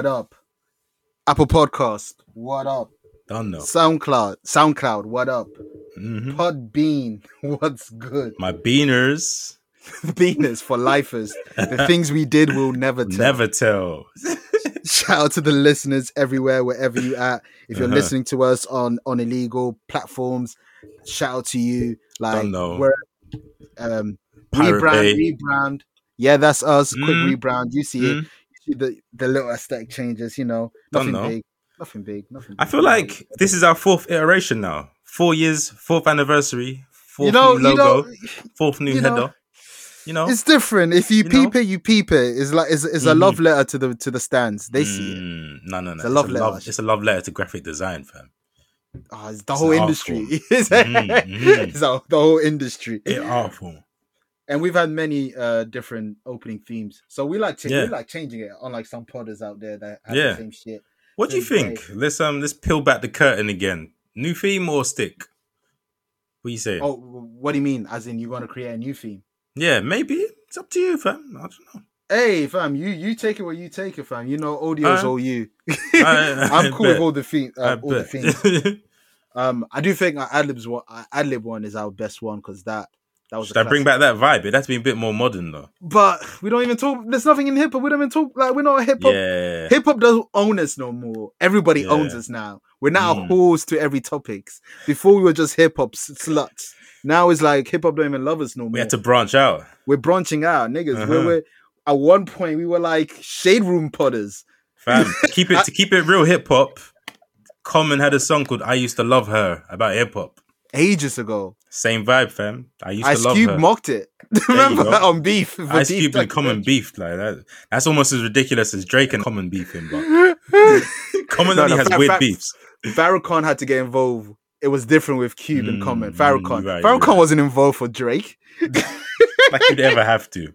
what up? Apple Podcast, what up? Don't know. SoundCloud, SoundCloud, what up? Mhm. Podbean, what's good? My beaners beaners for lifers. The things we did will never tell. never tell. Shout out to the listeners everywhere, wherever you at. If you're Uh-huh. listening to us on on illegal platforms, shout out to you. Like Don't know. we're um Pirate rebrand, Bay. rebrand. Yeah, that's us. Quick Mm. rebrand. You see it. Mm. You see the the little aesthetic changes. You know, nothing know. big. Nothing big. Nothing. I feel like this is our fourth iteration now. Four years, fourth anniversary, fourth you know, new you logo, know, fourth new you know, header. You know, it's different. If you, You peep know? it, you peep it. It's like it's, it's a Mhm. love letter to the to the stands. They see it. Mm, No, no, no. It's a love letter. It's a love letter to graphic design, fam. Oh, it's the It's whole industry. it's Mhm, mhm. it's the the whole industry. It awful. And we've had many uh different opening themes. So we like ch- Yeah. we like changing it, unlike some podders out there that have Yeah. the same shit. What do you think? Let's um, let's peel back the curtain again. New theme or stick? What you say? Oh, what do you mean? As in, you want to create a new theme? Yeah, maybe it's up to you, fam. I don't know. Hey, fam, you you take it where you take it, fam. You know, audio's Uh, all you. I- I'm cool with all the theme, I uh, all the bet. themes. Um, I do think our adlibs one, our adlib one is our best one because that that was. Should a I bring back that vibe? It has to be a bit more modern though. But we don't even talk. There's nothing in hip hop. We don't even talk like we're not a hip hop. Yeah. Hip hop doesn't own us no more. Everybody Yeah. owns us now. We're now Mm. whores to every topics. Before we were just hip hop sluts. Now it's like hip hop don't even love us no more. We had to branch out. We're branching out, niggas. Uh-huh. We're, we're at one point we were like shade room podders. Fam, keep it to keep it real hip hop. Common had a song called "I Used to Love Her" about hip hop. Ages ago. Same vibe, fam. I used Ice to love Cube her. mocked it. Remember that on beef? for Ice Beef Cube and. Common beefed like that. That's almost as ridiculous as Drake and Common beefing, but Common No, only no, has fa- weird fa- beefs. Farrakhan had to get involved. It was different with Cube and Mm, Common. mm, Farrakhan. right, Farrakhan right. wasn't involved for Drake. Like you'd ever have to.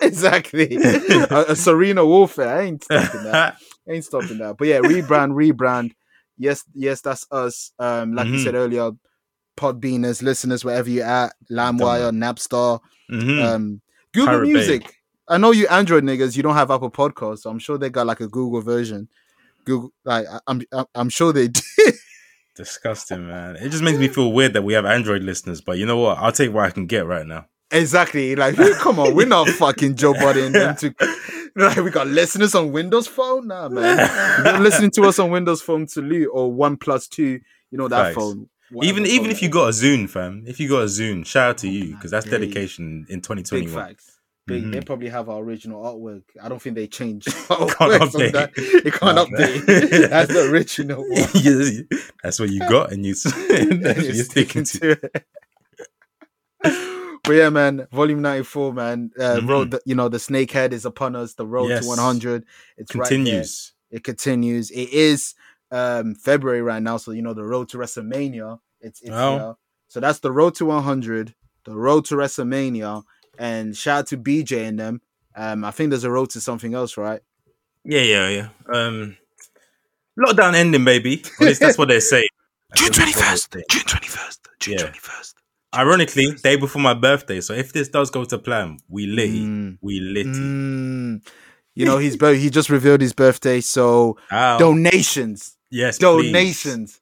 exactly. a, a Serena warfare. I ain't stopping that. ain't stopping that. But yeah, rebrand, rebrand. Yes, yes, that's us. Um, like you Mhm. said earlier, Podbeaners, listeners, wherever you're at, LimeWire, Napster, Mhm. um, Google Pirate Bay. Music. I know you Android niggas, you don't have Apple Podcasts, so I'm sure they got like a Google version. Google, like I'm, I'm, sure they do. Disgusting, man. It just makes me feel weird that we have Android listeners, but you know what? I'll take what I can get right now. exactly. Like, come on, we're not fucking Joe Budden them to. Like, we got listeners on Windows Phone, nah, man. You're listening to us on Windows Phone to Lou or One Plus Two, you know that Facts. phone. Even even if you got a Zune, fam. If you got a Zune, shout out to you because that's dedication in is. big 2021. facts. Big, Mhm. They probably have our original artwork. I don't think they changed. Can't update. that. They can't Nah, update. That's the original one. That's what you got, and you you're sticking to. it. but yeah, man, volume 94, man. Uh, Mhm. road, the, you know, the snakehead is upon us. The road Yes. to 100. It's right. Continues. it continues. It is um February right now, so you know the road to WrestleMania. It's it's Oh. here. so that's the road to 100, the road to WrestleMania, and shout out to BJ and them. Um, I think there's a road to something else, right? Yeah, yeah, yeah. Um, lockdown ending, baby. At least that's what they say. June That's what they 21st. June 21st. June Yeah. 21st. Ironically, day before my birthday. So if this does go to plan, we litty, Mm. we litty. Mm. You know, he's he just revealed his birthday, so Ow. donations, yes, please. donations.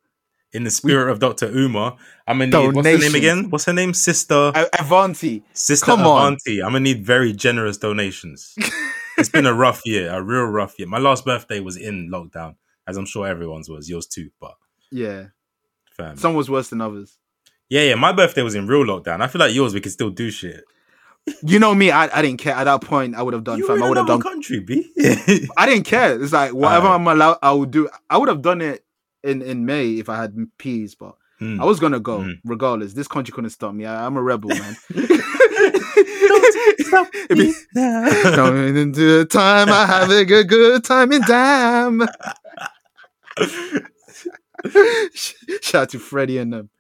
In the spirit of Dr. Umar, I'm gonna need what's her name again? What's her name? Sister Avanti, Sister come on. Avanti. I'm gonna need very generous donations. it's been a rough year, a real rough year. My last birthday was in lockdown, as I'm sure everyone's was, yours too. But yeah, fam. some was worse than others. yeah, yeah, my birthday was in real lockdown. I feel like yours we could still do shit. You know me, I, I didn't care at that point. I would have done, You fam. were I would have done. country, B. I didn't care. It's like whatever Alright. I'm allowed, I would do. I would have done it in in May if I had peas, but Hmm. I was gonna go Mm. regardless. This country couldn't stop me. I, I'm a rebel, man. Don't stop It'd be- Coming into the time, I have a good, good time in damn. Shout out to Freddie and them.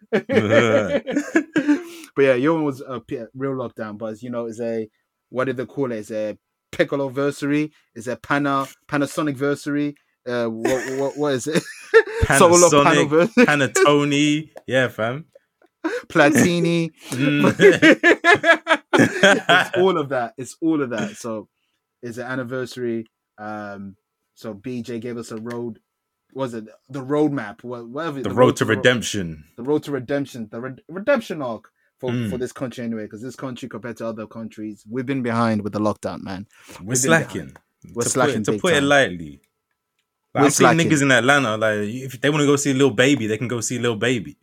But yeah, your one was a real lockdown, but you know, it's a what did they call it? It's a Piccolo versary. It's a Pana Panasonic versary. Uh, what what, what is it? Solo Panasonic. Panatone. Yeah, fam. Platini. Mm. it's all of that. It's all of that. So it's an anniversary. Um, so BJ gave us a road. Was it the roadmap? Whatever The road to Ro- redemption. the road to redemption, the red redemption arc for, Mm. for this country anyway. Because this country, compared to other countries, we've been behind with the lockdown, man. We're been slacking. We're to slacking Put to put it time. lightly. Like, I'm seeing slacking. niggas in Atlanta. Like, if they want to go see a Lil Baby, they can go see a Lil Baby.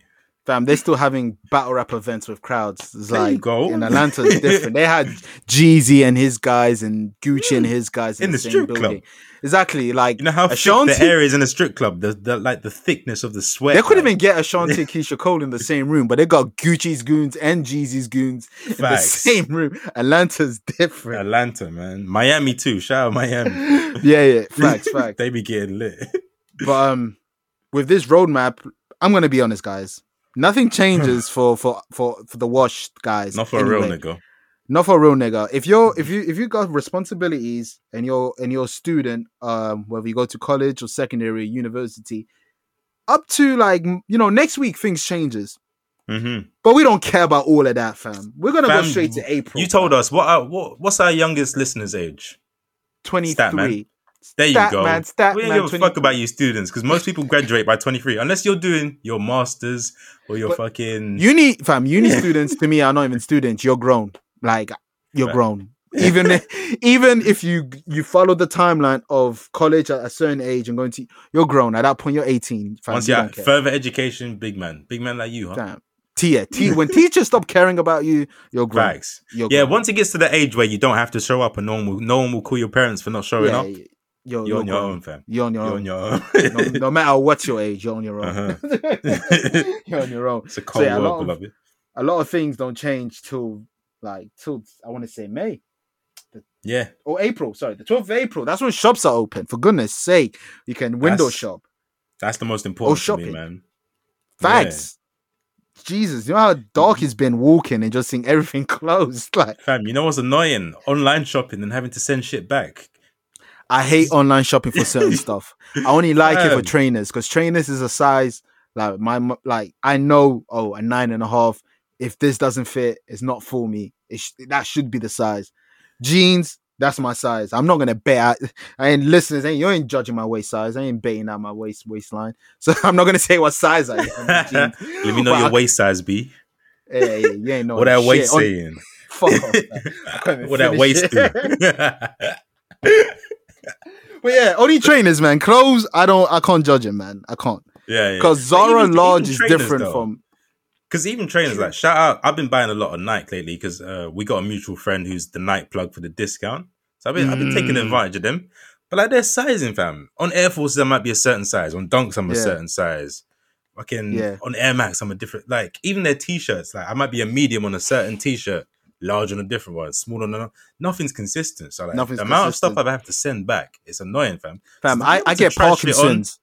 Fam, they're still having battle rap events with crowds. It's There like go. in Atlanta, it's different. They had Jeezy and his guys and Gucci and his guys in, In the, the strip building. club. Exactly. Like You know how thick Ashanti, the air is in a strip club. The, the like the thickness of the sweat. they couldn't like, even get Ashanti and Keyshia Cole in the same room, but they got Gucci's goons and Jeezy's goons in the same room. Atlanta's different. Atlanta, man. Miami too. Shout out Miami. yeah, yeah. Facts, facts. they be getting lit. But um, with this roadmap, I'm gonna be honest, guys. Nothing changes for for for for the washed guys. Not for a real nigga. Not for a real nigga. If you're if you if you got responsibilities and you're and you're a student, um, whether you go to college or secondary, university, up to like you know next week things changes. hmm But we don't care about all of that, fam. We're gonna go straight to April. You told us what, our, what? What's our youngest listener's age? twenty three. There you Stat go. man, stat we don't give a 23. fuck about you students because most people graduate by 23 unless you're doing your masters or your But fucking Uni, fam, uni students to me are not even students. You're grown. Like you're Right. grown. Even even if you you follow the timeline of college at a certain age and going to you're grown. At that point, you're 18. Fam, once you you're further education, big man, big man like you, huh? Fam. T- yeah, T- when teachers stop caring about you, you're grown. Facts. You're Yeah, grown. once it gets to the age where you don't have to show up and no one will, no one will call your parents for not showing Yeah, up, yeah, You're, you're on your grown. own, fam. You're on your You're own. on your own. no, no matter what your age, you're on your own. Uh-huh. you're on your own. it's a cold yeah, a lot world, of- A lot of things don't change till like till I want to say May. Yeah, or April, sorry, the 12th of April. That's when shops are open. For goodness sake, you can window That's- shop. that's the most important me, shopping. man. Facts. Jesus, you know how dark it's been walking and just seeing everything closed. Like, Fam, you know what's annoying? Online shopping and having to send shit back. I hate online shopping for certain stuff. I only like it for trainers because trainers is a size like my like I know. Oh, a nine and a half. If this doesn't fit, it's not for me. It sh- that should be the size. Jeans, that's my size. I'm not gonna bet. out- I ain't listeners. Ain't you ain't judging my waist size. I ain't betting out my waist waistline. So I'm not gonna say what size I am. jeans. Let me know But your I- waist size, B. Yeah, yeah, you ain't know what that waist On- saying? Fuck off. man. I can't even what that waist? But yeah, only trainers, man. Clothes, I don't, I can't judge it, man. I can't yeah, yeah. because But Zara even- large even is trainers, different though. from. Because even trainers, like, shout out, I've been buying a lot of Nike lately because uh, we got a mutual friend who's the Nike plug for the discount. So I've been, I've been taking Mm. advantage of them. But like, their sizing, fam. On Air Forces, I might be a certain size. On Dunks, I'm a Yeah. certain size. Fucking Yeah. on Air Max, I'm a different. Like, even their t shirts, like, I might be a medium on a certain t shirt, large on a different one, small on another. Nothing's consistent. So, like, Nothing's the amount of stuff. I have to send back, it's annoying, fam. Fam, So I, I get to try shit on- Parkinson's.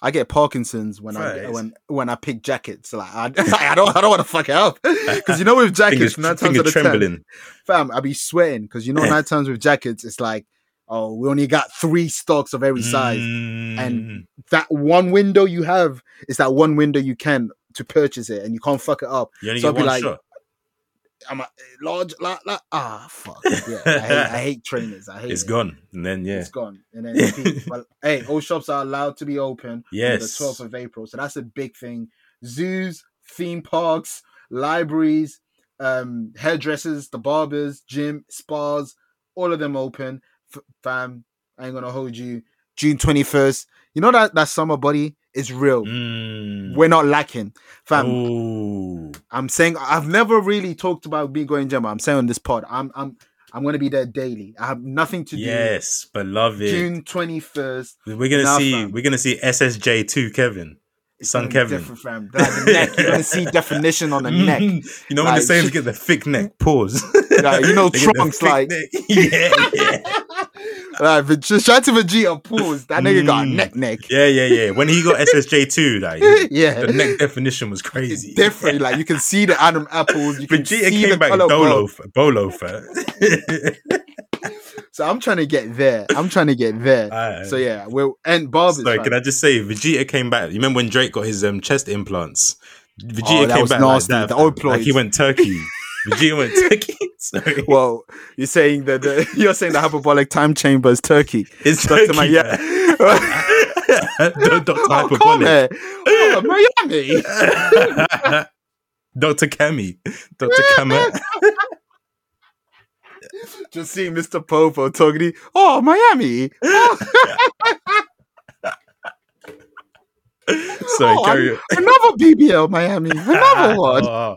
I get Parkinson's when I when when I pick jackets. Like I, I don't I don't want to fuck it up because you know with jackets Fingers, nine times out of ten, trembling. fam, I be sweating because you know nine times with jackets it's like oh we only got three stocks of every size. Mm. That one window you have is that one window you can to purchase it and you can't fuck it up. you only so I'll be one like, shot. I'm a large like, like ah fuck yeah I hate, I hate trainers. I hate It's it. gone. And then, yeah. It's gone. And then, well, hey, all shops are allowed to be open Yes. on the 12th of April. So that's a big thing. Zoos, theme parks, libraries, um, hairdressers, the barbers, gym, spas, all of them open. F- fam, I ain't gonna hold you. June 21st. You know that that summer body is real. Mm. We're not lacking. Fam, Ooh. I'm saying I've never really talked about me going gym. I'm saying on this pod, I'm I'm I'm gonna be there daily. I have nothing to do. Yes, beloved. June 21st. We're gonna Nah, see. fam. We're gonna see SSJ two Kevin. It's Son Kevin. different, fam. Like the neck, you're gonna see definition on the neck. you know when Like, the Saints get the thick neck. Pause. Like, you know, They get the trunks, like- yeah, yeah, Like, just shout to Vegeta, pause. That nigga got a Mm. neck, neck. yeah, yeah, yeah. When he got SSJ two, like Yeah, the neck definition was it's crazy. different. Like you can see the Adam apples. You can Vegeta see came the back color. bolo, bro. bolo fat. So I'm trying to get there. I'm trying to get there. Alright. So yeah, we'll and barbers. Sorry, can I just say Vegeta came back? You remember when Drake got his um, chest implants? Oh, Vegeta that came back nasty. like that, The old like he went turkey. Vegeta went Turkey. Sorry, Well, you're saying that the, you're saying the hyperbolic time chamber is Turkey. it's Dr. Turkey. Ma- yeah. Doctor Oh, Hyperbolic. Oh, Miami. Doctor Kami. Doctor Kama. Just seeing Mr. Popo talking. to- Oh, Miami. Sorry, Oh, carry on. Another BBL Miami. Another one. Oh.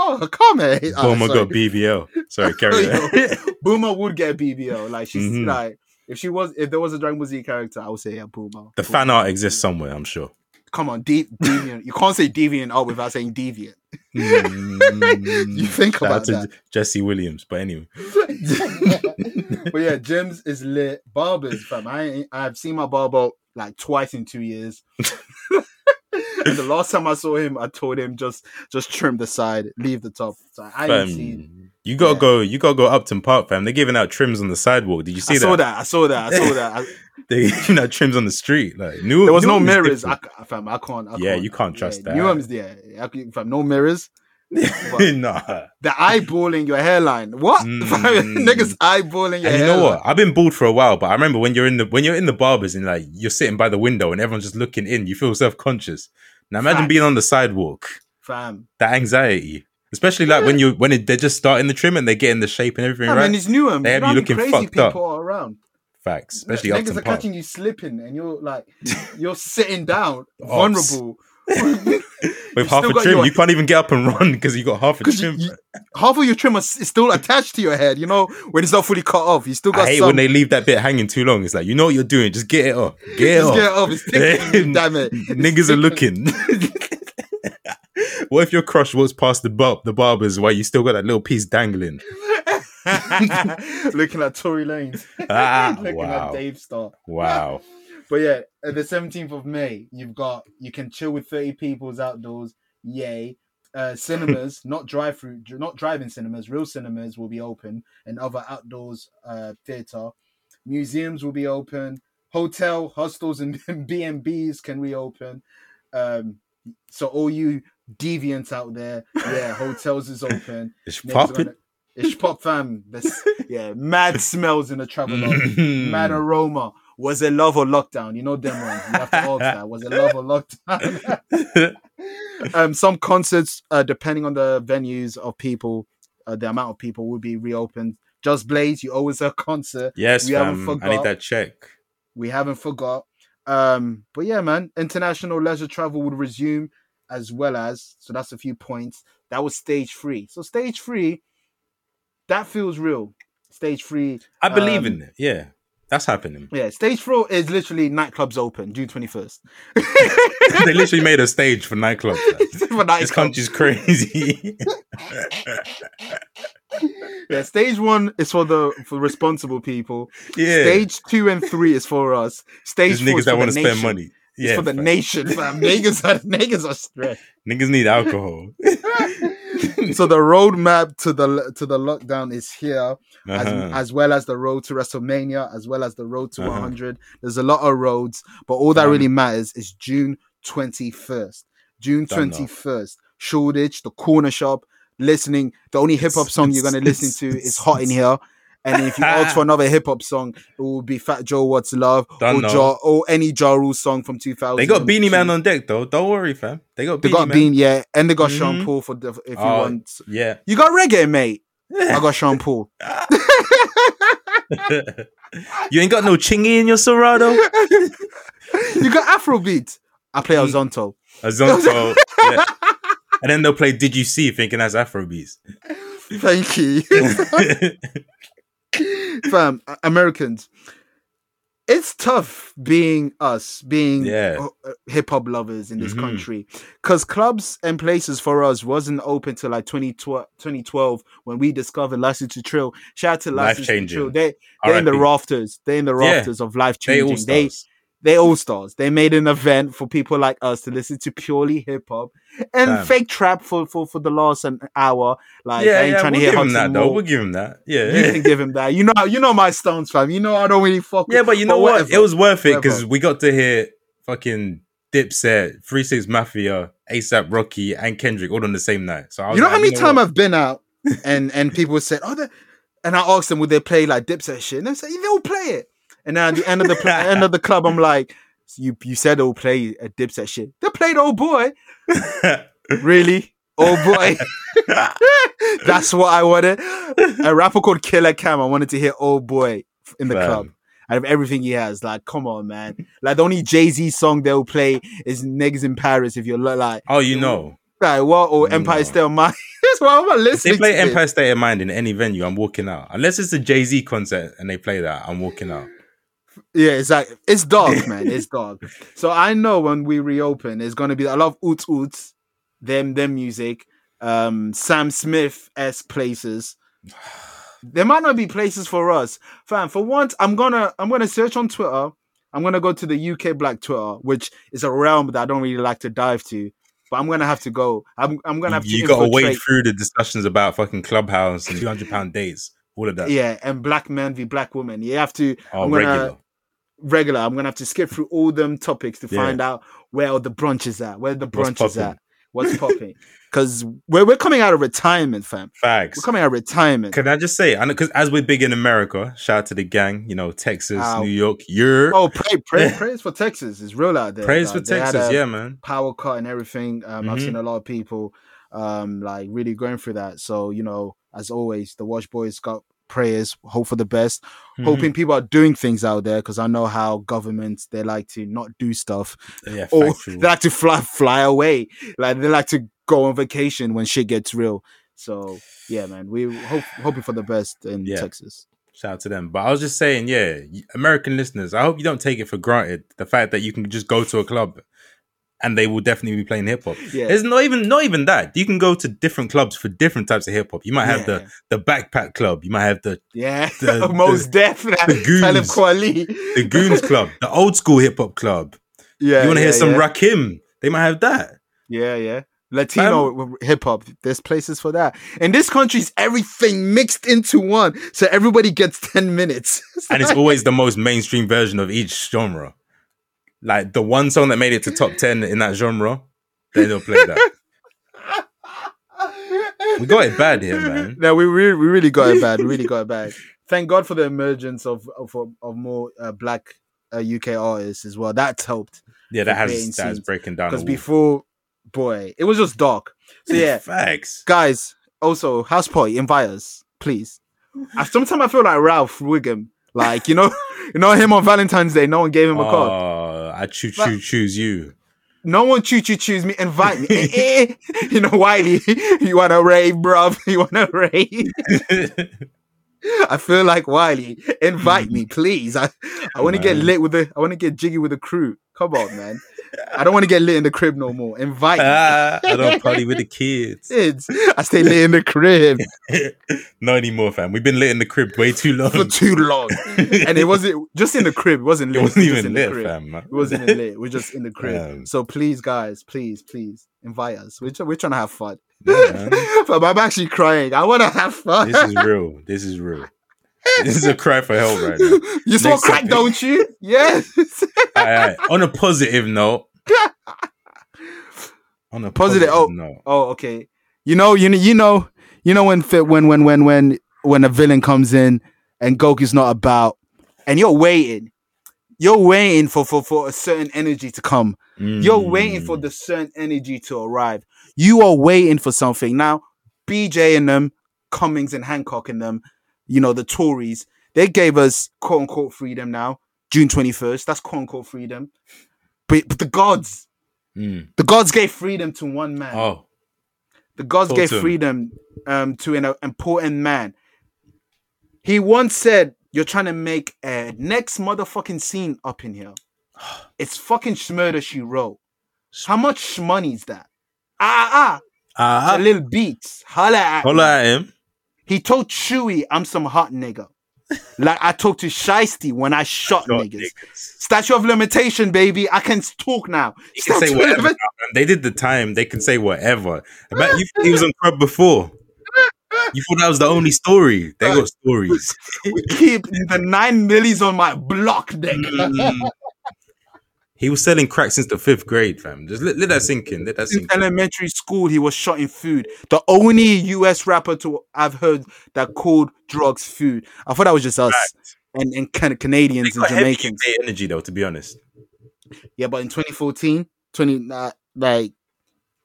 Oh, come here. Oh, got BBL. Sorry, carry. Bulma would get BBL. Like she's Mhm. like if she was if there was a Dragon Ball Z character, I would say yeah, Bulma. The fan art exists somewhere, I'm sure. Come on, de- deviant. You can't say deviant art without saying deviant. Mm, You think shout about that. Jesse Williams, but anyway. but yeah, gyms is lit. Barbers, fam. I I've seen my barber like twice in two years. And the last time I saw him, I told him just just trim the side, leave the top. So I didn't see. Fam, you gotta Yeah. go. You gotta go Upton Park, fam. They're giving out trims on the sidewalk. Did you see I that? saw that. I saw that. I saw that. I, They're giving out trims on the street. Like new, there was no mirrors. I, fam, I can't. I Yeah, can't. you can't trust yeah, that. Newham's yeah. I c- Fam, no mirrors. nah. The eyeballing your hairline. What? Mm. Niggas eyeballing your And you hairline. know what? I've been bald for a while, but I remember when you're in the when you're in the barbers and like you're sitting by the window and everyone's just looking in, you feel self conscious. Now imagine being on the sidewalk, Fam. that anxiety, especially like when you when it, they're just starting the trim and they're getting the shape and everything I right. mean, it's Newham. They have you looking crazy fucked people up. are around. Facts, especially niggas are Park. catching you slipping, and you're like, you're sitting down, vulnerable. With half a trim, your- you can't even get up and run because you got half a Because you, trim. you- half of your trim is still attached to your head. You know when it's not fully cut off, you still got I hate some. when they leave that bit hanging too long. It's like you know what you're doing, just get it off, get it Just off. get it off. It's tickling you, damn it. Niggas are looking. what if your crush walks past the bar- the barbers while you still got that little piece dangling? looking at Tory Lanez. Ah, looking wow. at Dave Star. Wow. But yeah, at the 17th of May, you've got you can chill with 30 people's outdoors. Yay. Uh, cinemas, not drive through, not driving cinemas, real cinemas will be open, and other outdoors uh, theater. Museums will be open. Hotel, hostels, and B and B's can reopen. Um, so all you deviants out there, yeah, hotels is open. It's popping. It's pop fam. This, yeah, mad smells in the travel lodge. Mad aroma. Was it love or lockdown? You know them ones. You have to ask that. Was it love or lockdown? um, some concerts, uh, depending on the venues of people, uh, the amount of people will be reopened. Just Blaze, you always a concert. yes, We haven't fam. I need that check. We haven't forgot. Um, but yeah, man, international leisure travel would resume as well as so that's a few points. That was stage three. So stage three, that feels real. Stage three, I believe Um, in it. Yeah, that's happening. yeah. Stage four is literally nightclubs open June twenty first. they literally made a stage for nightclubs. fam. This country's crazy. Yeah, stage one is for the for responsible people. yeah, Stage two and three is for us. Stage There's four niggas is that want to spend money. It's Yeah, for the fam. nation, fam. niggas are niggas are stressed. niggas need alcohol. so the roadmap to the to the lockdown is here, as, Uh-huh. as well as the road to WrestleMania, as well as the road to Uh-huh. 100. There's a lot of roads, but all that really matters is June 21st. June Done now. 21st. Shoreditch, the corner shop, listening. The only hip hop song you're gonna listen to is Hot in Here. And if you ask for another hip hop song, it will be Fat Joe What's Love Done or, ja, or any Ja Rule song from 2000. They got Beenie Man on deck though. Don't worry, fam. They got They Beanie got Man. Bean, yeah, and they got Sean Mhm. Paul for the if you Oh. want. Yeah. You got reggae, mate. I got Sean Paul. you ain't got no chingy in your Serato. You got Afrobeat. I play Mm. Azonto. Azonto. yeah. And then they'll play Did You See thinking that's Afrobeats. Thank you, fam. Americans. It's tough being us, being Yeah. hip hop lovers in this Mhm. country, because clubs and places for us wasn't open till like 2012, 2012 when we discovered License to Trill. Shout out to License to Trill. They they're in the rafters. They're in the Yeah. rafters of life changing. They stars. they all stars. They made an event for people like us to listen to purely hip hop and Damn. fake trap for, for for the last an hour. Like yeah, I ain't yeah, trying we'll to hear give him that though. We'll give him that. Yeah, You can give him that. You know, you know my Stones fam. You know I don't really fuck. yeah, with- but you know what? whatever. It was worth it because we got to hear fucking Dipset, Three Six Mafia, ASAP Rocky, and Kendrick all on the same night. So I was You know like, how many know times? I've been out and and people said, "Oh," and I asked them, "Would they play like Dipset shit?" And they say, "They'll play it." And then at the end of the end of the club, I'm like, "You you said they'll play a Dipset shit. They played Old Boy, really." Old boy, that's what I wanted. A rapper called Killer Cam. I wanted to hear Old Boy in the club. Out of everything he has, like, come on, man. Like the only Jay Z song they'll play is "Niggas in Paris." If you're like, oh, you know, like what or No. Empire State of Mind. That's why I'm if listening. they play. Empire State of Mind in any venue, I'm walking out. Unless it's a Jay Z concert and they play that, I'm walking out. Yeah, exactly. It's dark, man. It's dark. So I know when we reopen, it's gonna be a lot of oots oots, them them music, um, Sam Smith s places. There might not be places for us, fam. For once, I'm gonna I'm gonna search on Twitter. I'm gonna go to the UK Black Twitter, which is a realm that I don't really like to dive to. But I'm gonna have to go. I'm I'm gonna have to you got to wade through the discussions about fucking clubhouse and 200 pound dates, all of that. Yeah, and black men v black women. You have to oh, I'm gonna- regular. Regular. I'm gonna have to skip through all them topics to Yeah. find out where all the brunch is at, where the brunch is at, what's popping. Because we're we're coming out of retirement, fam. Facts. We're coming out of retirement. Can I just say, I know because as we're big in America, shout out to the gang, you know, Texas. New York, Europe. Oh, pray, pray, praise for Texas. It's real out there. praise Like, for Texas, yeah, man. Power cut and everything. Um, I've Mhm. seen a lot of people, um, like really going through that. So you know, as always, the Washed Boys got prayers, hope for the best. Mhm. Hoping people are doing things out there because I know how governments they like to not do stuff yeah, or factual. they like to fly fly away. Like they like to go on vacation when shit gets real. So yeah, man, we hope hoping for the best in Yeah. Texas. Shout out to them. But I was just saying, yeah, American listeners, I hope you don't take it for granted the fact that you can just go to a club and they will definitely be playing hip hop. Yeah, It's not even not even that. You can go to different clubs for different types of hip hop. You might have the the backpack club. You might have the yeah, the- most definitely. the goons. The Goons club, the old school hip hop club. Yeah, you want to yeah, hear some yeah. Rakim? They might have that. Yeah, yeah. Latino hip hop. There's places for that. In this country, it's everything mixed into one, so everybody gets ten minutes. and it's always the most mainstream version of each genre. Like the one song that made it to top ten in that genre, they don't play that. We got it bad here, man. No, we really, we really got it bad. We really got it bad. Thank God for the emergence of of, of more uh, black uh, UK artists as well. That's helped Yeah, that has that is scenes. breaking down. because before, boy, it was just dark. So yeah, facts. guys. Also, house party invite us, please. I, sometimes I feel like Ralph Wiggum. Like you know, you know him on Valentine's Day. No one gave him a card. Oh, I choo choo choose you. No one choo choo choose me. Invite me. Eh, eh. you know, Wiley, you want to rave, bruv? You want to rave? I feel like Wiley. Invite me, please. I, I want to get lit with the. I want to get jiggy with the crew. Come on, man. I don't want to get lit in the crib no more. Invite me. ah, I don't party with the kids. Kids. I stay lit in the crib Not anymore, fam. We've been lit in the crib way too long. for too long, and it wasn't just in the crib. It wasn't lit. it wasn't even lit, fam. It wasn't lit. We're just in the crib. Yeah. So please, guys, please, please invite us. We're, we're trying to have fun. Yeah. But I'm actually crying. I want to have fun. This is real. This is real. This is a cry for help right now. you saw crack, topic. don't you? Yes. Alright, On a positive note. On a Positive- positive, oh. note. oh, okay. You know, you know, you know, you know when when when when when when a villain comes in and Goku's not about, and you're waiting, you're waiting for for for a certain energy to come. You're waiting for Mm. the certain energy to arrive. You are waiting for something. Now, BJ and them, Cummings and Hancock and them, you know, the Tories, they gave us quote unquote freedom now, June 21st. That's quote unquote freedom. But, but the gods, Mm. the gods gave freedom to one man. Oh, The gods Talk gave to freedom um, to an uh, important man. He once said, You're trying to make a next motherfucking scene up in here. It's fucking Shmurda she wrote. How much money is that? Ah, ah, ah. A little beats. Holla at holla at him. He told Chewy, I'm some hot nigga. like I talked to Shiesty when I shot Shot niggas. niggas. Statue of limitation, baby. I can talk now. You can say Statue whatever. They did the time. They can say whatever. But you he was on crub before. You thought that was the only story. They got stories. We keep the nine millies on my block, nigga. Mm. He was selling crack since the fifth grade, fam. Just let, let that sink in. Let that sink in. elementary school, he was shot in food. The only US rapper to I've heard that called drugs food. I thought that was just us and, and kind of Canadians and Jamaicans. Energy though, to be honest. Yeah, but in 2014, 20 uh, like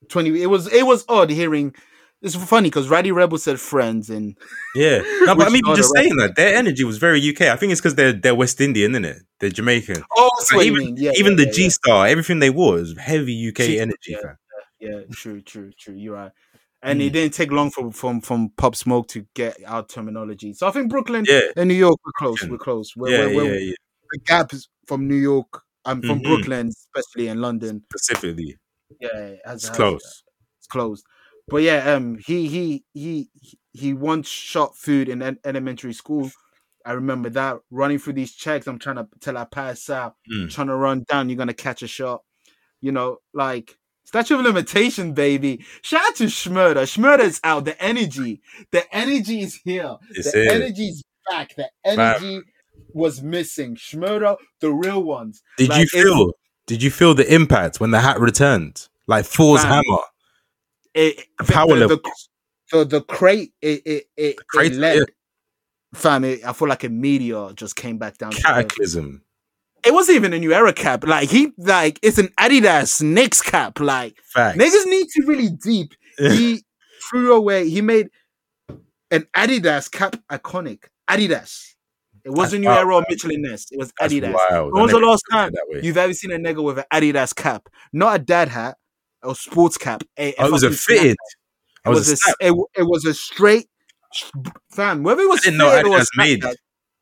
20, it was it was odd hearing. It's funny because Rowdy Rebel said friends and Yeah. No, but I mean, just saying that their energy was very UK. I think it's because they're they're West Indian, isn't it? They're Jamaican. oh, So even. Yeah, even yeah, the yeah, G Star, everything they wore was heavy UK G- energy, yeah. true, true, true. You're right. And Mm. it didn't take long from from from Pop Smoke to get our terminology. So I think Brooklyn Yeah. and New York we're close. We're close. We're, Yeah, we're, we're, yeah, yeah. The gap is from New York and from Mhm. Brooklyn, especially in London. Specifically, Yeah, it it's close. It's closed. But yeah, um, he he he he once shot food in elementary school. I remember that running through these checks. I'm trying to till I pass out. Mm. Trying to run down. You're gonna catch a shot. You know, like statue of limitation, baby. Shout out to Shmurda. Shmurda's out. The energy, the energy is here. It's the here. energy is back. The energy was missing. Shmurda, the real ones. Did Like, you feel? Did you feel the impact when the hat returned? Like Thor's hammer. It, power the, level. The, the, the crate, it, it, it, crate, it led, yeah. fam, it, I feel like a meteor just came back down. Cataclysm. It wasn't even a new era cap. Like, he, like, it's an Adidas Knicks cap. Like, Facts. niggas need to really deep. He threw away, he made an Adidas cap iconic. Adidas. It wasn't new wild, era or Mitchell and Ness. It was That's Adidas. When was the last time that way. you've ever seen a nigga with an Adidas cap? Not a dad hat or sports cap. A, Oh, it was a fitted. it was, was a a, it, it was a straight fam. Whether it was I didn't know Adidas made. snapback,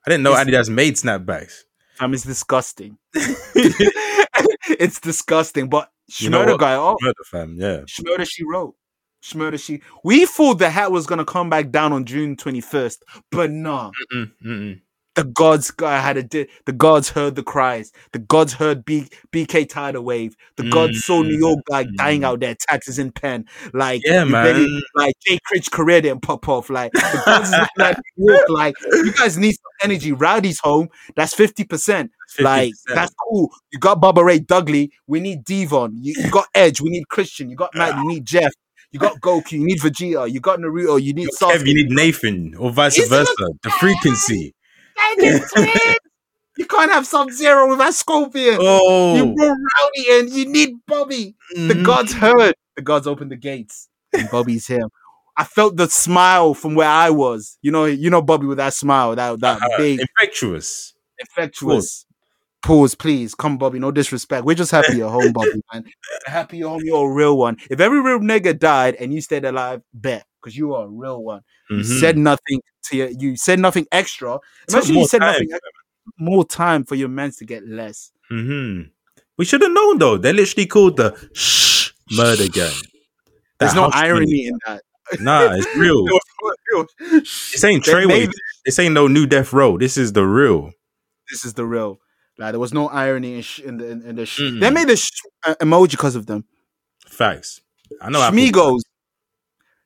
I didn't know Adidas made snapbacks. fam, it's disgusting. it's disgusting. But You know Shmurda guy, oh, Murder fam, yeah. Shmurda, she wrote. Shmurda, she. We thought the hat was gonna come back down on June twenty first, but nah. Mm-mm, mm-mm. The gods guy had a di- the gods heard the cries. The gods heard B- BK tidal wave. The gods saw New York mm-hmm. like dying out there, taxes in pen. Like Yeah, man. like Jay Critch's career didn't pop off. Like the gods is at New York, like you guys need some energy. Rowdy's home. That's fifty percent. Like 50%. that's cool. You got Bubba Ray Dudley. We need Devon. You, you got Edge. We need Christian. You got Matt. Ah. You need Jeff. You got Goku. You need Vegeta. You got Naruto. You need Yo, Kev, you need Nathan or vice He's versa. The frequency. You can't have Sub Zero without Scorpion. Oh. You brought Rowdy in. You need Bobby. The mhm. gods heard. The gods opened the gates. And Bobby's here. I felt the smile from where I was. You know, you know Bobby with that smile, that that Uh-huh. big, infectious. infectious. Pause, please. Come, Bobby. No disrespect. We're just happy you're home, Bobby, man. Happy you're home. You're a real one. If every real nigga died and you stayed alive, bet. Because you are a real one. You Mhm. said nothing to your, you said nothing extra. Imagine you said time. nothing extra. More time for your mans to get less. hmm We should have known though. They're literally called the Shh Murder Gang. There's no irony in that. Nah, it's real. This ain't They Treyway. This ain't no new death row. This is the real. this is the real. Like there was no irony in, sh- in the in, in the. Sh- Mm-mm. They made the sh- uh, emoji because of them. Facts. I know. Schmigos.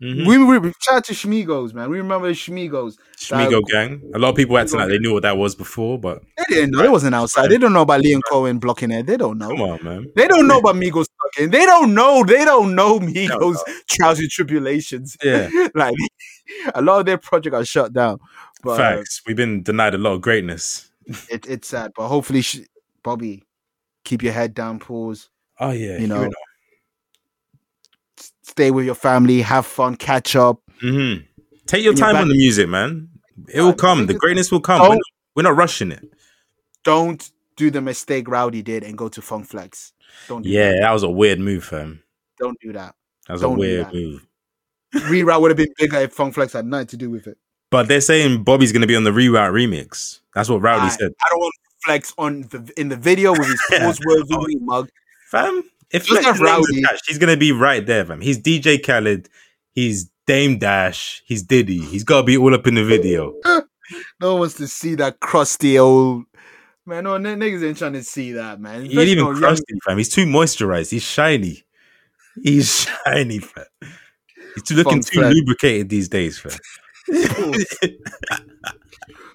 Mhm. We, we shout out to Schmigos, man. We remember the Schmigos. Schmigo Gang. A lot of people acting like they knew what that was before, but They didn't know. It wasn't outside. They don't know about Lyor Cohen blocking it. They don't know. come on, man. They don't know about Migos fucking. They don't know. They don't know Migos trials and tribulations. Yeah. like a lot of their project got shut down. But Facts. We've been denied a lot of greatness. it, it's sad. But hopefully, sh- Bobby, keep your head down. Pause. Oh yeah. You know, stay with your family. Have fun. Catch up. hmm Take your time back- on the music, man. It will come. The greatness will come. We're not, we're not rushing it. Don't do the mistake Rowdy did and go to Funk Flex. Don't do Yeah, that. that was a weird move, fam. Don't do that. That was Don't a weird move. Reroute would have been bigger if Funk Flex had nothing to do with it. But they're saying Bobby's going to be on the reroute remix. That's what Rowdy I, said. I don't want Flex on the in the video with his pause Oh. mug. Fam, if Just Flex have is named Rowdy. attached, he's going to be right there, fam. He's DJ Khaled. He's Dame Dash. He's Diddy. He's got to be all up in the video. No one wants to see that crusty old man. No n- niggas ain't trying to see that, man. He ain't even Especially on young- crusty, fam. He's too moisturized. He's shiny. He's shiny, fam. He's too looking Funk too Flex. lubricated these days, fam.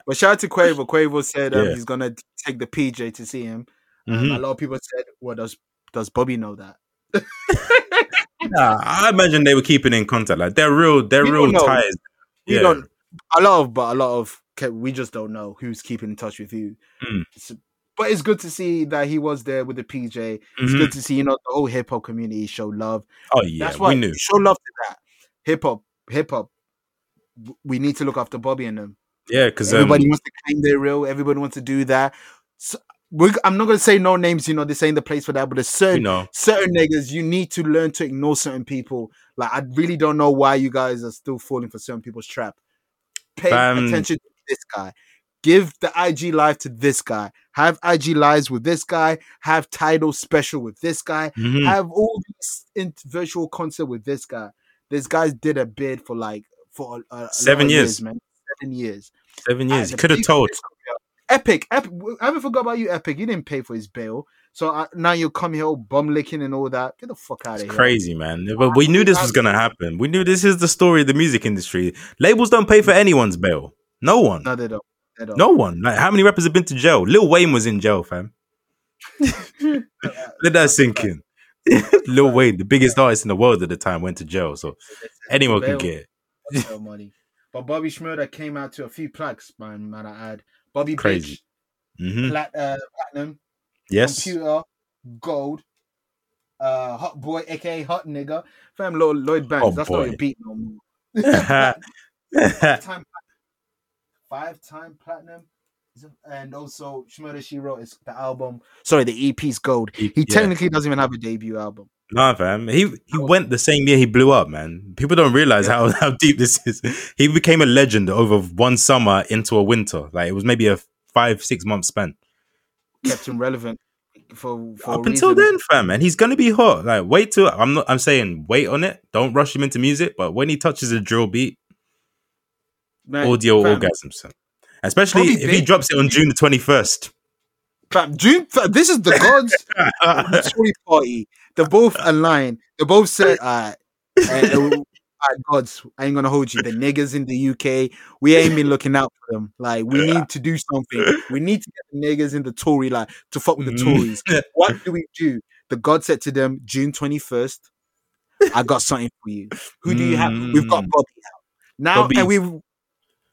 But shout out to Quavo. Quavo said um, Yeah. he's gonna take the PJ to see him. Um, Mhm. a lot of people said, "Well, does does Bobby know that?" Nah, I imagine they were keeping in contact. Like they're real, they're We real ties. We Yeah. don't. A lot of, but a lot of, we just don't know who's keeping in touch with who. Mm. It's- but it's good to see that he was there with the PJ. It's Mhm. good to see, you know, the whole hip hop community show love. Oh yeah, That's why we knew. show love to that. Hip hop, hip hop. We need to look after Bobby and them. Yeah, because um, Everybody wants to claim their real. Everybody wants to do that. We're, I'm not gonna say no names. You know, this ain't the place for that. But there's you certain know, certain niggas. You need to learn to ignore certain people. Like I really don't know why you guys are still falling for certain people's trap. Pay attention to this guy. Give the IG live to this guy. Have IG lives with this guy. Have title special with this guy. mhm. Have all these in virtual concert with this guy. This guy did a bid for like for a, a- Seven of years. man. Seven years. seven years. He could have told. Risk of your- Epic, Epic. I haven't forgot about you, Epic. You didn't pay for his bail, so uh, now you come here all bum licking and all that. Get the fuck out It's of here. crazy, man. But we knew this was gonna happen. We knew this is the story of the music industry. Labels don't pay for anyone's bail. No one. No, they don't. They don't. No one. Like how many rappers have been to jail? Lil Wayne was in jail, fam. Let that sink in. Lil Wayne, the biggest artist in the world at the time, went to jail. So anyone can get it. money. But Bobby Shmurda came out to a few plaques, man. Man, I add Bobby Crazy. Bitch, hmm plat, uh, platinum, Yes. computer, gold, uh, hot boy, aka hot nigga, fam. Lloyd, Lloyd Banks. Hot That's boy. not your beat no more. time five time platinum and also Shmurda She Wrote is the album sorry the EP's gold he yeah. technically doesn't even have a debut album Nah, fam. He he oh. went the same year he blew up, man. People don't realize how, how deep this is. He became a legend over one summer into a winter. Like it was maybe a five, six month span. kept him relevant for, for Up until then, fam, and he's gonna be hot. Like wait till I'm not I'm saying wait on it. Don't rush him into music, but when he touches a drill beat, Man, audio fam, orgasms. fam. Especially Bobby if he drops it on June the twenty first. fam, June fam, this is the gods story party they're both aligned they both said uh, uh, uh, gods I ain't gonna hold you the niggas in the UK we ain't been looking out for them like we need to do something we need to get the niggas in the Tory like to fuck with the Mhm. Tories what do we do? The God said to them, June 21st, I got something for you. Who do you have? We've got Mm. Bobby out. Now, Bobby- and we've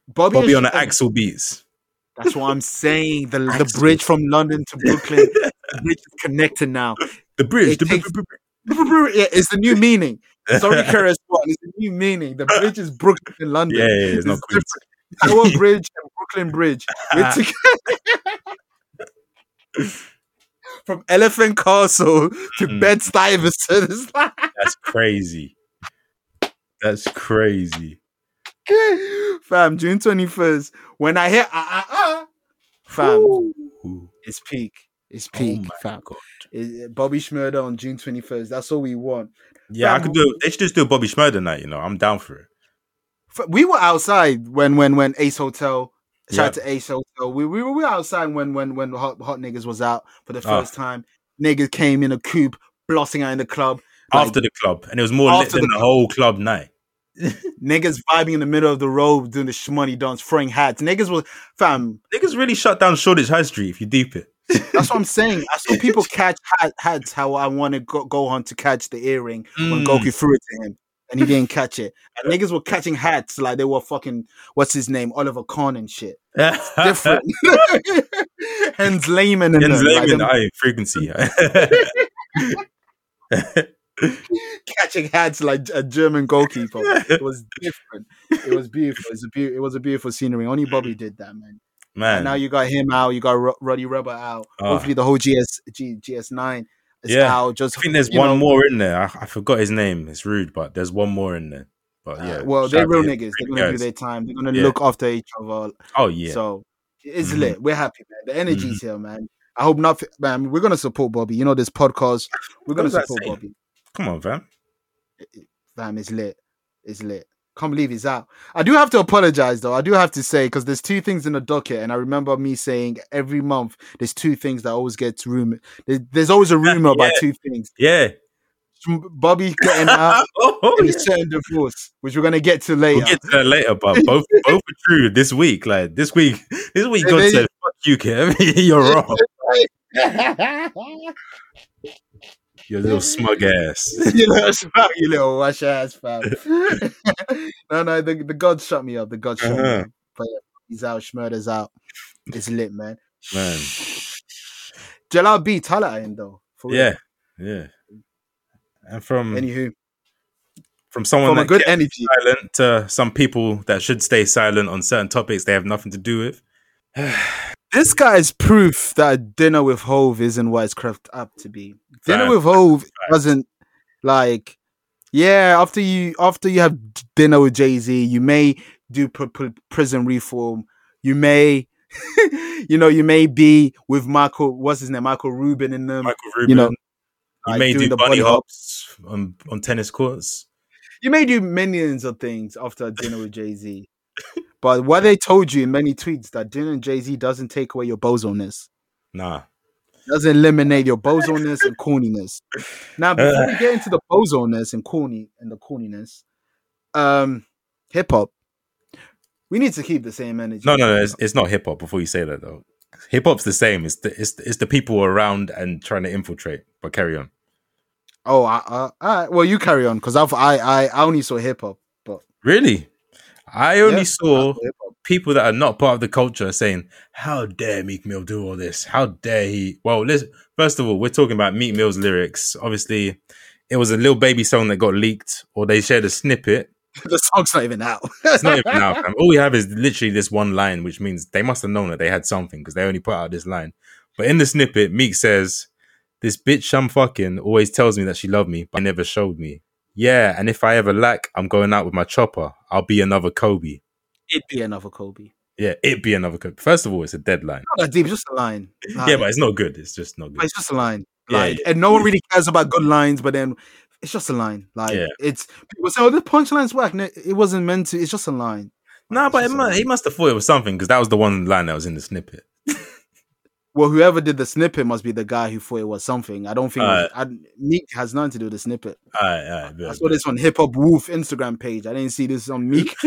Bobby, Bobby on the Axel beats. That's what I'm saying. The, the bridge from London to Brooklyn, the bridge is connected now. The bridge. The takes- br- Yeah, it's the new meaning. Sorry, Keras One. It's the new meaning. The bridge is Brooklyn and London. yeah, yeah, yeah, it's not Queens. Tower Bridge and Brooklyn Bridge. We're together. From Elephant Castle to Mm. Bed Stuyvesant. That's crazy. That's crazy. fam, June 21st. When I hear ah ah ah, fam, Ooh. it's peak. It's Oh peak, my fam. God. It- Bobby Shmurda on June 21st. That's all we want. Yeah, I could do. They should just do a Bobby Shmurda night. You know, I'm down for it. We were outside when when when Ace Hotel. Shout out to Ace Hotel. We, we were we were outside when when when hot, hot niggas was out for the Ah. first time. Niggas came in a coupe, blossing out in the club. Like, After the club, and it was more lit than the the, whole club night. niggas vibing in the middle of the road doing the shmoney dance, throwing hats. Niggas was fam. Niggas really shut down Shoreditch High Street. If you deep it, That's what I'm saying. I saw people catch hat, hats how I wanted go- Gohan to catch the earring when Mm. Goku threw it to him. And he didn't catch it. And niggas were catching hats like they were fucking what's his name? Oliver Kahn and shit. Different. Jens Lehmann and like Lehmann, aye, frequency. catching hats like a German goalkeeper. It was different. It was beautiful. It was a be- it was a beautiful scenery. Only Bobby did that, man. Man, And now you got him out. You got Rowdy Rebel out. Ah. Hopefully the whole GS G, GS9 is Yeah. out. Just I think there's one know, more in there. I, I forgot his name. It's rude, but there's one more in there. But yeah, Uh, well, they're real niggas. They're gonna do their time. They're gonna Yeah. look after each other. Oh yeah, So it's Mhm. lit. We're happy, man. The energy's here, man. I hope not, man. We're gonna support Bobby. You know this podcast. We're What gonna support? Bobby. come on, fam. Fam, it's lit. It's lit. Can't believe he's out. I do have to apologize though. I do have to say because there's two things in the docket, and I remember me saying every month there's two things that always gets rumored. There- There's always a rumor about two things. Yeah. Bobby getting out oh, and yeah. a certain divorce, which we're gonna get to later. We'll get to later, but both both are true this week. Like this week, this week, Yeah, God said, "Fuck you, Kev. You're wrong." Your little smug ass. you little smug, you little wash ass fam. no, no, the, the gods shut me up. The gods shut me Uh-huh. up. But he's out, Shmurda's out. It's lit, man. Man. Jalal B, Tala at him though. Yeah. Yeah. And from Anywho, from someone from a good energy. silent to some people that should stay silent on certain topics they have nothing to do with. This guy is proof that dinner with Hove isn't what it's cracked up to be. Dinner Fact. with Hove doesn't like, yeah. After you after you have dinner with Jay Z, you may do pr- pr- prison reform. You may, you know, you may be with Michael. What's his name? Michael Rubin in them. Michael Rubin. you know, you like may do the bunny body hops on, on tennis courts. You may do millions of things after a dinner with Jay Z. But what they told you in many tweets that dinner and Jay Z doesn't take away your bozoness. Nah. doesn't eliminate your bozoness and corniness. Now, before we get into the bozoness and corny and the corniness, um, hip hop, we need to keep the same energy. No, no, no. It's, it's not hip hop. Before you say that, though, hip hop's the same. It's the it's, it's the people around and trying to infiltrate. But carry on. Oh, I, I, all right. Well, you carry on because I've I, I I only saw hip hop, but Really, I only Yeah, saw people that are not part of the culture saying, "How dare Meek Mill do all this? How dare he?" Well, let's first of all, we're talking about Meek Mill's lyrics. Obviously, it was a little baby song that got leaked, or they shared a snippet. the song's not even out. It's not even out. fam. All we have is literally this one line, which means they must have known that they had something because they only put out this line. But in the snippet, Meek says, "This bitch I'm fucking always tells me that she loved me, but never showed me. Yeah, and if I ever lack, I'm going out with my chopper. I'll be another Kobe. It'd be another Kobe. Yeah, it'd be another Kobe. First of all, it's a deadline. Not that deep, it's just a line. Like, Yeah, but it's not good. It's just not but good. it's just a line. Yeah, Like, yeah. and no one really cares about good lines, but then it's just a line. Like, Yeah. it's people say, "Oh, the punchline's whack." No, it wasn't meant to. It's just a line. Nah, It's but it just a mu- line. he must have thought it was something because that was the one line that was in the snippet. Well, whoever did the snippet must be the guy who thought it was something. I don't think it was, I, Meek has nothing to do with the snippet. All right, all right. I saw this on Hip Hop Wolf Instagram page. I didn't see this on Meek.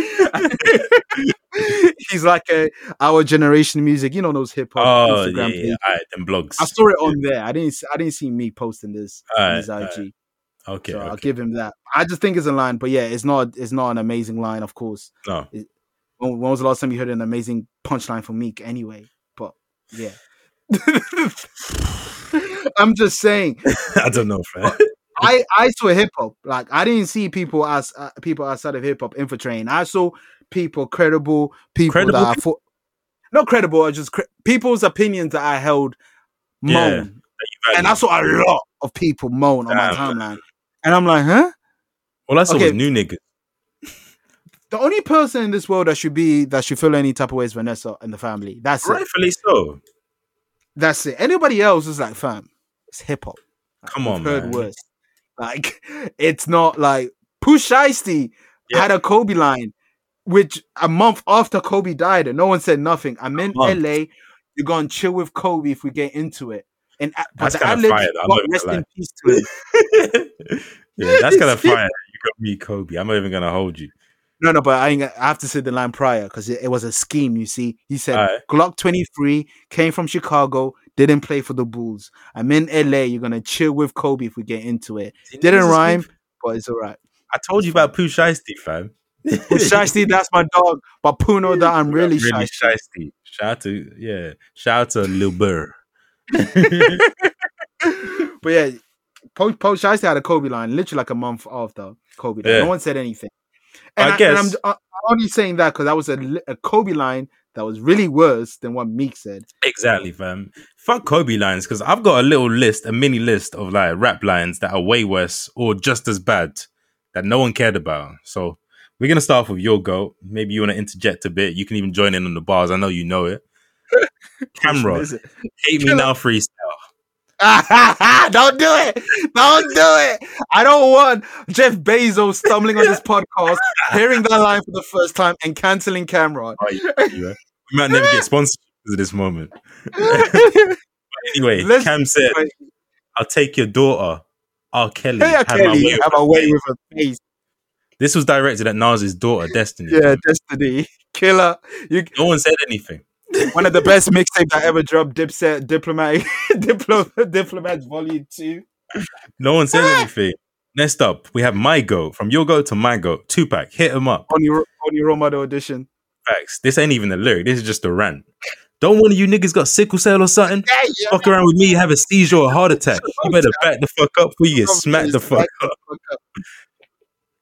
He's like a our generation music. You know those hip hop Oh, Instagram yeah. pages. All right, then blogs. I saw it on there. I didn't. I didn't see me posting this on his IG. Okay, so I'll give him that. I just think it's a line, but yeah, it's not. It's not an amazing line, of course. No. When, when was the last time you heard an amazing punchline from Meek? Anyway, but yeah. I'm just saying. I don't know, fam. I I saw hip hop. Like I didn't see people as uh, people outside of hip hop infiltrating. I saw people credible, people Credible that I thought not credible, just cre- people's opinions that I held Yeah, moan, and I saw a lot of people moan on my timeline, and I'm like, huh? Well, I saw okay. was new niggas. The only person in this world that should be that should feel any type of way is Vanessa and the family. That's it. Rightfully so. That's it. Anybody else is like, fam, it's hip hop. Like, Come on, heard man. worse. Like it's not like Pooh Shiesty Yeah. had a Kobe line, which a month after Kobe died, and no one said nothing. I'm in. LA. You're gonna chill with Kobe if we get into it. And uh, but That's the kinda fire, though. I'm got not rest gonna in peace to him. yeah, that's kind of fire. You got me, Kobe. I'm not even gonna hold you. No, no, but I, I have to say the line prior because it, it was a scheme. You see, he said Alright. Glock 23 came from Chicago, didn't play for the Bulls. I'm in LA. You're gonna chill with Kobe if we get into it. Didn't rhyme, but it's all right. I told you about Pooh Shiesty, fam. Shiesty, that's my dog. But Puno, that I'm really, really Shiesty. shiesty. Shout out to yeah. Shout out to Lil Burr. But yeah, Pooh Shiesty had a Kobe line literally like a month after Kobe. Yeah. No one said anything. And I I, guess- and I'm, uh, I'm only saying that because that was a, a Kobe line that was really worse than what Meek said. Exactly, fam. Fuck Kobe lines because I've got a little list, a mini list of like rap lines that are way worse or just as bad that no one cared about. So we're gonna start off with your goat. Maybe you want to interject a bit. You can even join in on the bars. I know you know it. Cam'ron, hate me now freestyle. don't do it. Don't do it. I don't want Jeff Bezos stumbling on this podcast, hearing that line for the first time, and canceling Cam'ron. Oh, you- we might never get sponsored of this moment. Anyway, Let's- Cam said, "I'll take your daughter, R. Kelly. Hey, have my Kelly, way with have a way face." with her face. This was directed at Nas's daughter, Destiny. Yeah, Destiny. Killer. You No one said anything. One of the best mixtapes I ever dropped. Dipset, diplomatic, Diplo, diplomat volume two. No one said anything. Next up, we have my goat. From your goat to my goat. Tupac, hit him up. On your on your role model audition. Facts. This ain't even a lyric. This is just a rant. Don't one of you niggas got sickle cell or something? Fuck around with me, have a seizure or a heart attack. You better back the fuck up before you get smacked the fuck up.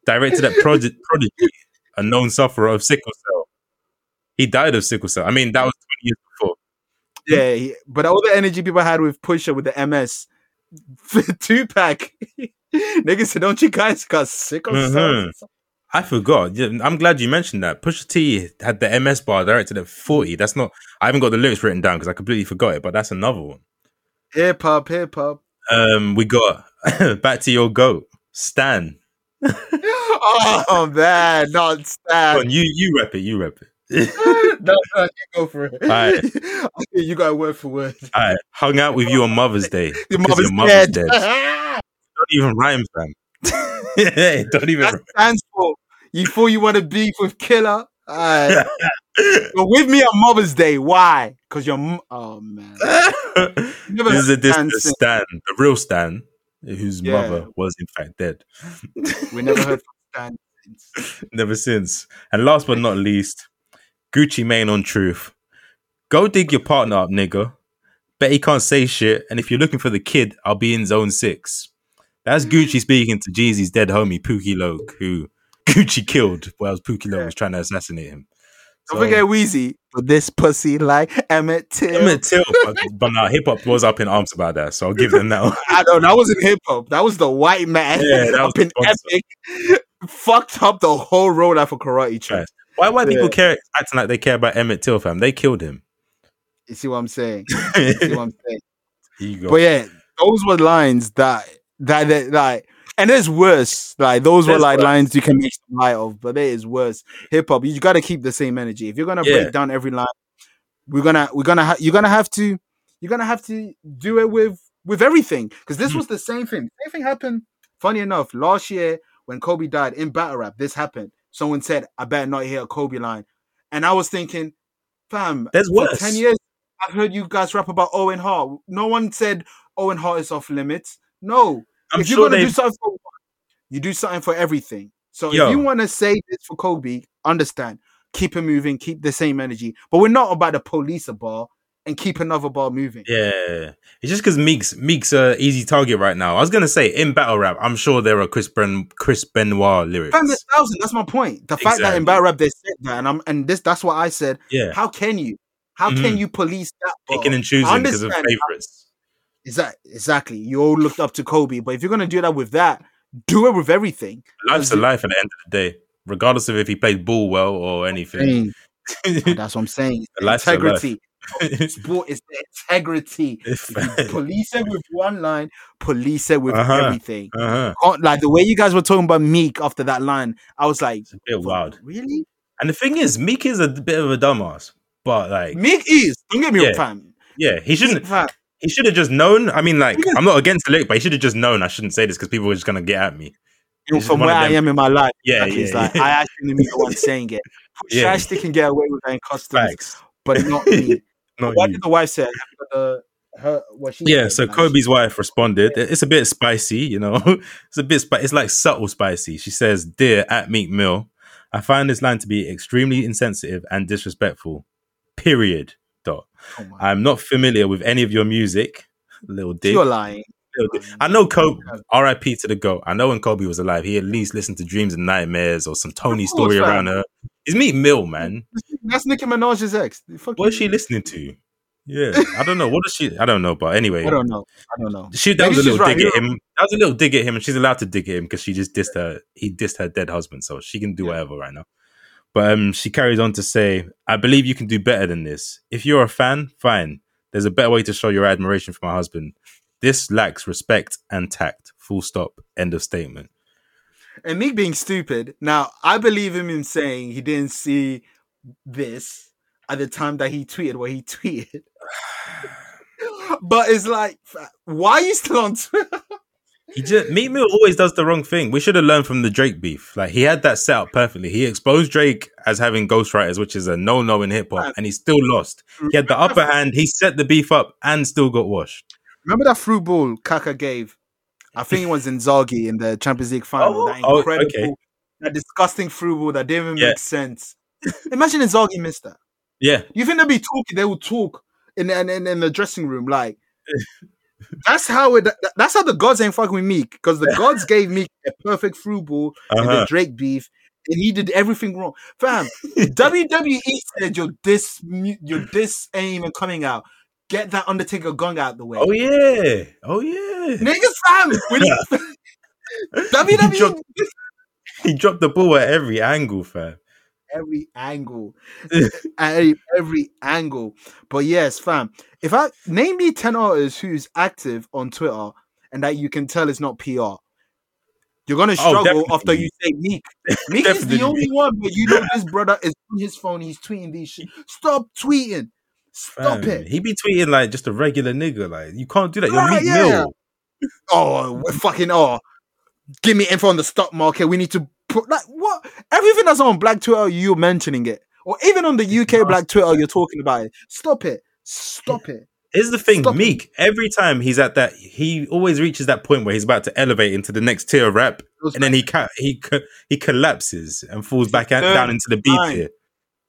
Directed at Prodigy, Prodigy, a known sufferer of sickle cell. He died of sickle cell. I mean, that was 20 years before. Yeah, he- but all the energy people had with Pusha with the MS, Tupac, niggas said, "Don't you guys got sickle Mhm. cell?" I forgot. I'm glad you mentioned that. Pusha T had the MS bar directed at 40. That's not. I haven't got the lyrics written down because I completely forgot it. But that's another one. Hip hop, hip hop. Um, we got back to your goat, Stan. oh man, not Stan. on, you you rep it. You rep it. no, no, you go for it. Alright. you got word for word. I hung out with you on Mother's Day. Your mother's, your mother's dead. dead. Don't even rhyme, fam. Yeah, Don't even. that stands for you thought you want to beef with Killer. Alright. But with me on Mother's Day, why? Because your m- oh man, this is a heard this Stan the. Stan, the real Stan, whose Yeah. mother was in fact dead. we never heard from Stan. since. Never since. And last but not least, Gucci Mane on truth. Go dig your partner up, nigga. Bet he can't say shit. And if you're looking for the kid, I'll be in zone six. That's Gucci mm. speaking to Jeezy's dead homie, Pookie Loc, who Gucci killed while Pookie Loc was trying to assassinate him. Don't forget Wheezy. But this pussy like Emmett Till. Emmett Till, but, but nah, hip hop was up in arms about that, so I'll give them that. one. I know that wasn't hip hop. That was the white man Yeah, that up in. Epic. Fucked up the whole road after karate trip. Why? Why people care acting like they care about Emmett Till, fam? They killed him. You see what I'm saying? You see what I'm saying? you go. But yeah, those were lines that that, that like, and there's worse. Like those were like worse. lines you can make some light of, but there is worse. Hip hop, you got to keep the same energy. If you're gonna Yeah. break down every line, we're gonna we're gonna ha- you're gonna have to you're gonna have to do it with with everything because this Mhm. was the same thing. Same thing happened. Funny enough, last year when Kobe died in battle rap, this happened. Someone said, "I better not hear a Kobe line," and I was thinking, "Fam, There's worse. ten years I've heard you guys rap about Owen Hart. No one said Owen Hart is off limits. No, I'm if you're gonna they. do something for one, you do something for everything. So Yo. if you want to say this for Kobe, understand, keep it moving, keep the same energy. But we're not about to police a bar and keep another bar moving. Yeah, it's just because Meek's Meek's a easy target right now. I was gonna say in battle rap, I'm sure there are Chris Ben Chris Benoit lyrics. Thousand. That's my point. The fact that in battle rap they said that, and I'm and this that's what I said. Yeah, How can you? How can Mhm. you police that? Bar? picking and choosing because of favorites. Exactly. Exactly. You all looked up to Kobe, but if you're gonna do that with that, do it with everything. Life's a life at the end of the day, regardless of if he played ball well or anything. That's what I'm saying. The life's a life. Sport is the integrity. Police it with one line, police it with Uh-huh. everything. uh-huh. Like the way you guys were talking about Meek after that line, I was like, It's a bit wild. Really? And the thing is, Meek is a bit of a dumbass, but like, Meek is. Don't get me Yeah. wrong, yeah, he shouldn't. He should have just known. I mean, like, I'm not against the lyric, but he should have just known. I shouldn't say this because people were just gonna get at me. He's from where I am in my life, Yeah, like, yeah, it's like yeah. I actually be the one saying it. Yeah. Shiesty can get away with that in customs, Facts. but not me. Not what you. did the wife say? Uh, her, what she Yeah, so Kobe's wife responded. It's a bit spicy, you know. It's a bit spi- It's like subtle spicy. She says, "Dear at Meek Mill, I find this line to be extremely insensitive and disrespectful. Period. Dot. oh I'm not familiar with any of your music. Little dick. You're lying. I know Kobe. R.I.P. to the goat. I know when Kobe was alive, he at least listened to Dreams and Nightmares or some Tony course, story fam. around her. It's Meek Mill, man. That's Nicki Minaj's ex. Fuck What is she listening to? Yeah, I don't know. What is she? I don't know. But anyway, I don't know. I don't know. She that Maybe was a little right, dig at him. That was a little dig at him, and she's allowed to dig at him because she just dissed her. He dissed her dead husband, so she can do Yeah. whatever right now. But um, she carries on to say, "I believe you can do better than this. If you're a fan, fine. There's a better way to show your admiration for my husband. This lacks respect and tact. Full stop. End of statement. And Meek being stupid. Now, I believe him in saying he didn't see this at the time that he tweeted what he tweeted. but it's like, why are you still on Twitter? He just Meek Mill always does the wrong thing. We should have learned from the Drake beef. Like he had that set up perfectly. He exposed Drake as having ghostwriters, which is a no-no in hip hop, and he still lost. He had the upper hand. He set the beef up and still got washed. Remember that through ball Kaka gave? I think it was Inzaghi in the Champions League final. Oh, that oh, okay. that disgusting through ball that didn't even Yeah. make sense. Imagine if Zagi missed that. Yeah, You think they'll be talking? They will talk in in, in, in the dressing room. Like that's how it. That's how the gods ain't fucking with Meek because the gods gave Meek a perfect through ball in the uh-huh. Drake beef, and he did everything wrong. Fam, WWE said you're this you're this aim and coming out. Get that Undertaker gong out the way. Oh yeah, oh yeah. Niggas, fam. When you, WWE dropped- He dropped the ball at every angle, fam. every angle, every, every angle. But yes, fam. If I name me ten artists who's active on Twitter and that you can tell it's not PR, you're gonna struggle after you say Meek. Meek is the only one, but you know this brother is on his phone. He's tweeting these shit. Stop tweeting. Stop Fam, it. He be tweeting like just a regular nigga. Like you can't do that. You're Ah, Meek yeah. Mill. Oh, uh, we're fucking oh. Give me info on the stock market. We need to put like what everything that's on Black Twitter, you're mentioning it. Or even on the UK Black Twitter, you're talking about it. Stop it. Stop it. Here's the thing, Stop it. Meek. Every time he's at that, he always reaches that point where he's about to elevate into the next tier of rap, and then he ca- he co- he collapses and falls back out, third down into the B tier,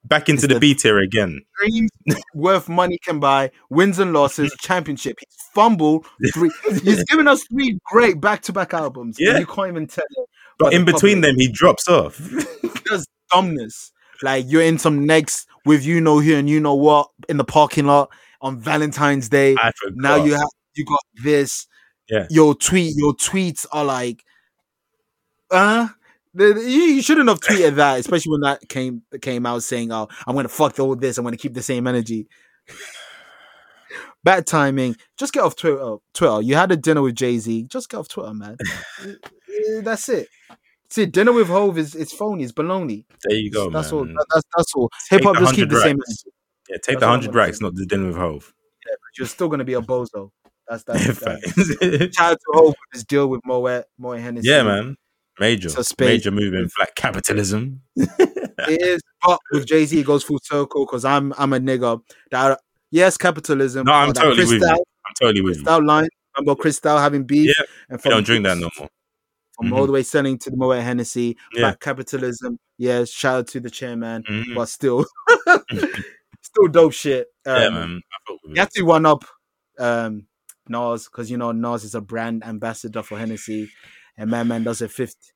back into the the- B tier again. Dreams worth money can buy, wins and losses, championship. He's fumbled three. He's given us three great back to back albums. Yeah. you can't even tell it. But the in between them, he drops off. Just dumbness. Like you're in some next with you know who and you know what in the parking lot on Valentine's Day. Now you have you got this. Yeah. Your tweet, your tweets are like, uh the- the- you, you shouldn't have tweeted that, especially when that came came out saying, "Oh, I'm gonna fuck all this. I'm gonna keep the same energy." Bad timing. Just get off Twitter. Twitter. You had a dinner with Jay Z. Just get off Twitter, man. That's it. See, dinner with Hove is it's phony. It's baloney. there you go, that's man. all. that- That's that's all. Hip hop just keep 100 the same. energy. Yeah, take That's the hundred racks, not the dinner with Hove. Yeah, You're still gonna be a bozo. That's that's. that. Facts. Shout out to Hove with his deal with Moet, Moet Hennessy. yeah, man. Major, major move in black capitalism. It is, but with Jay Z, it goes full circle because I'm I'm a nigga that yes, capitalism. No, I'm totally with you. I'm totally with you. Cristal line. Remember Cristal having beef? Yeah, and We from, don't drink that no more. From Mhm. all the way selling to the Moet Hennessy, Yeah. black capitalism. Yeah, shout out to the chairman, Mhm. but still, still dope shit. Um, yeah, man. I fuck with You you. have to one up um, Nas because you know Nas is a brand ambassador for Hennessy, and Man Man does it fifth.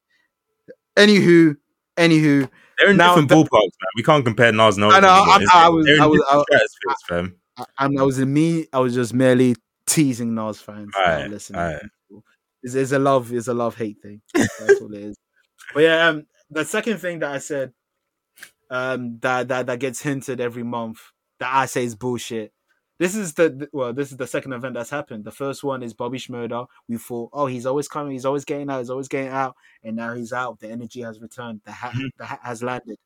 Anywho, anywho, They're in Now different the- ballparks, man. We can't compare Nas and I know, Oz I'm- anymore. I was- They're in I was- different I- stratospheres, fam. I, I'm- I was in me. I was just merely teasing Nas fans. that are Alright, listening. alright. It's, it's a love. It's a love hate thing. That's all it is. But yeah, um, the second thing that I said, um, that that that gets hinted every month that I say is bullshit. This is the well, this is the second event that's happened. The first one is Bobby Shmurda. We thought, oh, he's always coming, he's always getting out, he's always getting out, and now he's out. The energy has returned. The hat, Mhm. the hat has landed.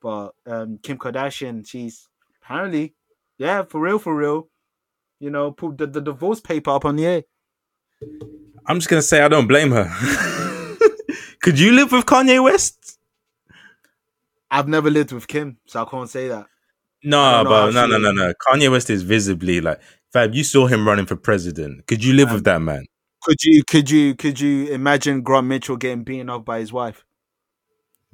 But um, Kim Kardashian, she's apparently, yeah, for real, for real. You know, put the, the divorce paper up on the air. I'm just gonna say I don't blame her. Could you live with Kanye West? I've never lived with Kim, so I can't say that. No, but no, no, no, no. Kanye West is visibly like, Fab, you saw him running for president. Could you live with that man? Could you could you could you imagine Grant Mitchell getting beaten up by his wife?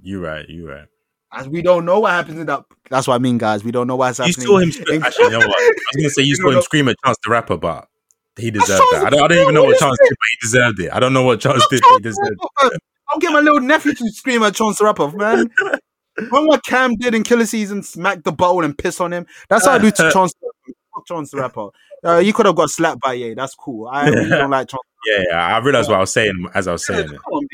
You're right, You're right. As we don't know what happens in that. That's what I mean, guys. We don't know what's happening. You saw him. In- actually, you know what? I was gonna say you saw him scream at Chance the Rapper, but he deserved that. I don't, I don't even know what Chance did, but he deserved it. I don't know what Chance did, but he deserved it. I'll get my little nephew to scream at Chance the Rapper, man. Remember what Cam did in Killa Season? Smack the bowl and piss on him. That's how I do to Chance. the Rapper. Fuck Chance the Rapper. Uh, you could have got slapped by Ye. That's cool. I really don't like Chance. Yeah, yeah. I realized what I was saying as I was saying Come it. on.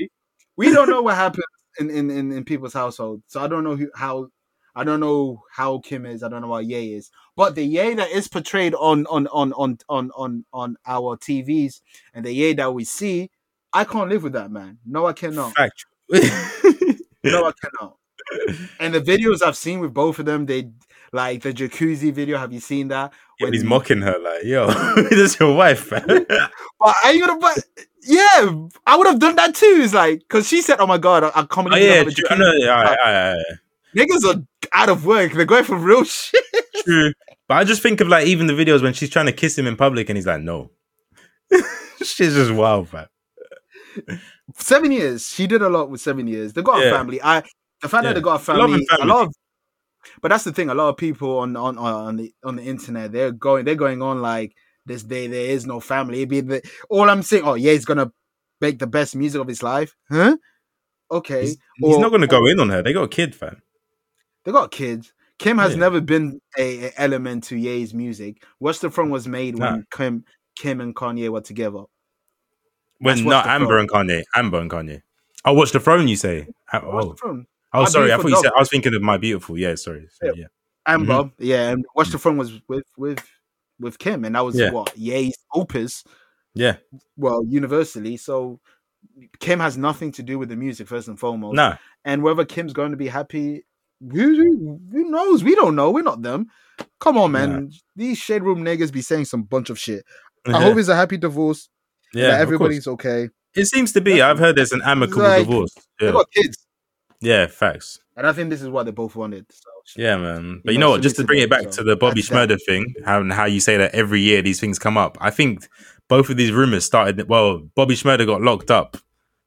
We don't know what happened in, in, in, in people's household, so I don't know who, how. I don't know how Kim is. I don't know what Ye is. But the Ye that is portrayed on on on on on on, on our TVs and the Ye that we see, I can't live with that man. No, I cannot. No, I cannot. And the videos I've seen with both of them, they like the jacuzzi video. Have you seen that? Yeah, When- he's mocking her like, yo, this your wife. But are you gonna? But Yeah, I would have done that too. It's like because she said, "Oh my god, I, I can't Oh yeah, I'm true. I know, yeah, yeah, yeah, yeah. Niggas are out of work. They're going for real shit. True. But I just think of like even the videos when she's trying to kiss him in public and he's like, no. She's just wild, man. Seven years. She did a lot with seven years. They got a family. I the fact Yeah. that they got a family, a lot of. But that's the thing. A lot of people on on on the on the internet, they're going they're going on like this day there is no family. It'd be the, all I'm saying. Oh yeah, he's gonna make the best music of his life, huh? Okay, He's, he's not going to go in on her. They got a kid, fam. They got kids. Kim has Yeah. never been a, a element to Ye's music. Watch the Throne was made when Kim Kim and Kanye were together. When not Amber Throne. and Kanye. Amber and Kanye. Oh, watch the throne, you say? Watch Oh, the Throne. Oh My sorry. I thought you said, I was thinking of My Beautiful. Yeah, sorry. Yeah. Amber, yeah, and mm-hmm. Watch the mm. Throne was with with with Kim, and that was Yeah. what Ye's opus. Yeah. Well, universally, so Kim has nothing to do with the music first and foremost. Nah. And whether Kim's going to be happy, who, who knows? We don't know. We're not them. Come on, man. These shade room niggas be saying some bunch of shit. I hope it's a happy divorce. yeah, everybody's okay. It seems to be. I've heard there's an amicable Like, divorce. They Yeah. got kids. Yeah, facts. And I think this is what they both wanted. So Yeah, man. But You you know, know what? Just to bring it back so to the Bobby. Shmurda thing, how and how you say that every year these things come up. I think both of these rumors started. Well, Bobby Shmurda got locked up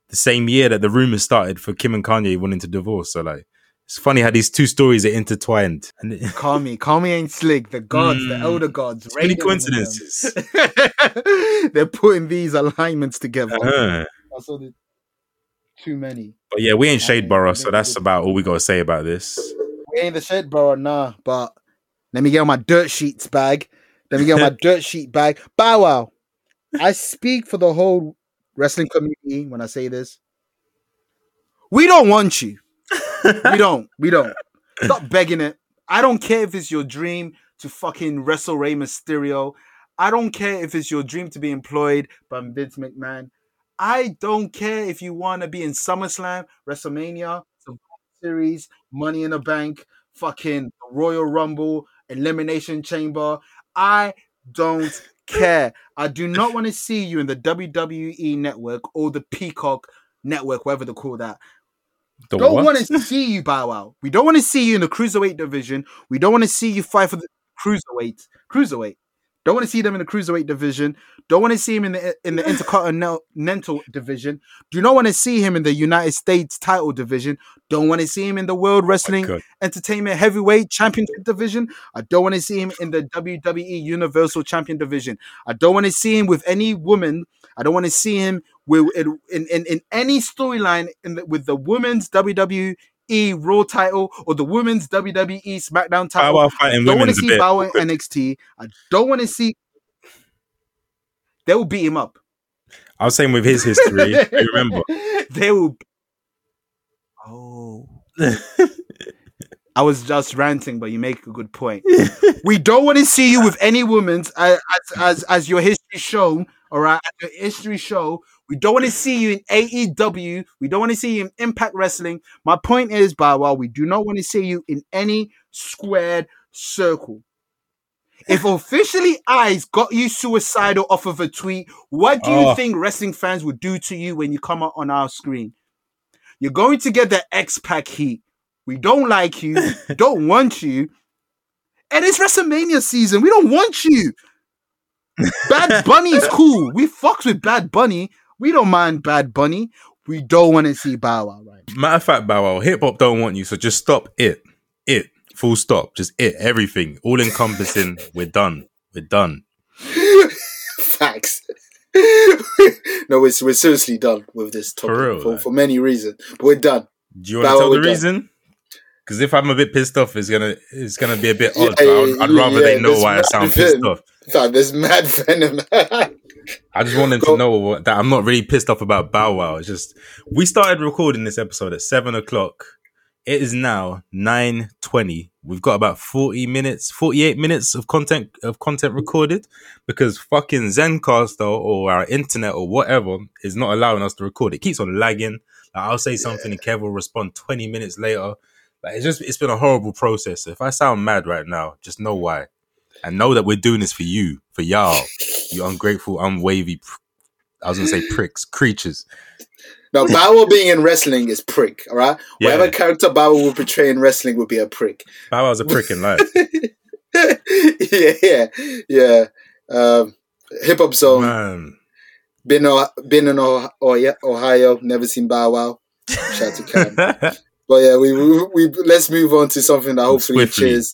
the same year that the rumors started for Kim and Kanye wanting to divorce. So like, it's funny how these two stories are intertwined. And it, call me. Call me ain't slick. The gods, the Mm. elder gods. Too many coincidences. They're putting these alignments together. Uh-huh. I saw the too many. But yeah, we ain't I Shade mean, Borough, so that's about all we got to say about this. We ain't the bro. Nah, but let me get on my dirt sheets bag. Let me get on my dirt sheet bag. Bow wow. I speak for the whole wrestling community when I say this. We don't want you. we don't. We don't. Stop begging it. I don't care if it's your dream to fucking wrestle Rey Mysterio. I don't care if it's your dream to be employed by Vince McMahon. I don't care if you want to be in SummerSlam, WrestleMania, Series, Money in the Bank, fucking Royal Rumble, Elimination Chamber. I don't care. I do not want to see you in the WWE network or the Peacock network, whatever they call that The don't want to see you bow wow. We don't want to see you in the cruiserweight division. We don't want to see you fight for the cruiserweight. Cruiserweight. Don't want to see them in the cruiserweight division. Don't want to see him in the in the intercontinental division. Do not want to see him in the United States title division. Don't want to see him in the World oh Wrestling God. Entertainment Heavyweight Championship division. I don't want to see him in the WWE Universal Champion division. I don't want to see him with any woman. I don't want to see him with in in, in, in any storyline in the, with the women's WWE Raw title or the women's WWE SmackDown title. Wow fighting don't want to see. Bow in NXT. I don't want to see. They will beat him up. I was saying with his history, you remember? they will. Oh. I was just ranting, but you make a good point. we don't want to see you with any women's as as as your history shown. All right, as your history show. We don't want to see you in AEW. We don't want to see you in Impact Wrestling. My point is, Bow Wow, we do not want to see you in any squared circle. If officially eyes got you suicidal off of a tweet, what do you Oh. think wrestling fans would do to you when you come out on our screen? You're going to get the X-Pac heat. We don't like you, don't want you. And it's WrestleMania season. We don't want you. Bad Bunny is cool. We fucks with Bad Bunny. We don't mind Bad Bunny. We don't want to see Bow Wow, right? Matter of fact, Bow Wow, hip hop don't want you, so just stop it. It. Full stop. Just it. Everything. All encompassing. We're done. We're done. Facts. no, we're, we're seriously done with this topic For real, for, like- for many reasons. But we're done. Do you want to tell the done. reason? Because if I'm a bit pissed off, it's gonna it's gonna be a bit Yeah, odd. but I'd, I'd rather yeah, they know why I sound pissed off. Fam, there's mad venom. I just wanted Go- to know what, that I'm not really pissed off about Bow Wow. It's just we started recording this episode at seven o'clock. It is now nine twenty. We've got about forty minutes, forty eight minutes of content of content recorded because fucking Zencastr or our internet or whatever is not allowing us to record. It keeps on lagging. Like I'll say something and Kev will respond twenty minutes later. Like it's just it's been a horrible process. If I sound mad right now, just know why, and know that we're doing this for you, for y'all, you ungrateful, unwavy, I was gonna say pricks, creatures. Now, Bow Wow being in wrestling is prick, all right? Yeah. Whatever character Bow Wow would portray in wrestling would be a prick. Bow Wow's a prick in life. yeah, yeah, yeah. Um, Hip Hop Zone, Man. been, o- been in oh- oh- Ohio, never seen Bow Wow. Shout out to Cam. But yeah, we, we, we let's move on to something that hopefully Swiftly. cheers,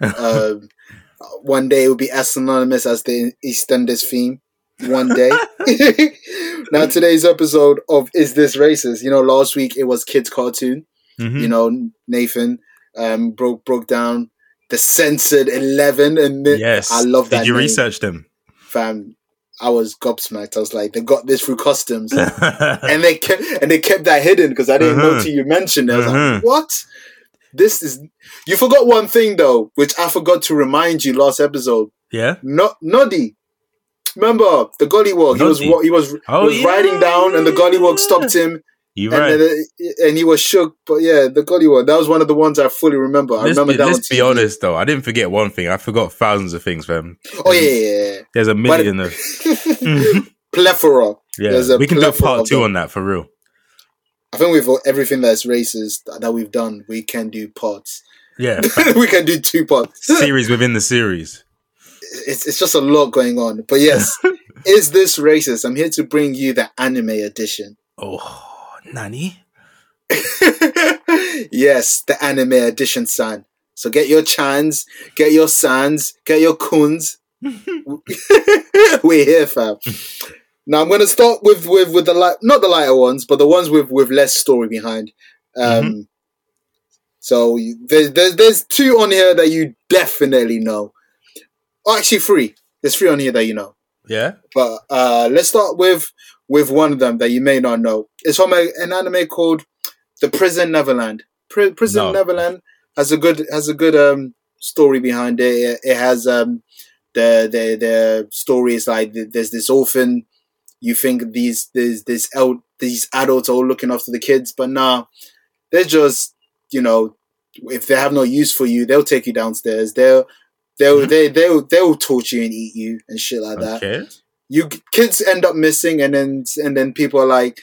Um, one day it will be as synonymous as the EastEnders theme. One day. now today's episode of Is This Racist? You know, last week it was kids cartoon. Mhm. you know Nathan um broke broke down the censored 11 and th- yes. I love that Did you name, research them? fam I was gobsmacked I was like they got this through customs and they kept and they kept that hidden because I didn't know Uh-huh. till you mentioned it I was Uh-huh. like what this is you forgot one thing though which I forgot to remind you last episode yeah. no Noddy remember the gollywog he was he was Oh, he was riding down and the gollywog stopped him You and, right. then, uh, and he was shook. But yeah, the Gollywog, that was one of the ones I fully remember. I let's remember be, that let's be honest though. I didn't forget one thing. I forgot thousands of things, fam. Oh yeah, yeah, There's a million of yeah. plethora. yeah. There's a We can do part two on that for real. I think with everything that's racist that we've done, we can do parts. Yeah. we can do two parts. series within the series. It's it's just a lot going on. But yes, is this racist? I'm here to bring you the anime edition. Oh, Nani? yes, the anime edition, son. So get your chans, get your sans, get your kuns. We're here, fam. Now I'm gonna start with with with the light, not the lighter ones, but the ones with with less story behind. Um, So there's there's there's two on here that you definitely know. Oh, actually, three. There's three on here that you know. Yeah. But uh, let's start with with one of them that you may not know. It's from a, an anime called The Promised Neverland. Pri- Promised No. Neverland has a good has a good um story behind it. It, it has um the the the story is like th- there's this orphan. You think these these this el- these adults are all looking after the kids, but nah, they're just you know if they have no use for you, they'll take you downstairs. They'll they'll Mhm. they they'll they'll torture you and eat you and shit like that Okay. you kids end up missing and then and then people are like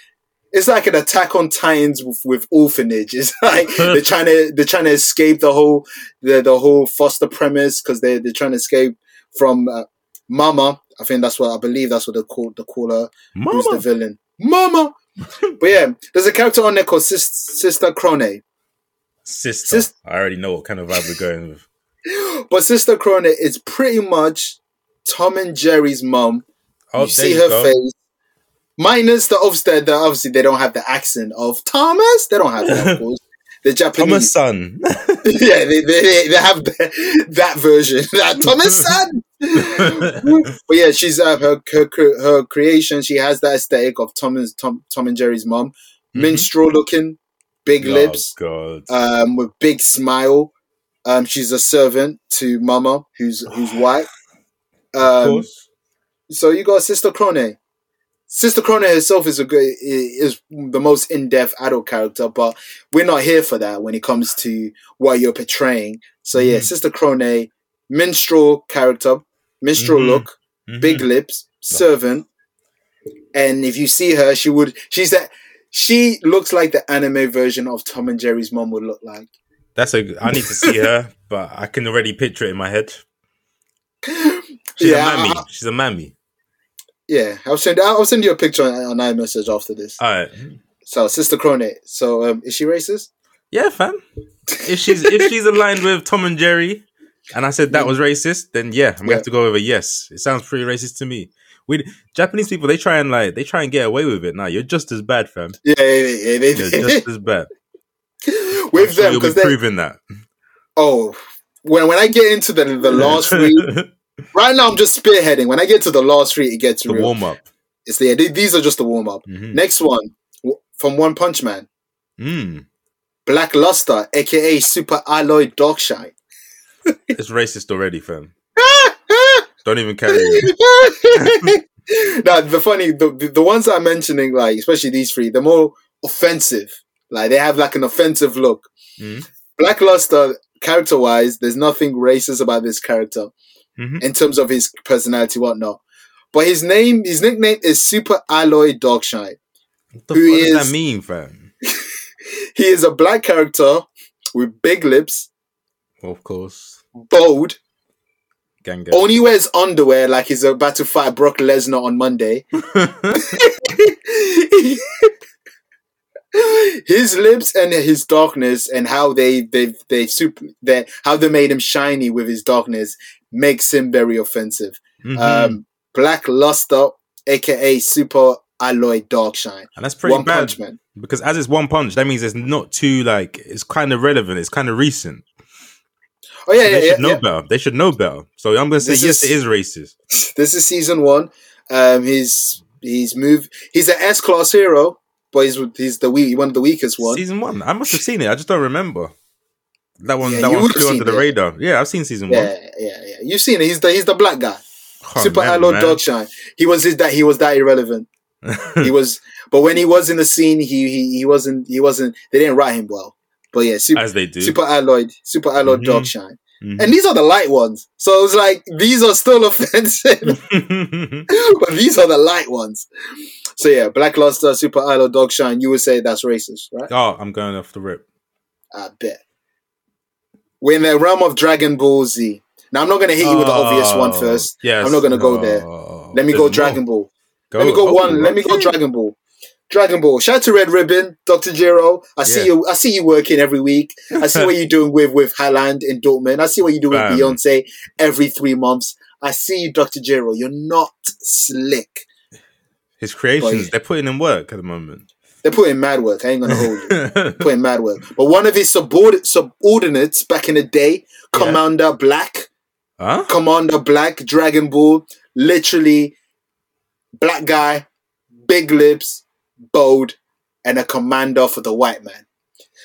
it's like an attack on titans with, with orphanage it's like they're trying to they're trying to escape the whole the, the whole foster premise because they, they're trying to escape from uh, mama i think that's what i believe that's what they call the call her who's the villain mama but yeah there's a character on there called Sis, sister Krone Sister. Sis- I already know what kind of vibe we're going with. but sister Krone is pretty much tom and jerry's mom Oh, you see you her go. face. Minus the obviously, the, obviously they don't have the accent of Thomas. They don't have that, of course. The Japanese Thomas son. yeah, they, they, they have the, that version. That Thomas son. but yeah, she's uh, her, her her creation. She has that aesthetic of Thomas Tom Tom and Jerry's mom, Mhm. minstrel looking, big Oh, lips, God. um, with big smile. Um, she's a servant to Mama, who's who's white. of Um, course. so you got Sister Krone. Sister Krone herself is a good is the most in depth adult character, but we're not here for that when it comes to what you're portraying. So yeah, Mhm. Sister Krone, minstrel character, minstrel Mhm. look, Mhm. big lips, servant, and if you see her, she would she's that she looks like the anime version of Tom and Jerry's mom would look like. That's a. I need to see her, but I can already picture it in my head. She's Yeah, a mammy. She's a mammy. Yeah, I'll send I'll send you a picture on, on iMessage after this. All right. So Sister Krone. So um, is she racist? Yeah, fam. If she's if she's aligned with Tom and Jerry, and I said that was racist, then yeah, I'm gonna Yeah. have to go with a yes. It sounds pretty racist to me. We Japanese people, they try and like they try and get away with it. Now you're just as bad, fam. Yeah, yeah, yeah, they- You're just as bad. With sure them you'll be because they. proving that. Oh, when when I get into the the last three, right now I'm just spearheading. When I get to the last three, it gets the real. warm up. It's the th- these are just the warm up. Mhm. Next one w- from One Punch Man, Mm. Black Luster, aka Super Alloy Darkshine. It's racist already, fam. Don't even carry it. now the funny the, the ones I'm mentioning, like especially these three, they're more offensive. Like they have like an offensive look. Mhm. Black Luster, character wise, there's nothing racist about this character Mhm. in terms of his personality, whatnot. But his name, his nickname is Super Alloy Darkshine. What the Who does that mean, fam? He is a black character with big lips, Well, of course. bold, Gang gang. only wears underwear like he's about to fight Brock Lesnar on Monday. his lips and his darkness and how they they they super they how they made him shiny with his darkness makes him very offensive. Mhm. Um, Black Luster, aka Super Alloy Darkshine, and that's pretty One bad Punch Man. because as it's one punch, that means it's not too like it's kind of relevant. It's kind of recent. Oh yeah, So yeah, they yeah, should know yeah. better. They should know better. So I'm gonna say This yes, is- it is racist. This is season one. Um, he's he's moved. He's an S class hero, but he's he's the weak one of the weakest ones. Season one. I must have seen it. I just don't remember. That one. Yeah, that one flew under the it. radar. Yeah, I've seen season one. yeah, one. yeah, yeah. You've seen it. He's the he's the black guy. Oh, Super man, Alloy man. Darkshine. He was his that he was that irrelevant. he was, but when he was in the scene, he he, he wasn't he wasn't. They didn't write him well. But yeah, super As they do. super alloyed, super alloyed Mhm. Darkshine, Mhm. and these are the light ones. So it's like these are still offensive, but these are the light ones. So yeah, Black Luster, Super Alloy Darkshine. You would say that's racist, right? oh, I'm going off the rip. I bet. We're in the realm of Dragon Ball Z. Now I'm not gonna hit you with the obvious one oh, first. Yes, I'm not gonna go there. Let me go. Dragon Ball. Go. Let me go Oh, one. Let me go. Dragon Ball. Dragon Ball. Shout out to Red Ribbon, Doctor Gero. I see Yeah. you. I see you working every week. I see what you're doing with with Haaland in Dortmund. I see what you do with Bam. Beyonce every three months. I see you, Doctor Gero. You're not slick. His creations, Boy. they're putting in work at the moment. They're putting mad work. I ain't gonna hold you. Putting mad work. But one of his subordinates, subordinates back in the day, Yeah. Commander Black, huh? Commander Black, Dragon Ball, literally black guy, big lips, bold, and a commander for the white man.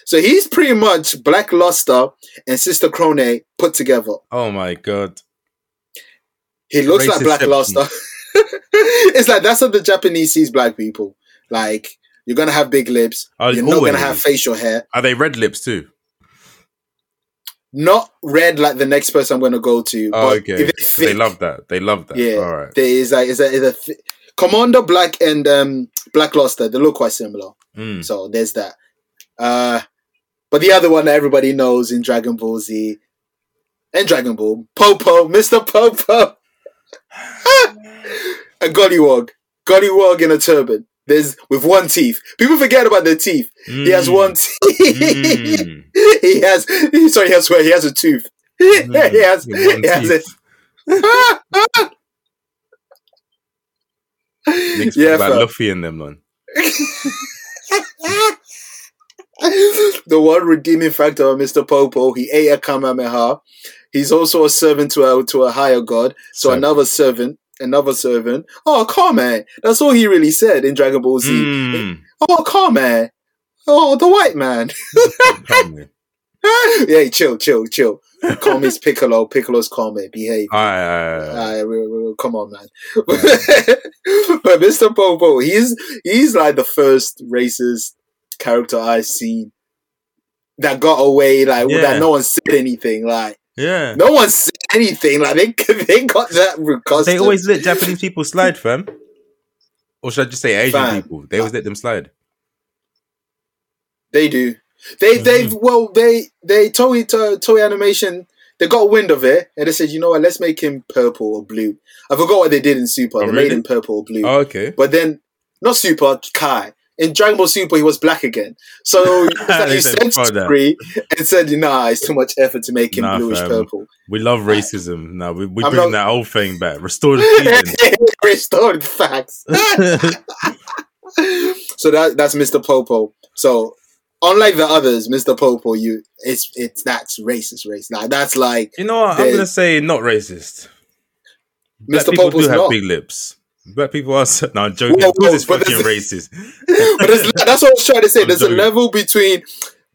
So he's pretty much Black Luster and Sister Krone put together. Oh my god. He looks like Black Luster. it's like that's how the Japanese sees black people. Like you're gonna have big lips. Oh, you're not gonna have facial hair. Are they red lips too? Not red like the next person I'm gonna go to. Oh, but okay. So they love that. They love that. Yeah, All right. there is like is a, is a thi- Commander Black and um, Black Luster. They look quite similar. Mm. So there's that. Uh, but the other one that everybody knows in Dragon Ball Z and Dragon Ball, Popo, Mr. Popo, a Gollywog, Gollywog in a turban. There's with one teeth. People forget about their teeth. He has Mm. one teeth. Mm. he has. Sorry, he has. He has a tooth. Mm. he has. One He has teeth. it. Yeah, like. Luffy and them, man. the one redeeming factor of Mr. Popo, he ate a Kamehameha. He's also a servant to a to a higher god. So another servant, another servant. Oh, Kami. That's all he really said in Dragon Ball Z. Mm. Oh, Kami. Oh, the white man. Yeah, chill, chill, chill. Kami's Piccolo. Piccolo's Kami. Behave. Uh, we- we- we- come on, man. but Mr. Popo, he's he's like the first racist character I've seen that got away, like Yeah. that. No one said anything. Like Yeah. no one said anything. Like they they got that because They always let Japanese people slide, fam. Or should I just say Asian Fam. people? They always let them slide. they do. They Mm-hmm. they well they they Toei to, Toei Animation. They got wind of it and they said, you know what? Let's make him purple or blue. I forgot what they did in Super. Oh, they made him purple or blue. Oh, okay. But then, not Super, Kai. In Dragon Ball Super, he was black again. So like you said, sent "Fuck that." And said, nah, it's too much effort to make him Nah, bluish purple. We love racism. Now we we I'm bring not- that old thing back. Restore the feeling. Restored facts. so that that's Mr. Popo. So unlike the others, Mr. Popo, you it's it's that's racist race. Now that's like you know what? I'm gonna say not racist. Mr. Popo's do have not. big lips. Black people are so, no, I'm joking. Whoa, of course, it's fucking racist. but that's what I was trying to say. I'm There's a level between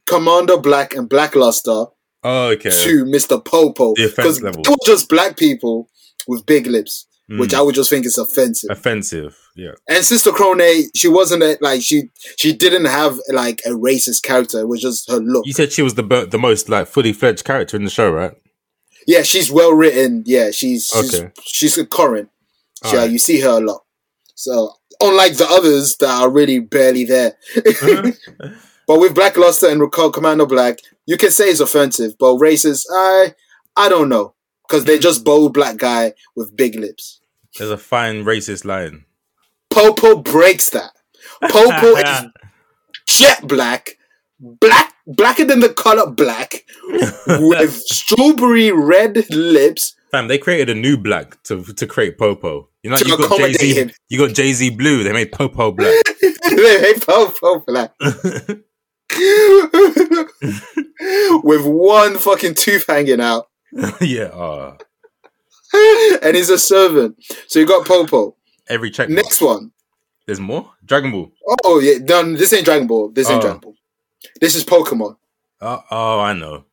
Commander Black and Blackluster Oh, okay. to Mr. Popo. Level. it was just black people with big lips, which Mm. I would just think is offensive. offensive. Yeah. And Sister Krone, she wasn't a, like she she didn't have like a racist character. It was just her look. You said she was the the most like fully fledged character in the show, right? Yeah, she's well written. Yeah, she's she's, Okay. she's a current. She, Alright. You see her a lot. So unlike the others that are really barely there. Uh-huh. but with Black Luster and Recall Commander Black, you can say it's offensive, but racist, I I don't know. Because they're just bold black guy with big lips. There's a fine racist line. Popo breaks that. Popo is jet black, black blacker than the color black, with strawberry red lips. Fam, they created a new black to to create Popo. You know, To you got Jay Z. You got Jay Z Blue. They made Popo black. they made Popo black. with one fucking tooth hanging out. yeah. Uh, and he's a servant. So you got Popo. every check. Next one. There's more. Dragon Ball. Oh yeah, no, this ain't Dragon Ball. This ain't Oh. Dragon Ball. This is Pokemon. Oh, oh, I know.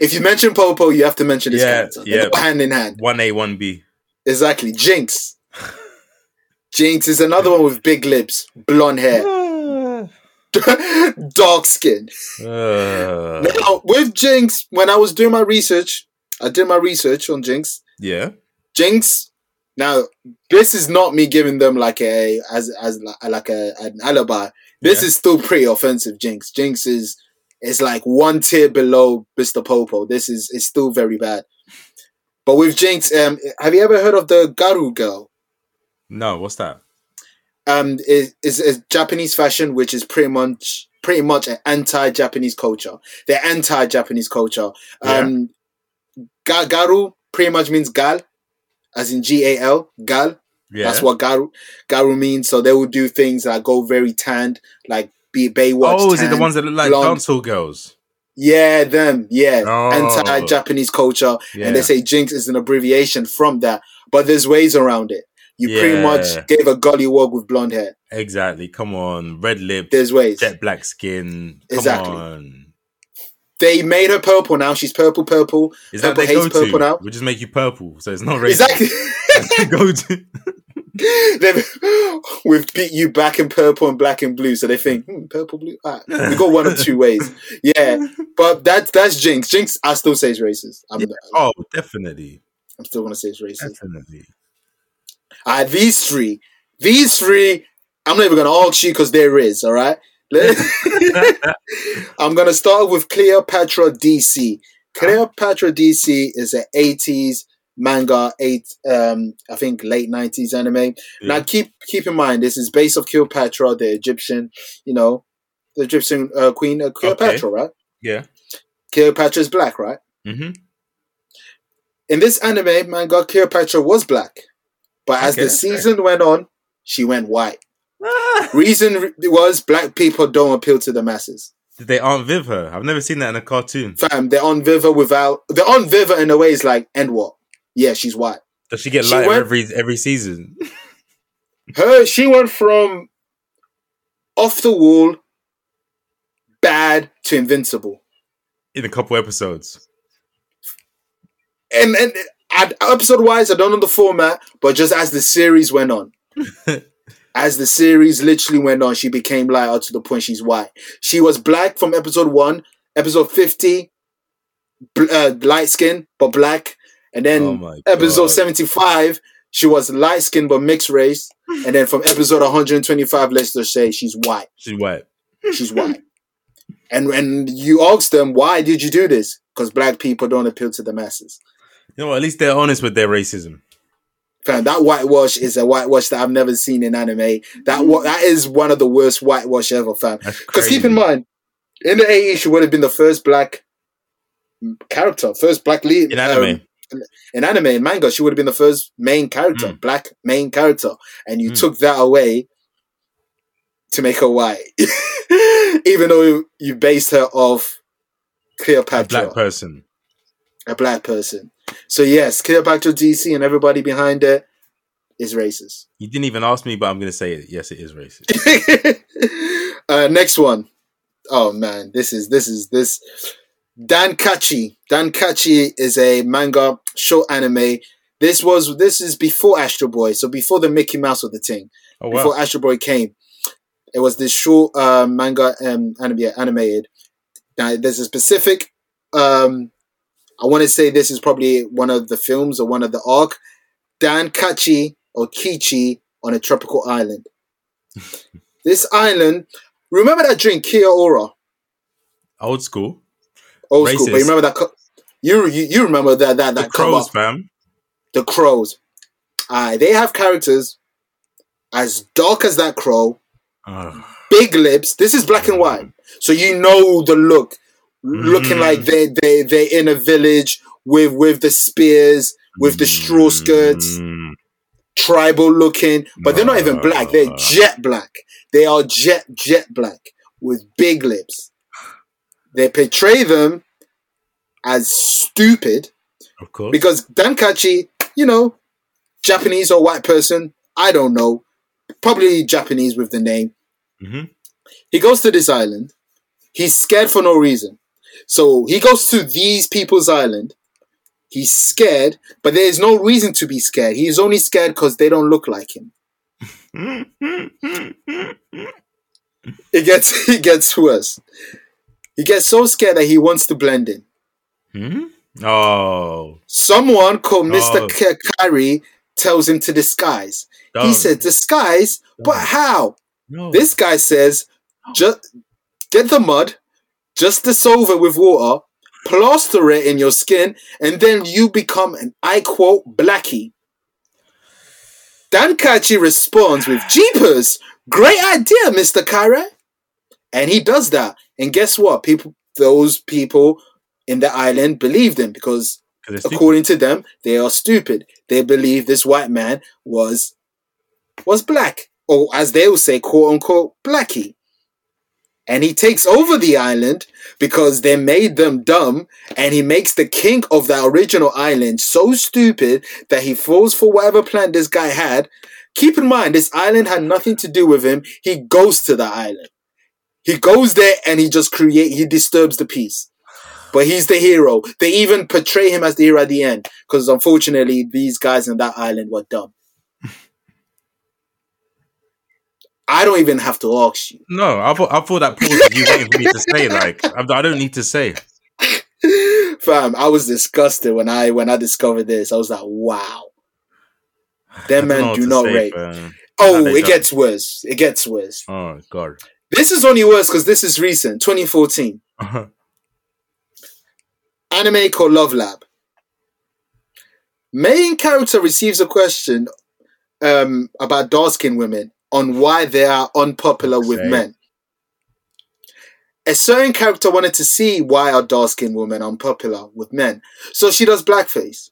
If you mention Popo, you have to mention this Yeah, character. Yeah. hand in hand. One A, one B. Exactly. Jynx. Jynx is another one with big lips, blonde hair, dark skin. Uh, Now, with Jynx, when I was doing my research, I did my research on Jynx. yeah. Jynx. Now, this is not me giving them like a as as like a an alibi. This Yeah. is still pretty offensive. Jynx. Jynx is is like one tier below Mr. Popo. This is it's still very bad. But with Jynx, um, have you ever heard of the Gyaru girl? No, what's that? um is is is Japanese fashion, which is pretty much pretty much an anti-Japanese culture. They're anti-Japanese culture. Um, ga- garu pretty much means gal, as in G A L, gal. Yeah. That's what garu garu means. So they will do things that go very tanned, like be Baywatch. oh, is it the ones that look like blonde. dancehall girls? Yeah, them. Yeah, Oh. anti-Japanese culture, Yeah. and they say Jynx is an abbreviation from that. But there's ways around it. You pretty much gave a gollywog with blonde hair. Exactly. Come on, red lips, There's ways. jet black skin. Come Exactly. on. They made her purple now. She's purple, purple. Is that Purple their hates go purple now. to? We just make you purple, so it's not racist. Exactly. go to. We've beat you back in purple and black and blue, so they think hmm, purple, blue. Ah, we got one of two ways. Yeah, but that's that's Jynx. Jynx, I still say is racist. I'm, Oh, definitely, I'm still gonna say it's racist. definitely. Uh, these three, these three, I'm not even gonna ask you because there is. All right. I'm gonna start with Cleopatra DC. Cleopatra DC is an 80s manga, eight um, I think late 90s anime. Now keep keep in mind this is based off Cleopatra, the Egyptian, you know, the Egyptian uh, queen uh, Cleopatra, right? Yeah. Cleopatra is black, right? hmm In this anime manga, Cleopatra was black, but as Okay, the that's fair. season went on, she went white. Reason re- was black people don't appeal to the masses. They Aunt Viv her? I've never seen that in a cartoon. Fam, they're on Viva without they're on Viva in a way. It's like, and what? Yeah, she's white. Does she get She lighter went- every every season? Her, she went from off the wall, bad to invincible. In a couple episodes. And and episode wise, I don't know the format, but just as the series went on, as the series literally went on, she became lighter to the point she's white. She was black from episode one, episode fifty, bl- uh, light skin but black, and then oh episode God. 75 she was light skinned but mixed race and then from episode 125 let's just say she's white She's white. she's white and when you ask them why did you do this because black people don't appeal to the masses You know? At least they're honest with their racism. Fam, that whitewash is a whitewash that I've never seen in anime. That wa- that is one of the worst whitewash ever, fam. Because keep in mind, in the 80s, she would have been the first black character, first black lead in anime. um, in anime and manga, she would have been the first main character, Mm. black main character, and you Mm. took that away to make her white, even though you based her off a Cleopatra, black person. a black person. So yes, Cleopatra DC and everybody behind it, is racist. You didn't even ask me, but I'm going to say it. Yes, it is racist. uh, next one. Oh man, this is this is this. Dan Kachi. Dan Kachi is a manga short anime. This was this is before Astro Boy, so before the Mickey Mouse of the thing. Oh Before. Astro Boy came, it was this short uh, manga um, anime animated. Now there's a specific. Um, I want to say this is probably one of the films or one of the arc. Dan Kachi or Kichi on a tropical island. this island. Remember that drink, Kia Ora? Old school. Old school, but you remember that? Co- you, you you remember that that The that come crows, fam. the crows. Aye, they have characters as dark as that crow, big lips. This is black and white, so you know the look, looking Mm. like they they they in a village with with the spears, with the straw skirts, Mm. tribal looking, but they're not even black. They're jet black. They are jet jet black with big lips. They portray them as stupid Of course. because Dankachi, you know, Japanese or white person, I don't know, probably Japanese with the name. Mhm. He goes to this island. He's scared for no reason. So he goes to these people's island. He's scared, but there is no reason to be scared. He's only scared because they don't look like him. It gets it gets worse. He gets so scared that he wants to blend in. Hmm? Oh. Someone called Mr. Oh. Tells him to disguise. He don't. said, disguise? But Don't. how? no. This guy says, just get the mud, just dissolve it with water, plaster it in your skin, and then you become an I quote blackie. Dan Dankachi responds with Jeepers, great idea, Mr. Kyrie. And he does that. And guess what? People those people in the island believed him because, stupid. according to them, they are stupid. They believe this white man was was black, or as they will say, quote unquote, blackie. And he takes over the island because they made them dumb, and he makes the king of the original island so stupid that he falls for whatever plan this guy had. Keep in mind, this island had nothing to do with him. He goes to the island. He goes there and he just create. He disturbs the peace but he's the hero. They even portray him as the hero at the end because unfortunately these guys on that island were dumb. I don't even have to ask you. No, I thought I thought that pause you waiting for me to say. Like I, don't need to say. Fam, I was disgusted when I when I discovered this. I was like, wow. Them men do not say, rate. fam. Oh, it don't. gets worse. It gets worse. Oh god. This is only worse because this is recent, 2014. Anime called Love Lab. Main character receives a question um, about dark skinned women on why they are unpopular with Okay. men. A certain character wanted to see why are dark skinned women unpopular with men. So she does blackface.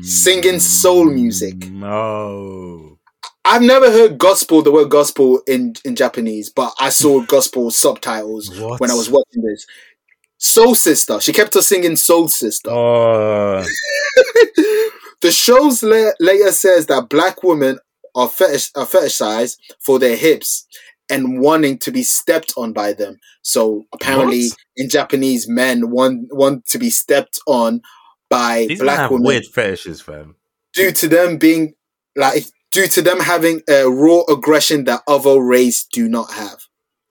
Singing soul music. No. I've never heard gospel, the word gospel in, in Japanese, but I saw gospel subtitles What? when I was watching this. Soul Sister. She kept us singing Soul Sister. Oh. the show's la- later says that black women are, fetish- are fetishized for their hips and wanting to be stepped on by them. So apparently, What? in Japanese, men want want to be stepped on by These black women weird fetishes, fam. due to them being like due to them having a raw aggression that other race do not have.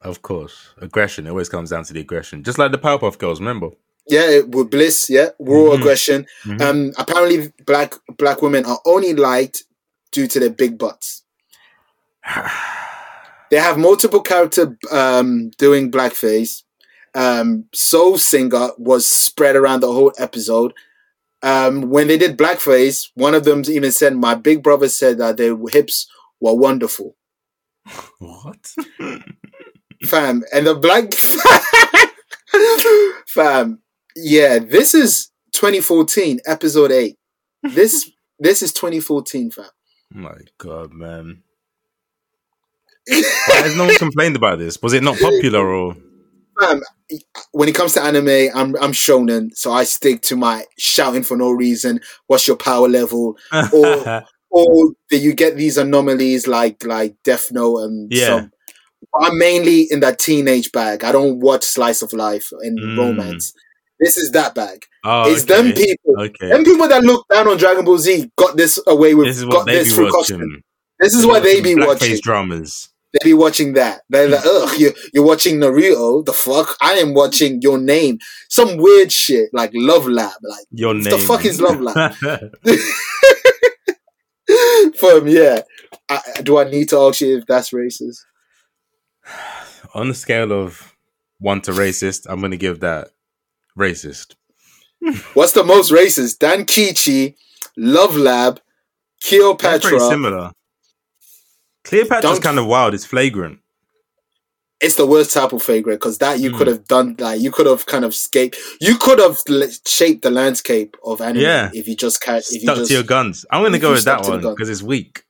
Of course, aggression it always comes down to the aggression. Just like the Powerpuff Girls, remember? Yeah, it- with bliss, yeah, raw Mhm. aggression. Mhm. Um, apparently, black black women are only liked due to their big butts. They have multiple character um, doing blackface. Um, Soul Singer was spread around the whole episode. Um, when they did blackface, one of them even said, "My big brother said that their hips were wonderful." what? fam and the black fam yeah this is 2014 episode 8 this this is 2014 fam My God, man. Why has no one complained about this? Was it not popular or? Fam when it comes to anime i'm i'm shonen so i stick to my shouting for no reason what's your power level Or- or that you get these anomalies like like Death Note and Yeah. some. I'm mainly in that teenage bag. I don't watch slice of life and Mm. romance. This is that bag. Oh, it's them people. Okay. Them people that look down on Dragon Ball Z got this away with. This is got what they this be watching. costume. This is what they be watching. dramas. They be watching that. They're like, mm. ugh, you, you're watching Naruto. The fuck? I am watching Your Name. Some weird shit like Love Lab. Like, Your What name. the fuck is Love Lab? Firm, yeah. I, do I need to ask you if that's racist? On the scale of one to racist, I'm gonna give that racist. What's the most racist? Dan Kichi, Love Lab, That's pretty Cleopatra. similar. Cleopatra's kind of wild. It's flagrant. It's the worst type of flagrant because that you Mm. could have done. Like you could have kind of escaped. You could have l- shaped the landscape of anime Yeah. if you just ca- if you Stuck just to your guns. I'm gonna go you with that to one because it's weak.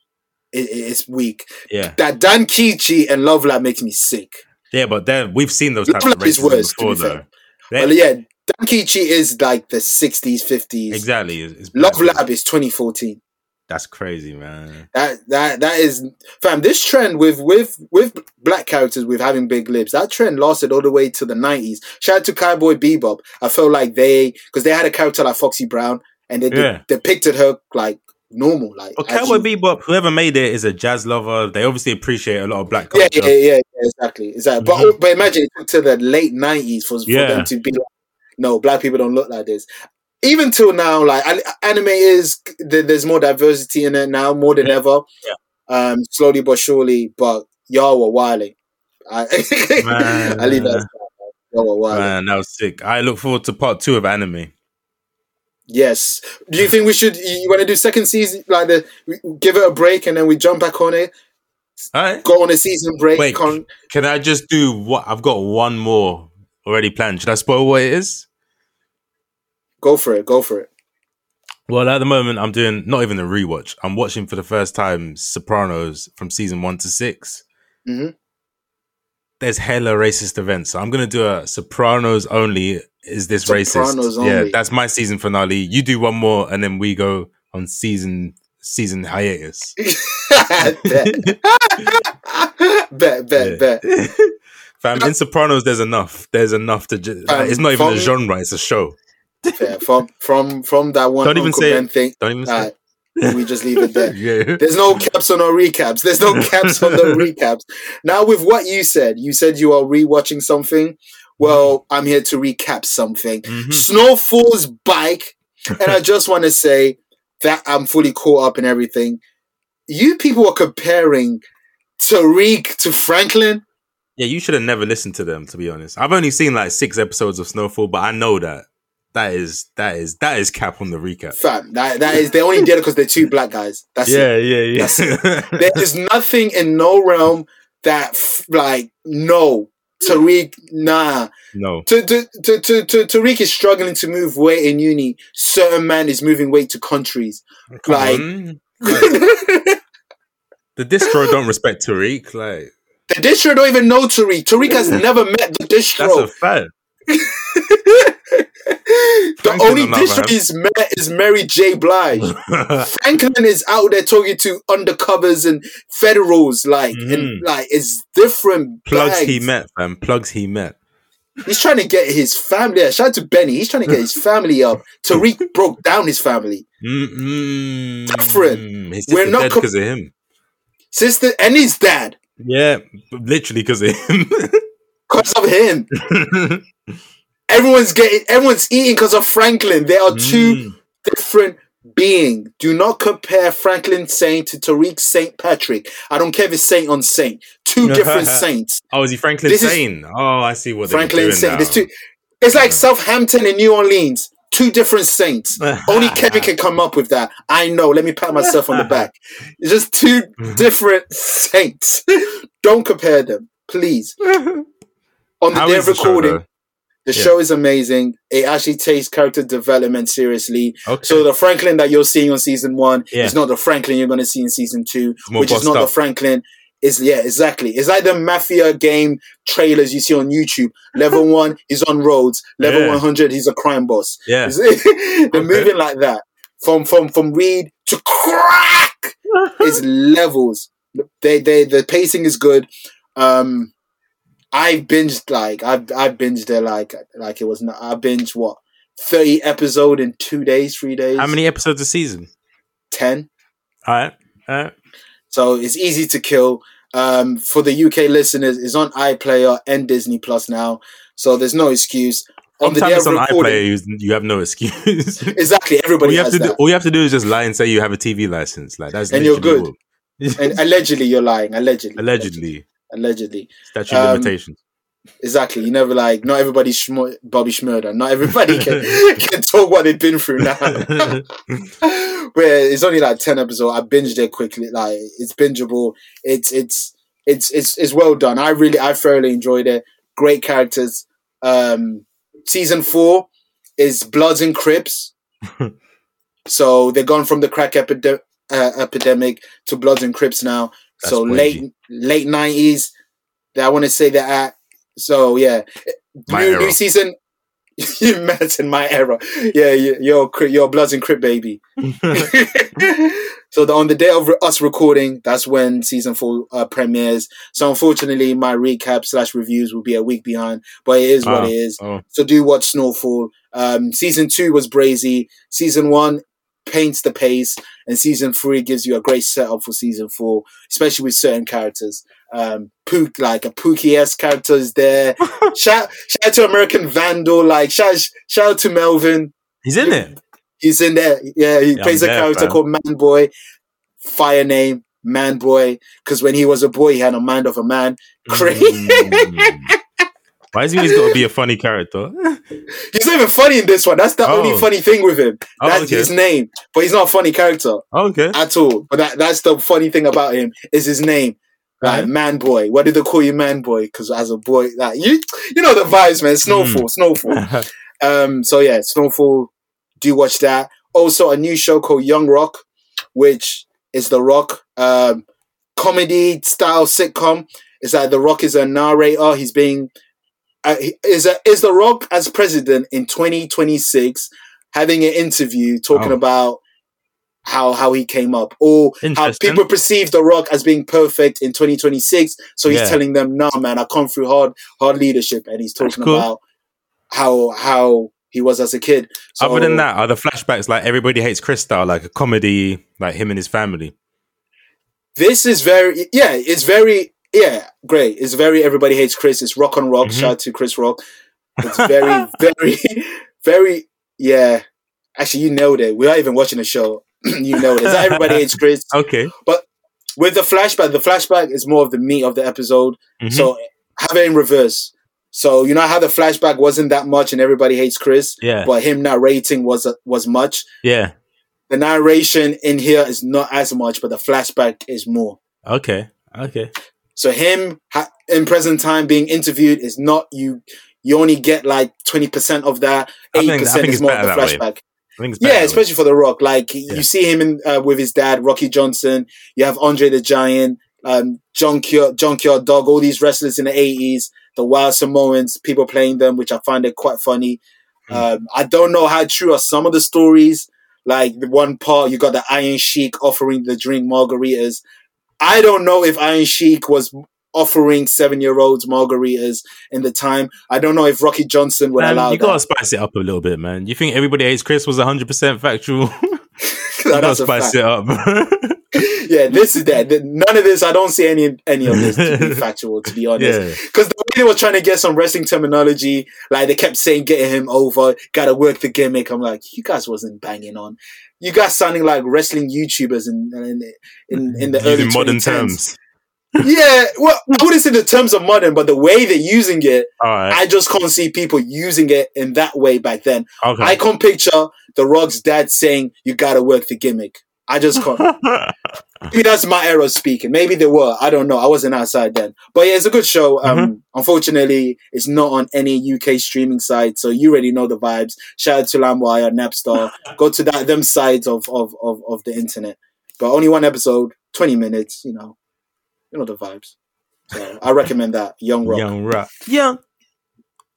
it, it's weak. Yeah, That Dan Kichi and Love Lab makes me sick. yeah, but then we've seen those Love types of racism worse, to before, be though. Well, yeah, Dan Kichi is like the sixties, fifties. exactly. It's, it's Love. Lab is twenty fourteen. That's crazy, man. That that that is fam. This trend with with with black characters with having big lips, that trend lasted all the way to the nineties. Shout out to Cowboy Bebop. I felt like they because they had a character like Foxy Brown and they de- depicted her like normal, like as Cowboy you- Bebop, whoever made it, is a jazz lover. They obviously appreciate a lot of black Yeah, culture. yeah, yeah, yeah, exactly, exactly. But but imagine it took to the late nineties for, for Mm-hmm. Yeah. them to be like, no, black people don't look like this. Even till now, like anime is there's more diversity in it now, more than Yeah. ever. Yeah. Um, slowly but surely, but y'all were wilding. I, I leave that. Y'all were. Man, that was sick. I look forward to part two of anime. Yes. Do you think we should? You, you want to do second season, like the give it a break and then we jump back on it? All right. Go on a season break. Wait, con- can I just do what? I've got one more already planned. Should I spoil what it is? Go for it. Go for it. Well, at the moment, I'm doing not even a rewatch. I'm watching for the first time Sopranos from season one to 6 Mhm. There's hella racist events. So I'm going to do a Sopranos only. Is this Sopranos racist? Yeah, that's my season finale. You do one more, and then we go on season season hiatus. bet. bet, bet, bet. Fam, in Sopranos, there's enough. There's enough to. Ju- it's not even a genre; it's a show. Fair. From from from that one Don't even Uncle say it. Thing. Don't even say. Alright, we just leave it there. yeah. There's no caps on our recaps. There's no caps on the recaps. Now, with what you said, you said you are rewatching something. Well, I'm here to recap something. Mhm. Snowfall's bike, and I just want to say that I'm fully caught up in everything. You people are comparing Tariq to Franklin. Yeah, you should have never listened to them. To be honest, I've only seen like six episodes of Snowfall, but I know that that is that is that is cap on the recap. Fam, that, that is they only did it because they're two black guys. That's it. Yeah, yeah, yeah. There is nothing in no realm that f- like no Tariq nah. no, To, to, to, to, to, Tariq is struggling to move weight in uni. Certain man is moving weight to countries. Come Like- on. the distro don't respect Tariq. Like The distro don't even know Tariq. Tariq has never met the that's a distro. fact. the only other he's met is Mary J. Blige. Franklin is out there talking to undercovers and federals, like Mhm. and like it's different. Plugs he met, fam. Plugs he met. He's trying to get his family. Yeah, shout out to Benny. He's trying to get his family up. Tariq broke down his family. Mm-mm. Different. His We're not dead com- because of him. Sister and his dad. Yeah, literally because of him. Because of him. Everyone's getting everyone's eating because of Franklin. They are two Mm. different being. Do not compare Franklin Saint to Tariq Saint Patrick. I don't care if it's Saint on Saint. Two different saints. Oh, is he Franklin This is- Oh, I see what Franklin Saint. There's two. It's like Southampton and New Orleans. Two different saints. Only Kevin can come up with that. I know. Let me pat myself on the back. It's just two different saints. Don't compare them, please. On the How day of recording? The Yeah. show is amazing. It actually takes character development seriously. Okay. So the Franklin that you're seeing on season one Yeah. is not the Franklin you're going to see in season two, which is not the. Franklin. Is yeah, exactly. It's like the mafia game trailers you see on YouTube. Level one, he's on roads. Level Yeah. one hundred, he's a crime boss. yeah. They're moving like that from from from Reed to crack. is levels. They they the pacing is good. Um, I binged like I I binged it like like it was not. I binged what thirty episode in two days, three days. How many episodes a season? Ten. All right. All right. So it's easy to kill. Um, for the UK listeners, it's on iPlayer and Disney Plus now, so there's no excuse. On the Sometimes day it's on recording, iPlayer, you, you have no excuse. exactly all everybody you have to do, all you have to do is just lie and say you have a TV license. Like that's And you're good. and allegedly, you're lying. Allegedly, Allegedly, allegedly. Statute of Um, limitations. Exactly. You never like. Not everybody's Schmo- Bobby Shmurda. Not everybody can can talk what they've been through now. but it's only like ten episodes. I binged it quickly. Like it's bingeable. It's it's it's it's it's well done. I really I thoroughly enjoyed it. Great characters. Um, season four is Bloods and Crips. so they're gone from the crack epide- uh, epidemic to Bloods and Crips now. That's so late late nineties. I want to say that. At, so yeah, My new, new season. you met in my era. Yeah, you- you're Bloods and Crip baby. so the, on the day of re- us recording, that's when season four uh, premieres. So unfortunately, my recap slash reviews will be a week behind, but it is what Ah, it is. oh, So do watch Snowfall. Um, season two was brazy. Season one paints the pace, and season three gives you a great setup for season four, especially with certain characters. Um, Pook, like a Pookie s character is there. shout, shout out to American Vandal. Like shout, shout out to Melvin. he's in it. He's in there. Yeah, he Yeah, plays I'm a there, character fam. called Man Boy. Fire name, Man Boy. Because when he was a boy, he had a mind of a man. Crazy. Mm. Why has he always got to be a funny character? He's not even funny in this one. That's the Oh. only funny thing with him. Oh, That's okay. his name. But he's not a funny character okay. at all. But that, that's the funny thing about him is his name. Like Right. man boy. Why did they call you man boy? Because as a boy, like you you know the vibes, man. Snowfall, Mm. snowfall. Um, so yeah, Snowfall. Do watch that. Also, a new show called Young Rock, which is the Rock um, comedy style sitcom. It's like the Rock is a narrator. He's being Uh, is a, is the Rock as president in 2026 having an interview talking Oh. about how how he came up or how people perceive the Rock as being perfect in 2026. So he's Yeah. telling them, "No, man, I come through hard hard leadership," and he's talking cool. about how how he was as a kid. So, Other than that, are the flashbacks like everybody hates Chris style, like a comedy, like him and his family? this is very yeah, it's very yeah, great. It's very everybody hates Chris. It's rock on rock. Mhm. Shout out to Chris Rock. It's very very very yeah. Actually, you know it. We're not even watching the show. you know not everybody hates Chris. Okay. But with the flashback, the flashback is more of the meat of the episode. Mhm. So have it in reverse. So you know how the flashback wasn't that much and everybody hates Chris, yeah, but him narrating was was much. yeah. The narration in here is not as much, but the flashback is more. Okay, okay. So him ha- in present time being interviewed is not you. You only get like twenty percent of that. Eighty percent is more of the better that way. flashback. Yeah, especially for The Rock. Like Yeah. you see him in uh, with his dad, Rocky Johnson. You have Andre the Giant, um, Junkyard, Junkyard Dog. All these wrestlers in the eighties, the Wild Samoans, people playing them, which I find it quite funny. Mm. Um, I don't know how true are some of the stories. Like the one part, you got the Iron Sheik offering the drink margaritas. I don't know if Iron Sheik was offering seven-year-olds margaritas in the time. I don't know if Rocky Johnson would Man, allow you that. gotta spice it up a little bit, man. You think everybody hates Chris was hundred percent factual? you gotta spice fact. it up. yeah, this is that. None of this. I don't see any any of this to be factual. To be honest, yeah, because the way they were trying to get some wrestling terminology, like they kept saying, getting him over, gotta work the gimmick. I'm like, you guys wasn't banging on. You guys sounding like wrestling YouTubers in in in, in the early modern 2010s. terms. Yeah, well, I wouldn't say the terms of modern, but the way they're using it, right. I just can't see people using it in that way back then. okay. I can't picture the Rock's dad saying, "You gotta work the gimmick." I just can't. Maybe that's my era speaking. Maybe they were. I don't know. I wasn't outside then. But yeah, it's a good show. Um, Mm-hmm. Unfortunately, it's not on any UK streaming site, so you already know the vibes. Shout out to LimeWire, Napster. Go to that them sides of, of, of, of the internet. But only one episode, 20 minutes, you know. You know the vibes. So I recommend that. Young Rock. Young rock. Young.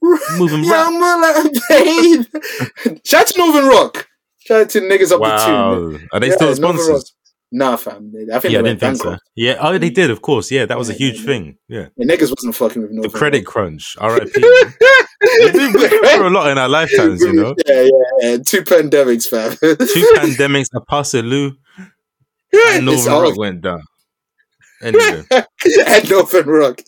Moving Young rock. Mullah, babe. Shout out to Northern Rock. Shout out to niggas up the two. Wow. Are they Yeah, still Nova sponsors? Nah, fam. I think yeah, I they didn't went think so. Yeah, oh, they did, of course. Yeah, that was a huge yeah, yeah. thing. Yeah, The niggas wasn't fucking with the credit crunch. R.I.P. Through a lot in our lifetimes, you know. Yeah, yeah, yeah. Two pandemics, fam. Two pandemics, a Passaloo, and Northern Rock went down. Anyway, at Northern Rock.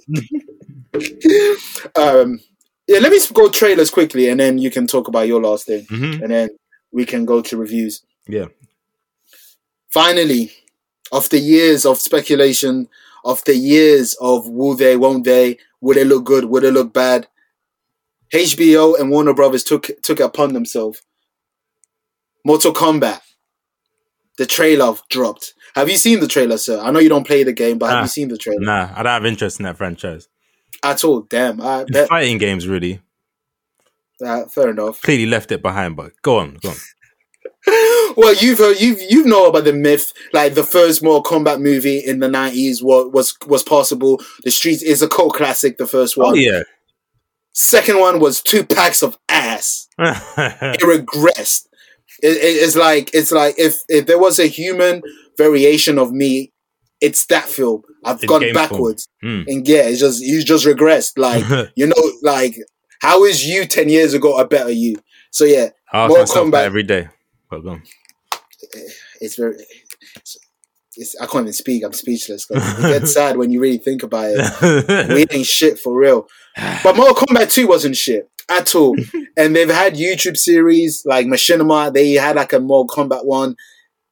um, yeah, let me go trailers quickly, and then you can talk about your last thing, hmm and then we can go to reviews. yeah, Finally, after years of speculation, after years of will they, won't they, would it look good, would it look bad, HBO and Warner Brothers took took it upon themselves. Mortal Kombat. The trailer dropped. Have you seen the trailer, sir? I know you don't play the game, but have you seen the trailer nah, I don't have interest in that franchise. at all? Damn, I bet. Fighting games really Uh, fair enough. clearly left it behind. But go on, go on. well, you've heard, you've you know about the myth. Like the first Mortal Kombat movie in the nineties was was was possible. The Streets is a cult classic. The first one. Oh yeah. Second one was two packs of ass. It regressed. It, it- it's like it's like if if there was a human variation of me, it's that film. I've In gone backwards, Hmm. and yeah, it's just you just regressed. Like you know, like how is you ten years ago a better you? So yeah, Mortal Kombat- every day. But go it's very. It's, it's, I can't even speak. I'm speechless. It gets sad when you really think about it. We ain't shit for real. But Mortal Kombat 2 wasn't shit at all. and they've had YouTube series like Machinima. They had like a Mortal Kombat one.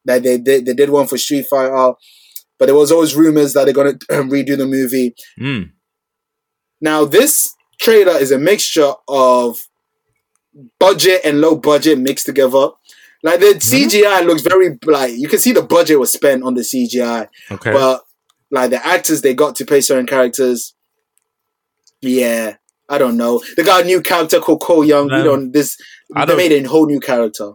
That they did. They did one for Street Fighter. But there was always rumors that they're gonna redo the movie. Mm. Now this trailer is a mixture of budget and low budget mixed together. Like the CGI looks very like you can see the budget was spent on the CGI, Okay. but like the actors they got to play certain characters, yeah, I don't know. They got a new character called Cole Young. We Um, don't this. I they don't- made a whole new character.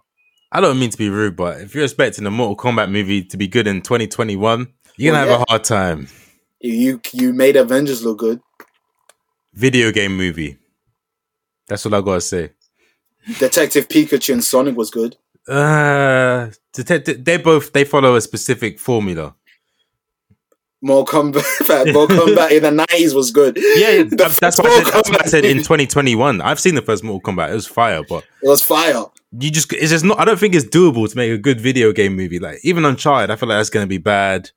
I don't mean to be rude, but if you're expecting a Mortal Kombat movie to be good in 2021, you're gonna Well, have a hard time. You you made Avengers look good. Video game movie. That's all I gotta say. Detective Pikachu and Sonic was good. Uh, they both they follow a specific formula. Mortal Kombat, Mortal Kombat in the nineties was good. Yeah, The that's what I said, that's what I said in 2021. I've seen the first Mortal Kombat. It was fire, but It was fire. you just it's just not. I don't think it's doable to make a good video game movie. Like even Uncharted, I feel like that's gonna be bad.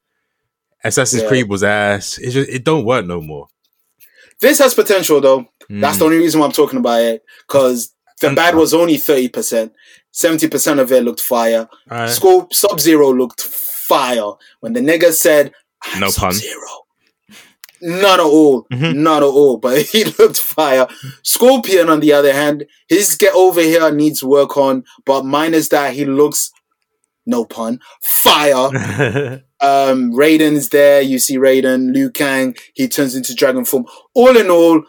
Assassin's Yeah. Creed was ass. It just it don't work no more. This has potential though. That's Mm. the only reason why I'm talking about it. Because the And- bad was only thirty percent. Seventy percent of it looked fire. Scope Sub Zero looked fire. When the nigga said No pun. Zero. Not at all. Mhm. Not at all. But he looked fire. Scorpion, on the other hand, his get over here needs work on, but minus that, he looks no pun. Fire. Um, Raiden's there. You see Raiden, Liu Kang. He turns into dragon form. All in all,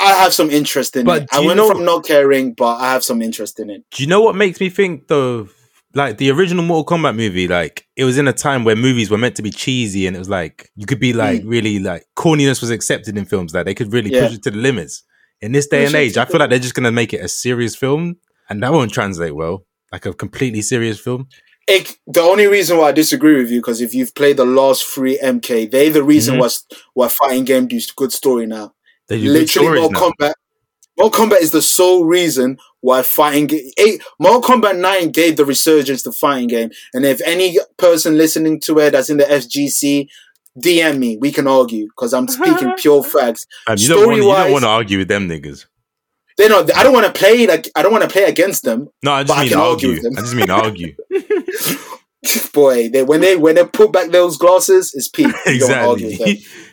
I have some interest in But it. I went know- from not caring, but I have some interest in it. Do you know what makes me think though? Like the original Mortal Kombat movie, like it was in a time where movies were meant to be cheesy, and it was like you could be like really like corniness was accepted in films. Like they could really Hmm. Yeah. push it to the limits. In this day and Push it age, I feel like they're just gonna make it a serious film, and that won't translate well. Like a completely serious film. It, the only reason why I disagree with you because if you've played the last three MK, they the reason Mhm. why why fighting game do good story now. They Literally, stories Mortal now. Kombat. Mortal Kombat is the sole reason why fighting game. Eight, Mortal Kombat Nine gave the resurgence to fighting game, and if any person listening to it that's in the FGC, DM me. We can argue because I'm speaking pure facts. Um, you, don't want, you don't want to argue with them niggas. They know I don't want to play like I don't want to play against them. No, I just But I mean argue argue. with them. I just mean argue. Boy, they when they when they put back those glasses, it's peak. You don't argue with them. exactly.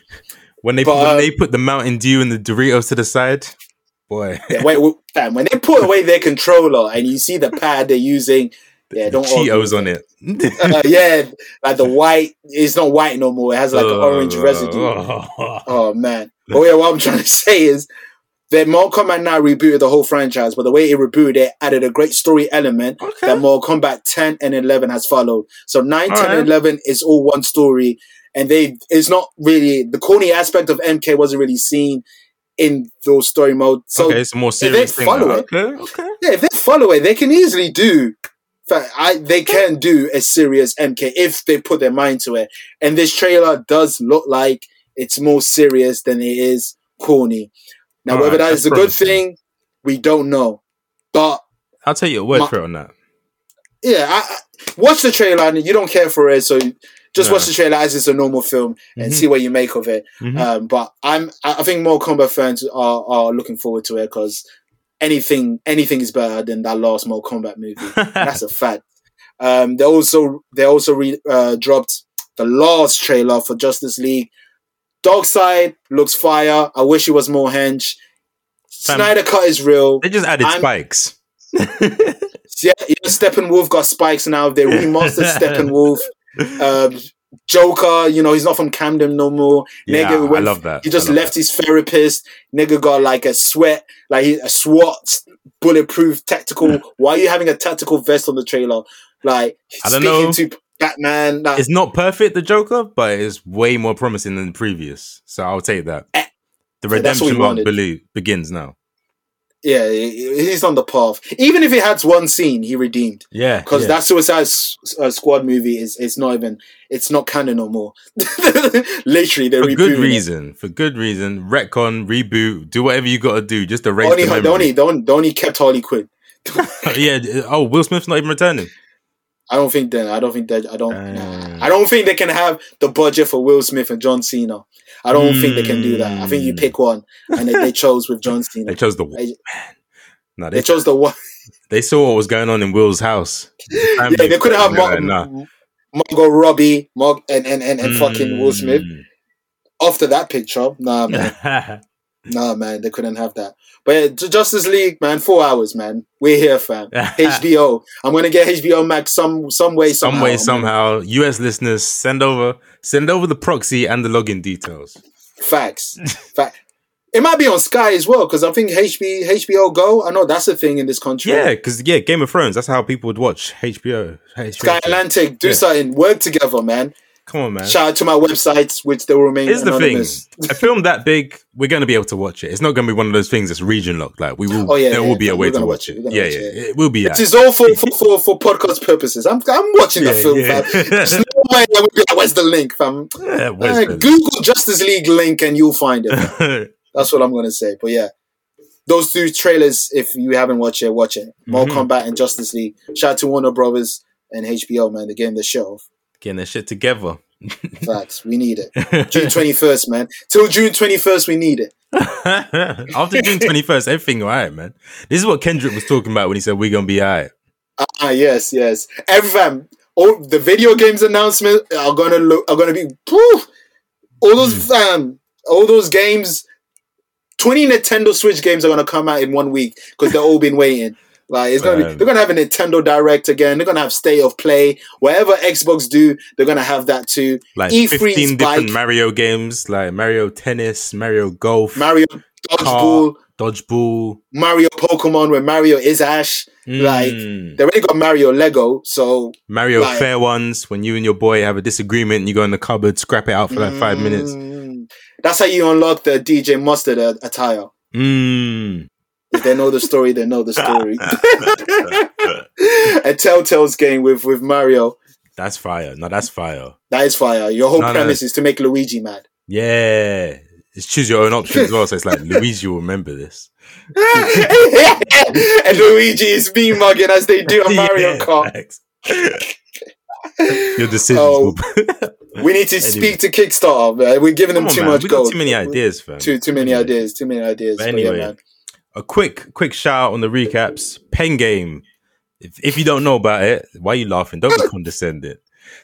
When they But, put, when um, they put the Mountain Dew and the Doritos to the side, boy, Yeah, wait, fam, when they put away their controller and you see the pad they're using, yeah, don't Cheetos on it. Uh, yeah, like the white, it's not white no more. It has like an orange Uh, residue. oh. Oh man. But yeah, what I'm trying to say is that Mortal Kombat now rebooted the whole franchise, but the way it rebooted it added a great story element Okay. that Mortal Kombat 10 and 11 has followed. So 9, 10, Alright. and 11 is all one story. And they, it's not really, the corny aspect of MK wasn't really seen in those story mode. So okay, it's a more they serious thing. follow now. it- Okay, okay. yeah, if they follow it, they can easily do I they can do a serious MK if they put their mind to it. And this trailer does look like it's more serious than it is corny. Now, All whether right, that's a good thing, we don't know. But I'll tell you a word Ma- for it on that. yeah, I, I, watch the trailer and you don't care for it, so just No. watch the trailer as it's a normal film and Mhm. see what you make of it. Mhm. Um, but I'm, I think more Kombat fans are, are looking forward to it because anything, anything is better than that last Mortal Kombat movie. That's a fact. Um, they also they also re, uh, dropped the last trailer for Justice League. Darkseid looks fire. I wish it was more hench. Snyder cut is real. they just added I'm- spikes. Yeah, yeah, Steppenwolf got spikes now. They remastered Steppenwolf. Um, Joker, you know, he's not from Camden no more. Yeah, Nigga I love that. He just left his therapist. Nigga got like a sweat, like a SWAT bulletproof tactical. Why are you having a tactical vest on the trailer? Like I don't speaking know. to Batman. Like, It's not perfect, the Joker, but it's way more promising than the previous. So I'll take that. Eh, The so that's what we redemption arc wanted. begins now. Yeah, he's on the path. Even if he had one scene, he redeemed Yeah, because yeah. that Suicide S- uh, Squad movie is it's not even it's not canon no more. Literally, they're for good rebooting it. reason. For good reason. Retcon, reboot, do whatever you got to do just to raise Only, the the memory. only, the only, the only kept Harley Quinn. yeah. Oh, Will Smith's not even returning. I don't think that. I don't think that. I don't. Uh. nah. I don't think they can have the budget for Will Smith and John Cena. I don't think they can do that. I think you Mm. pick one, and they, they chose with John Cena. They chose the man. No, They they, chose the one. they saw what was going on in Will's house. Yeah, they couldn't have Mar- Nah. Margot Robbie, Mark, and and and, and fucking Will Smith. Mm. After that picture, nah, man, nah, man, they couldn't have that. But yeah, Justice League, man, four hours, man. We're here, fam. HBO. I'm gonna get HBO Max some some way somehow. Some way, somehow, US listeners send over send over the proxy and the login details. Facts. Fact. It might be on Sky as well because I think HB, HBO Go. I know that's a thing in this country. Yeah, because yeah, Game of Thrones. That's how people would watch HBO. HBO. Sky Atlantic, do Yeah. something, work together, man. Come on, man. Shout out to my websites, which they will remain Here's the thing: a film that big, we're going to be able to watch it. It's not going to be one of those things that's region locked. Like we will, Oh, yeah, there yeah, will be a way to watch it. Yeah, yeah, it. will be. It is all for, for, for, for podcast purposes. I'm, I'm watching Yeah, the film, yeah. fam. There's no way would be like, where's the link, fam? Yeah, Uh, the- Google Justice League link and you'll find it. That's what I'm going to say. But yeah, those two trailers, if you haven't watched it, watch it. Mortal Mhm. Kombat and Justice League. Shout out to Warner Brothers and HBO, man. They're getting the shit off. Getting their shit together. Facts. We need it. June 21st, man. Till June 21st, we need it. After June 21st, everything all right, man. This is what Kendrick was talking about when he said we're to be all right. Ah, yes, yes. Every fam, all the video games announcements are gonna look are gonna be poof. All those fam, all those games, twenty Nintendo Switch games are gonna come out in one week because they've all been waiting. Like it's gonna be, they're gonna have a Nintendo Direct again. They're gonna have State of Play. Whatever Xbox do, they're gonna have that too. Like E3 15 different. Mario games, like Mario Tennis, Mario Golf, Mario Dodgeball, Dodgeball. Mario Pokemon, where Mario is Ash. Like, Mm. They already got Mario Lego, so Mario like- Fair Ones, when you and your boy have a disagreement and you go in the cupboard, scrap it out for like five minutes. Mm. That's how you unlock the DJ Mustard uh, attire. Mm. If they know the story, they know the story. a Telltale's game with with Mario. That's fire. No, that's fire. That is fire. Your whole No, no. premise is to make Luigi mad. Yeah. It's choose your own option as well. So it's like Luigi will remember this. and Luigi is me mugging as they do on Mario Yeah, Kart. Your decisions Oh, We need to Anyway. speak to Kickstarter. Man. We're giving them on, too man. much We got gold. too many ideas, fam. Too too many ideas. Too many ideas. But But anyway, man. A quick quick shout out on the recaps. Pen game. If, if you don't know about it, why are you laughing? Don't be condescending.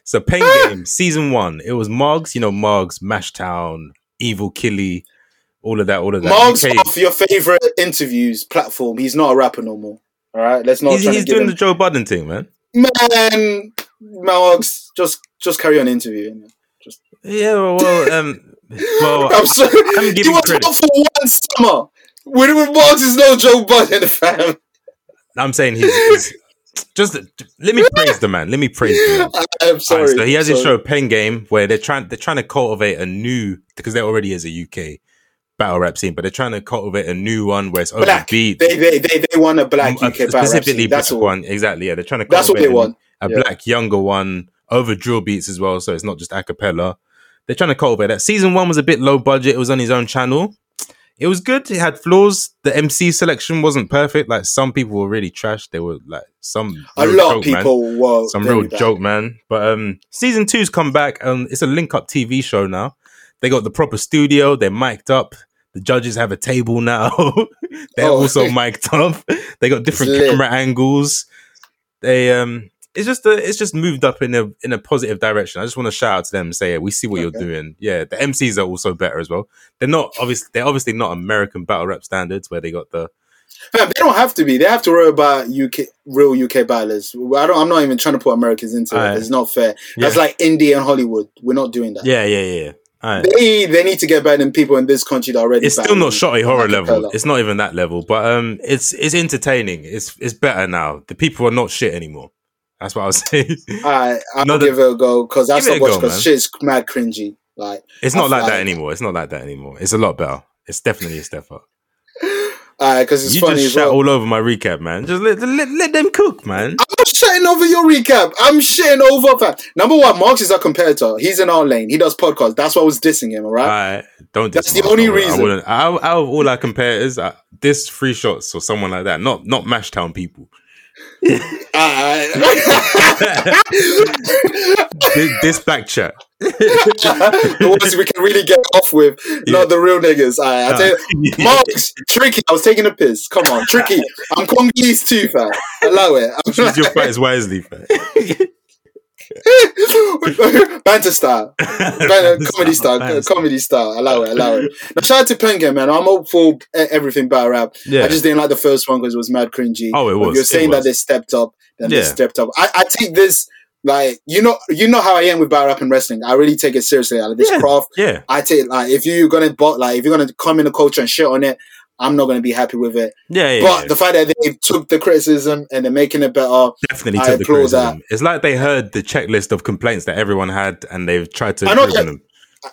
So Pen game season one. It was Moggs, you know Moggs, Mashtown, Evil Killy, all of that, all of that. UK off your favorite interviews platform. He's not a rapper no more. All right, let's not. he's he's doing him- the Joe Budden thing, man. man. Marks, just just carry on interviewing. Just Yeah, well, well, um, well, I'm sorry. I'm He giving was credit. for one summer. When with Marks is no Joe Budden, fam. I'm saying he's, he's just let me praise the man. Let me praise the man. I'm sorry. Alright, so he has his show Pen Game where they're trying they're trying to cultivate a new because there already is a UK battle rap scene, but they're trying to cultivate a new one where it's Black. They, they they they want a black UK uh, a rap specifically black all. one. Exactly. Yeah, they're trying to. That's what they cultivate want. A Yeah. black younger one over drill beats as well, so it's not just a cappella. They're trying to cultivate that. Season one was a bit low budget. It was on his own channel. It was good. It had flaws. The MC selection wasn't perfect. Like some people were really trash. They were like some A lot of joke, man. people were some real bad. joke, man. But um, season two's come back. Um, it's a link up TV show now. They got the proper studio. They're mic'd up. The judges have a table now. They're Oh. also mic'd up. They got different camera angles. They um, it's just a, it's just moved up in a in a positive direction. I just want to shout out to them and say, yeah, we see what you're doing. Yeah, the MCs are also better as well. They're not obviously they're obviously not American battle rap standards where they got the they don't have to be. They have to worry about UK real UK battlers. I don't. I'm not even trying to put Americans into it. It's not fair. That's Yeah. like India and Hollywood. We're not doing that. yeah yeah yeah. right. They they need to get better than people in this country that already. it's still not Shotty Horroh level. cappella. It's not even that level, but um, it's it's entertaining. It's it's better now. The people are not shit anymore. That's what I was saying. Alright, I'll Another- give it a go because that's Give it not watch because shit's mad cringy. Like, It's not I like that anymore. It's not like that anymore. It's a lot better. It's definitely a step up. alright, because it's you funny just well. all over my recap, man. Just let, let, let them cook, man. I'm not shitting over your recap. I'm shitting over fam. Number one, Marx is our competitor. He's in our lane. He does podcasts. That's why I was dissing him. All All right. right, don't. That's the Mark. only I reason. I wouldn't. Out, out of all our competitors, uh, this free shots or someone like that. Not not Mashtown people. This, this black chat. the ones we can really get off with, not the real niggas. Alright, I tell you, ah. Marx, tricky. I was taking a piss. Come on, tricky. I'm Congolese too, fam. Allow it. I'm Choose your fights wisely, fam. Banter style, Banter, comedy style, comedy style. Allow it, allow it. Now, shout out to Pengame, man. I'm up for everything battle rap. Yeah. I just didn't like the first one because it was mad cringy. Oh, it was, If you're saying that they stepped up, then they stepped up. I, I take this like you know, you know how I am with battle rap and wrestling. I really take it seriously. Like this Yeah. craft, yeah. I take like if you're gonna bot like if you're gonna come in the culture and shit on it, I'm not gonna be happy with it. Yeah, yeah, but yeah. the fact that they took the criticism and they're making it better, definitely I took the criticism. It's like they heard the checklist of complaints that everyone had, and they've tried to I improve that- them.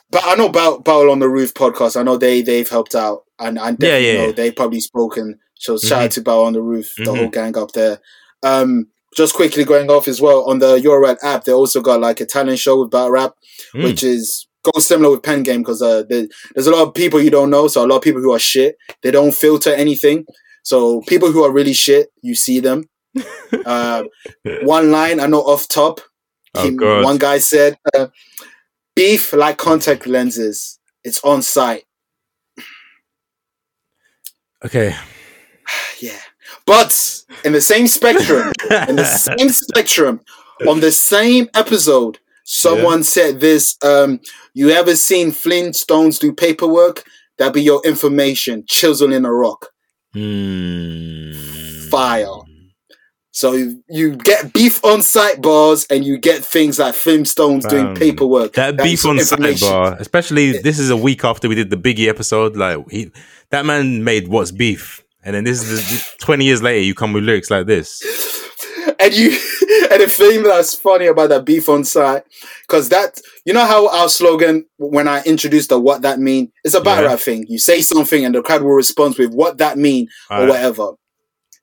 but I know about Battle on the Roof podcast. I know they they've helped out, and I Yeah, yeah, know they've probably spoken. So shout Mhm. out to Battle on the Roof, the Mhm. whole gang up there. Um, just quickly going off as well on the Your Rap app, they also got like a talent show with Battle Rap, Mm. which is goes similar with Pen Game because uh, there, there's a lot of people you don't know, so a lot of people who are shit. They don't filter anything, so people who are really shit, you see them. uh, one line I know off top. Oh, he- God. one guy said, uh, "Beef like contact lenses. It's on site." Okay. Yeah, but in the same spectrum, in the same spectrum, on the same episode, someone said this. Um, you ever seen Flintstones do paperwork? That'd be your information. Chisel in a rock. Mm. Fire. So you, you get beef on site bars, and you get things like Flintstones doing paperwork. That That's beef on information. sidebar, especially this is a week after we did the Biggie episode. Like he, that man made what's beef, and then this is the, twenty years later. You come with lyrics like this. and you and the thing that's funny about that beef on site because that you know how our slogan when i introduced the what that mean it's a battle Yeah. rap thing. You say something and the crowd will respond with what that mean or Alright. whatever.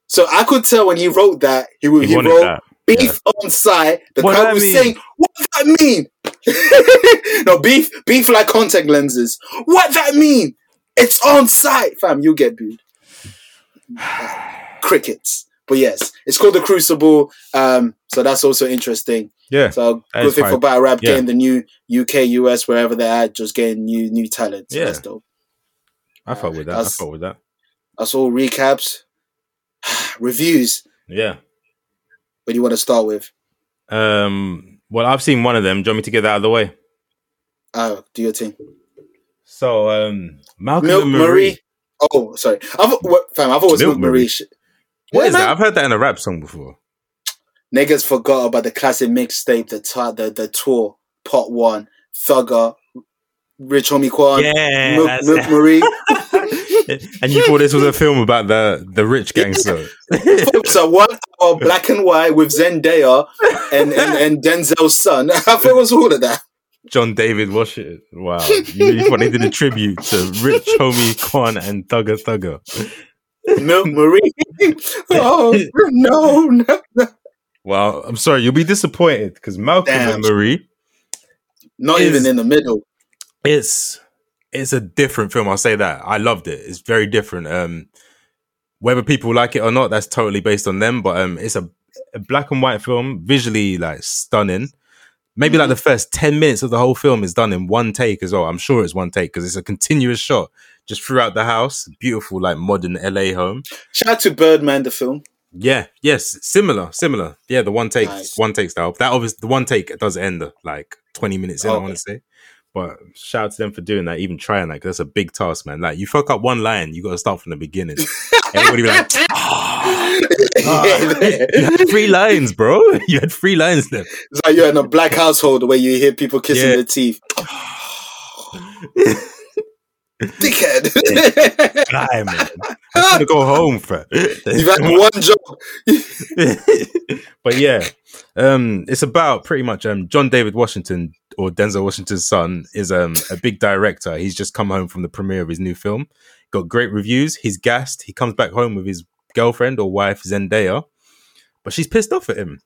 So i could tell when he wrote that he, He he wrote that. beef on site. The What crowd was mean? saying what that mean? No beef beef like contact lenses. What that mean? It's on site fam. You get booed. Crickets but yes it's called the crucible um so that's also interesting Yeah, so good thing for fine. battle rap Yeah. getting the new uk us wherever they're at just getting new new talent so Yeah. that's dope I fought with that. I fought with that. that's all recaps reviews Yeah. what do you want to start with Um. Well, I've seen one of them. Do you want me to get that out of the way? oh do your thing So, um, Malcolm milk marie. Marie. oh sorry i've what fam i've always milk marie, Marie. Sh- What Yeah, is that? I've heard that in a rap song before. niggas forgot about the classic mixtape the t- the the tour part one thugger rich homie Quan, Yeah, milk, that's- milk marie and you thought this was a film about the the rich gangster. so one hour black and white with Zendaya and, and, and Denzel's son. I thought it was all of that. John David Washington. Wow, you really thought they did a tribute to Rich Homie Quan and Thugger Thugger. Milk Marie. oh no, no, no. Well, I'm sorry, you'll be disappointed because Malcolm Damn. and Marie. Not Is- even in the middle. it's it's a different film. I'll say that. I loved it. It's very different. Um, whether people like it or not, that's totally based on them. But um, it's a, a black and white film, visually like stunning. Maybe like the first ten minutes of the whole film is done in one take as well. I'm sure it's one take because it's a continuous shot just throughout the house. Beautiful, like modern LA home. Shout out to Birdman, the film. Yeah, yes, similar, similar. Yeah, the one take, Nice. one take style. That obviously, the one take does end like twenty minutes in. I want to say, but shout out to them for doing that, even trying that. 'cause that's a big task, man. Like you fuck up one line, you got to start from the beginning. Everybody be like, "Ah, you had three lines, bro. You had three lines there. It's like you're in a black household where you hear people kissing Yeah. their teeth. Dickhead. Lie, man. I gotta go home, fam. You've had one job. but yeah, um, it's about pretty much um, John David Washington or Denzel Washington's son is um, a big director. He's just come home from the premiere of his new film. Got great reviews. He's gassed. He comes back home with his girlfriend or wife Zendaya, but she's pissed off at him.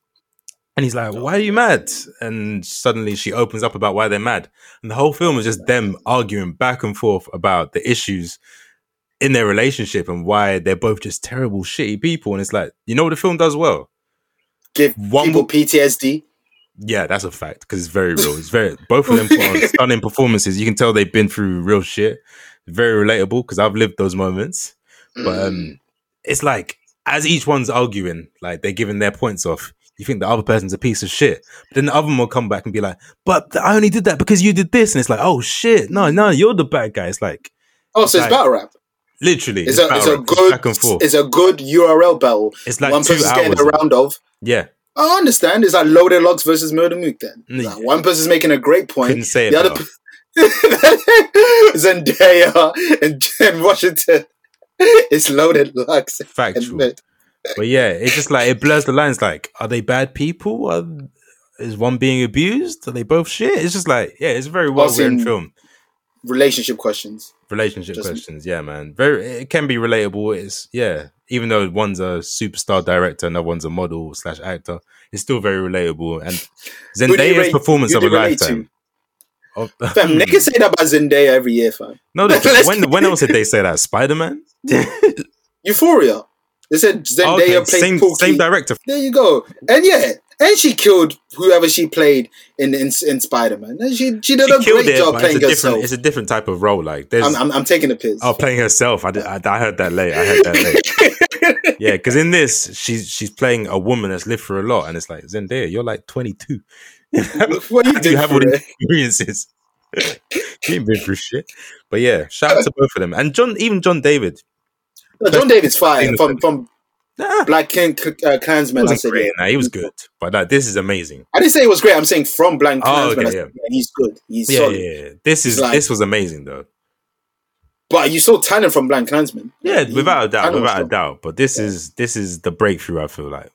And he's like, "Why are you mad?" And suddenly she opens up about why they're mad. And the whole film is just them arguing back and forth about the issues in their relationship and why they're both just terrible, shitty people. And it's like, you know what the film does well? Give One people PTSD. Yeah, that's a fact because it's very real. It's very both of them put on stunning performances. You can tell they've been through real shit. Very relatable because I've lived those moments. But um, it's like as each one's arguing, like they're giving their points off. You think the other person's a piece of shit, but then the other one will come back and be like, "But I only did that because you did this," and it's like, "Oh shit, no, no, you're the bad guy." It's like oh, so it's like- battle rap. literally, It's, it's, a it's a good back and forth. it's a good URL battle. It's like one two person's getting hours. a round of. Yeah, I understand. It's like Loaded Lux versus Murda Mook. Then Mm. Like, one person's making a great point. couldn't say it. the other better. Zendaya and Jen Washington. It's Loaded Lux. Factual. But yeah, it's just like it blurs the lines. Like, are they bad people? Are, is one being abused? Are they both shit? It's just like, yeah, it's a very well written film. Relationship questions. Relationship just- questions, yeah, man. Very, it can be relatable. It's yeah, even though one's a superstar director and the one's a model slash actor, it's still very relatable. And Who do you Zenday's rate- performance of a you relate to? lifetime. Of- Fam, niggas say that about Zendaya every year, fam. no, they, when when else did they say that? Spider Man. Euphoria. They said Zendaya played same Pookie. same director. There you go. And yeah, and she killed whoever she played in in, in Spider Man. And she she did She a great it, job it's playing a different. herself. It's a different type of role. Like there's I'm, I'm I'm taking a piss. Oh, playing herself. I, did, I, I heard that late. I heard that late. yeah, because in this, she's she's playing a woman that's lived for a lot, and it's like Zendaya, you're like 22. what you you have all these experiences? you ain't been through shit. But yeah, shout out to both of them, and John, even John David. No, John David's fine Thing- from from Nah, Black King uh, Klansman. I said great. yeah. Nah, he was good, but like, this is amazing. I didn't say it was great. I'm saying from Black Oh, Klansman. I okay, said, yeah, he's good. He's Yeah, solid. yeah, yeah. This is like- this was amazing though. But you saw talent from Black Klansman. Yeah, He- without a doubt, talent without a doubt. But this is this is the breakthrough. I feel like.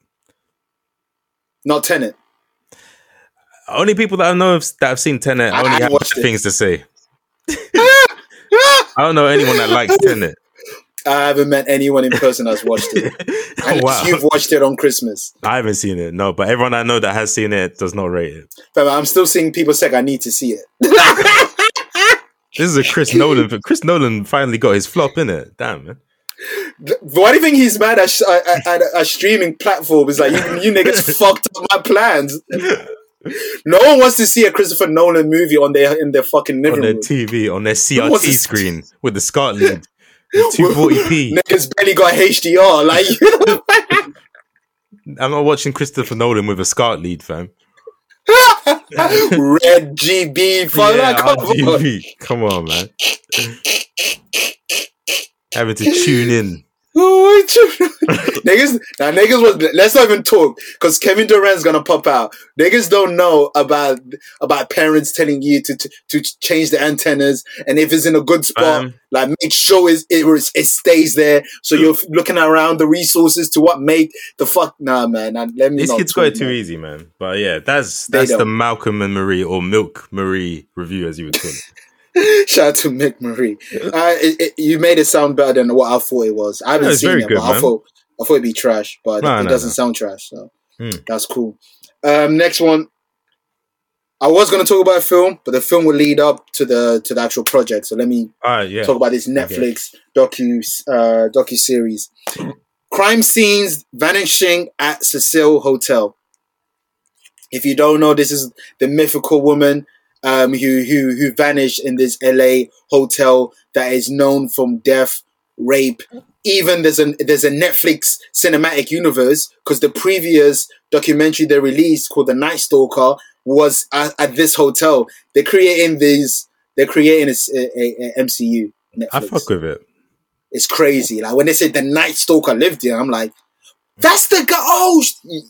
Not Tenet. Only people that I know of, that have seen Tenet I- only I have watched bad it. things to say. I don't know anyone that likes Tenet. I haven't met anyone in person that's watched it. Unless wow. you've watched it on Christmas. I haven't seen it, no, but everyone I know that has seen it does not rate it. But I'm still seeing people say I need to see it. This is a Chris Nolan. Chris Nolan finally got his flop in it. Damn, man. Why do you think he's mad at, sh- at, at a streaming platform? It's like you, you niggas fucked up my plans. No one wants to see a Christopher Nolan movie on their in their fucking On living their room. TV, on their CRT screen with the SCART lead, 240p. Niggas barely got HDR. Like I'm not watching Christopher Nolan with a SCART lead, fam. red GB. Fuck, Yeah, like, come on. Come on, man. Having to tune in. Oh, niggas, now niggas was let's not even talk because Kevin Durant's gonna pop out. Niggas don't know about about parents telling you to to, to change the antennas and if it's in a good spot, Fam. like make sure it, it it stays there. So you're looking around the resources to what make the fuck. Nah, man. Nah, let me. These kids got it too easy, man. But yeah, that's that's the. Malcolm and Marie or Milk Marie review, as you would call it. Shout out to Mick Marie. Uh, it, it, you made it sound better than what I thought it was. I haven't Yeah, seen it, good, but I thought I thought it'd be trash, but No, it no, doesn't no. sound trash. So Hmm. that's cool. Um, next one. I was going to talk about a film, but the film will lead up to the to the actual project. So let me right, yeah. talk about this Netflix docu uh, docu series. Crime scenes vanishing at Cecil Hotel. If you don't know, this is the mythical woman um, who who who vanished in this LA hotel that is known from death, rape. Even there's a there's a Netflix cinematic universe because the previous documentary they released called The Night Stalker was at, at this hotel. They're creating these. They're creating a MCU. Netflix. I fuck with it. It's crazy. Like when they said the Night Stalker lived here, I'm like, that's the guy. Oh,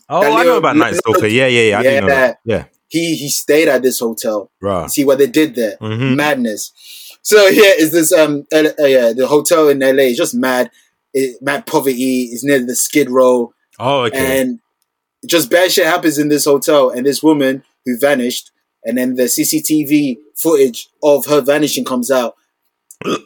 Oh, I know about Night Stalker. Yeah, yeah, yeah. I do know Yeah. that. Yeah, He he stayed at this hotel. right. See what they did there. Mhm. Madness. So here is this um L- uh, yeah the hotel in LA is just mad. It, mad poverty is near the Skid Row Oh, okay. and just bad shit happens in this hotel and this woman who vanished and then the CCTV footage of her vanishing comes out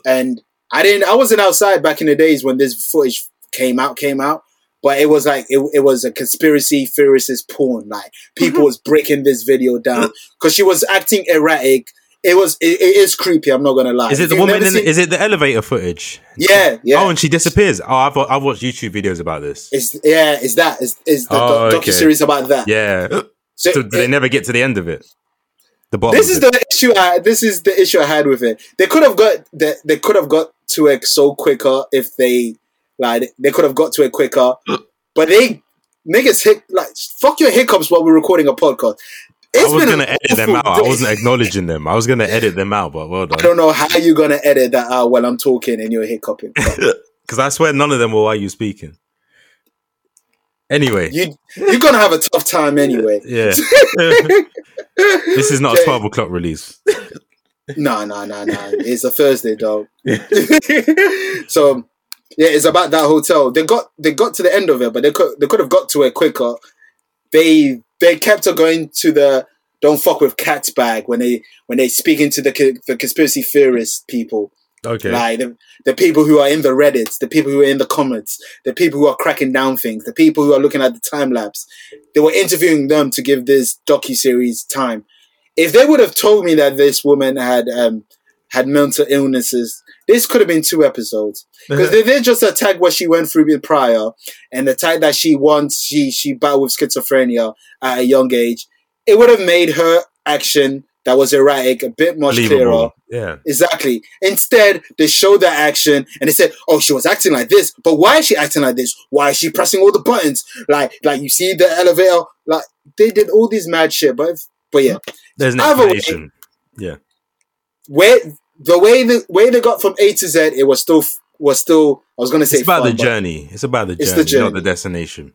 and I didn't I wasn't outside back in the days when this footage came out came out but it was like it, it was a conspiracy theorist porn like people mm-hmm. was breaking this video down because she was acting erratic it was it, it is creepy I'm not gonna lie is it the you've woman? In, seen- is it the elevator footage? yeah yeah Oh, and she disappears. Oh, I've I've watched YouTube videos about this. it's yeah it's that it's, it's the Oh, docu okay. series about that Yeah. so, So did they never get to the end of it? The bottom. this is it. the issue. I, this is the issue I had with it. They could have got they, they could have got to it so quicker if they like they could have got to it quicker, but they niggas hit like fuck your hiccups while we're recording a podcast. I It's was been gonna edit them out. awful I wasn't acknowledging them. I was gonna edit them out, but well done. I don't know how you're gonna edit that out while I'm talking and you're hiccuping. Because I swear none of them were while you speaking. Anyway, you you're gonna have a tough time anyway. yeah. this is not a twelve o'clock release. No, no, no, no. It's a Thursday, dog. so yeah, it's about that hotel. They got they got to the end of it, but they could they could have got to it quicker. They they kept on going to the don't fuck with cats bag when they when they speaking to the the conspiracy theorist people, Okay. like the, the people who are in the Reddits, the people who are in the comments, the people who are cracking down things, the people who are looking at the time lapse. They were interviewing them to give this docu series time. If they would have told me that this woman had um, had mental illnesses, this could have been two episodes because they did just attack what she went through with prior and the fact that she once she she battled with schizophrenia at a young age. It would have made her action that was erratic a bit much clearer. Yeah. Exactly. Instead, they showed that action and they said, "Oh, she was acting like this, but why is she acting like this? Why is she pressing all the buttons? Like, like you see the elevator? Like they did all these mad shit, but but yeah, There's an Either way- explanation. where the way the way they got from A to Z, it was still was still. I was gonna say It's about fun, the journey. It's about the It's the journey, not the destination.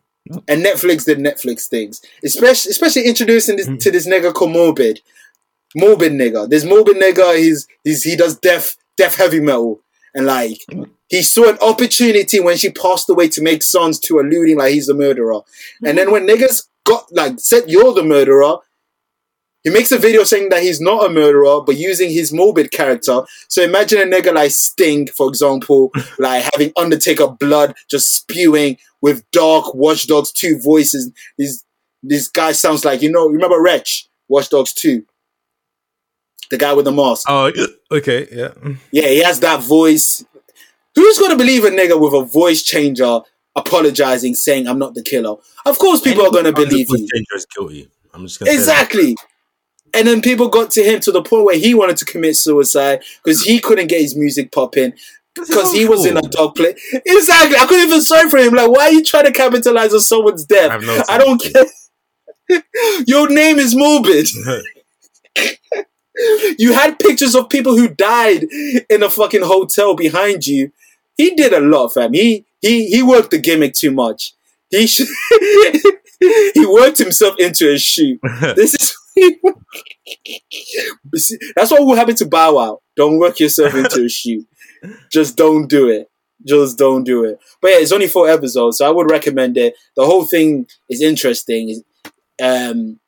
and Netflix did Netflix things, especially especially introducing this mm-hmm. to this nigga called Morbid, Morbid nigga. This Morbid nigga, he's he's he does death death heavy metal, and like he saw an opportunity when she passed away to make songs to alluding like he's the murderer, and then when niggas got like said you're the murderer. He makes a video saying that he's not a murderer, but using his morbid character. So imagine a nigga like Sting, for example, like having Undertaker blood just spewing with dark Watchdogs 2 voices. This this guy sounds like, you know, remember Wrench, Watchdogs 2? The guy with the mask. Oh, okay. Yeah. Yeah, he has that voice. Who's gonna believe a nigga with a voice changer apologizing, saying I'm not the killer? Of course people are gonna believe Anyone you. Is guilty. I'm just gonna say that. Exactly. And then people got to him to the point where he wanted to commit suicide because he couldn't get his music popping because he was in a dog play. Exactly. I couldn't even sorry for him. Like, why are you trying to capitalize on someone's death? I no I don't care. Your name is morbid. You had pictures of people who died in a fucking hotel behind you. He did a lot, fam. He he he worked the gimmick too much. He should, he worked himself into a shoot. This is But see, that's what will happen to Bow Wow. Don't work yourself into a shoot. Just don't do it. Just don't do it. But yeah, it's only four episodes, so I would recommend it. The whole thing is interesting. Um,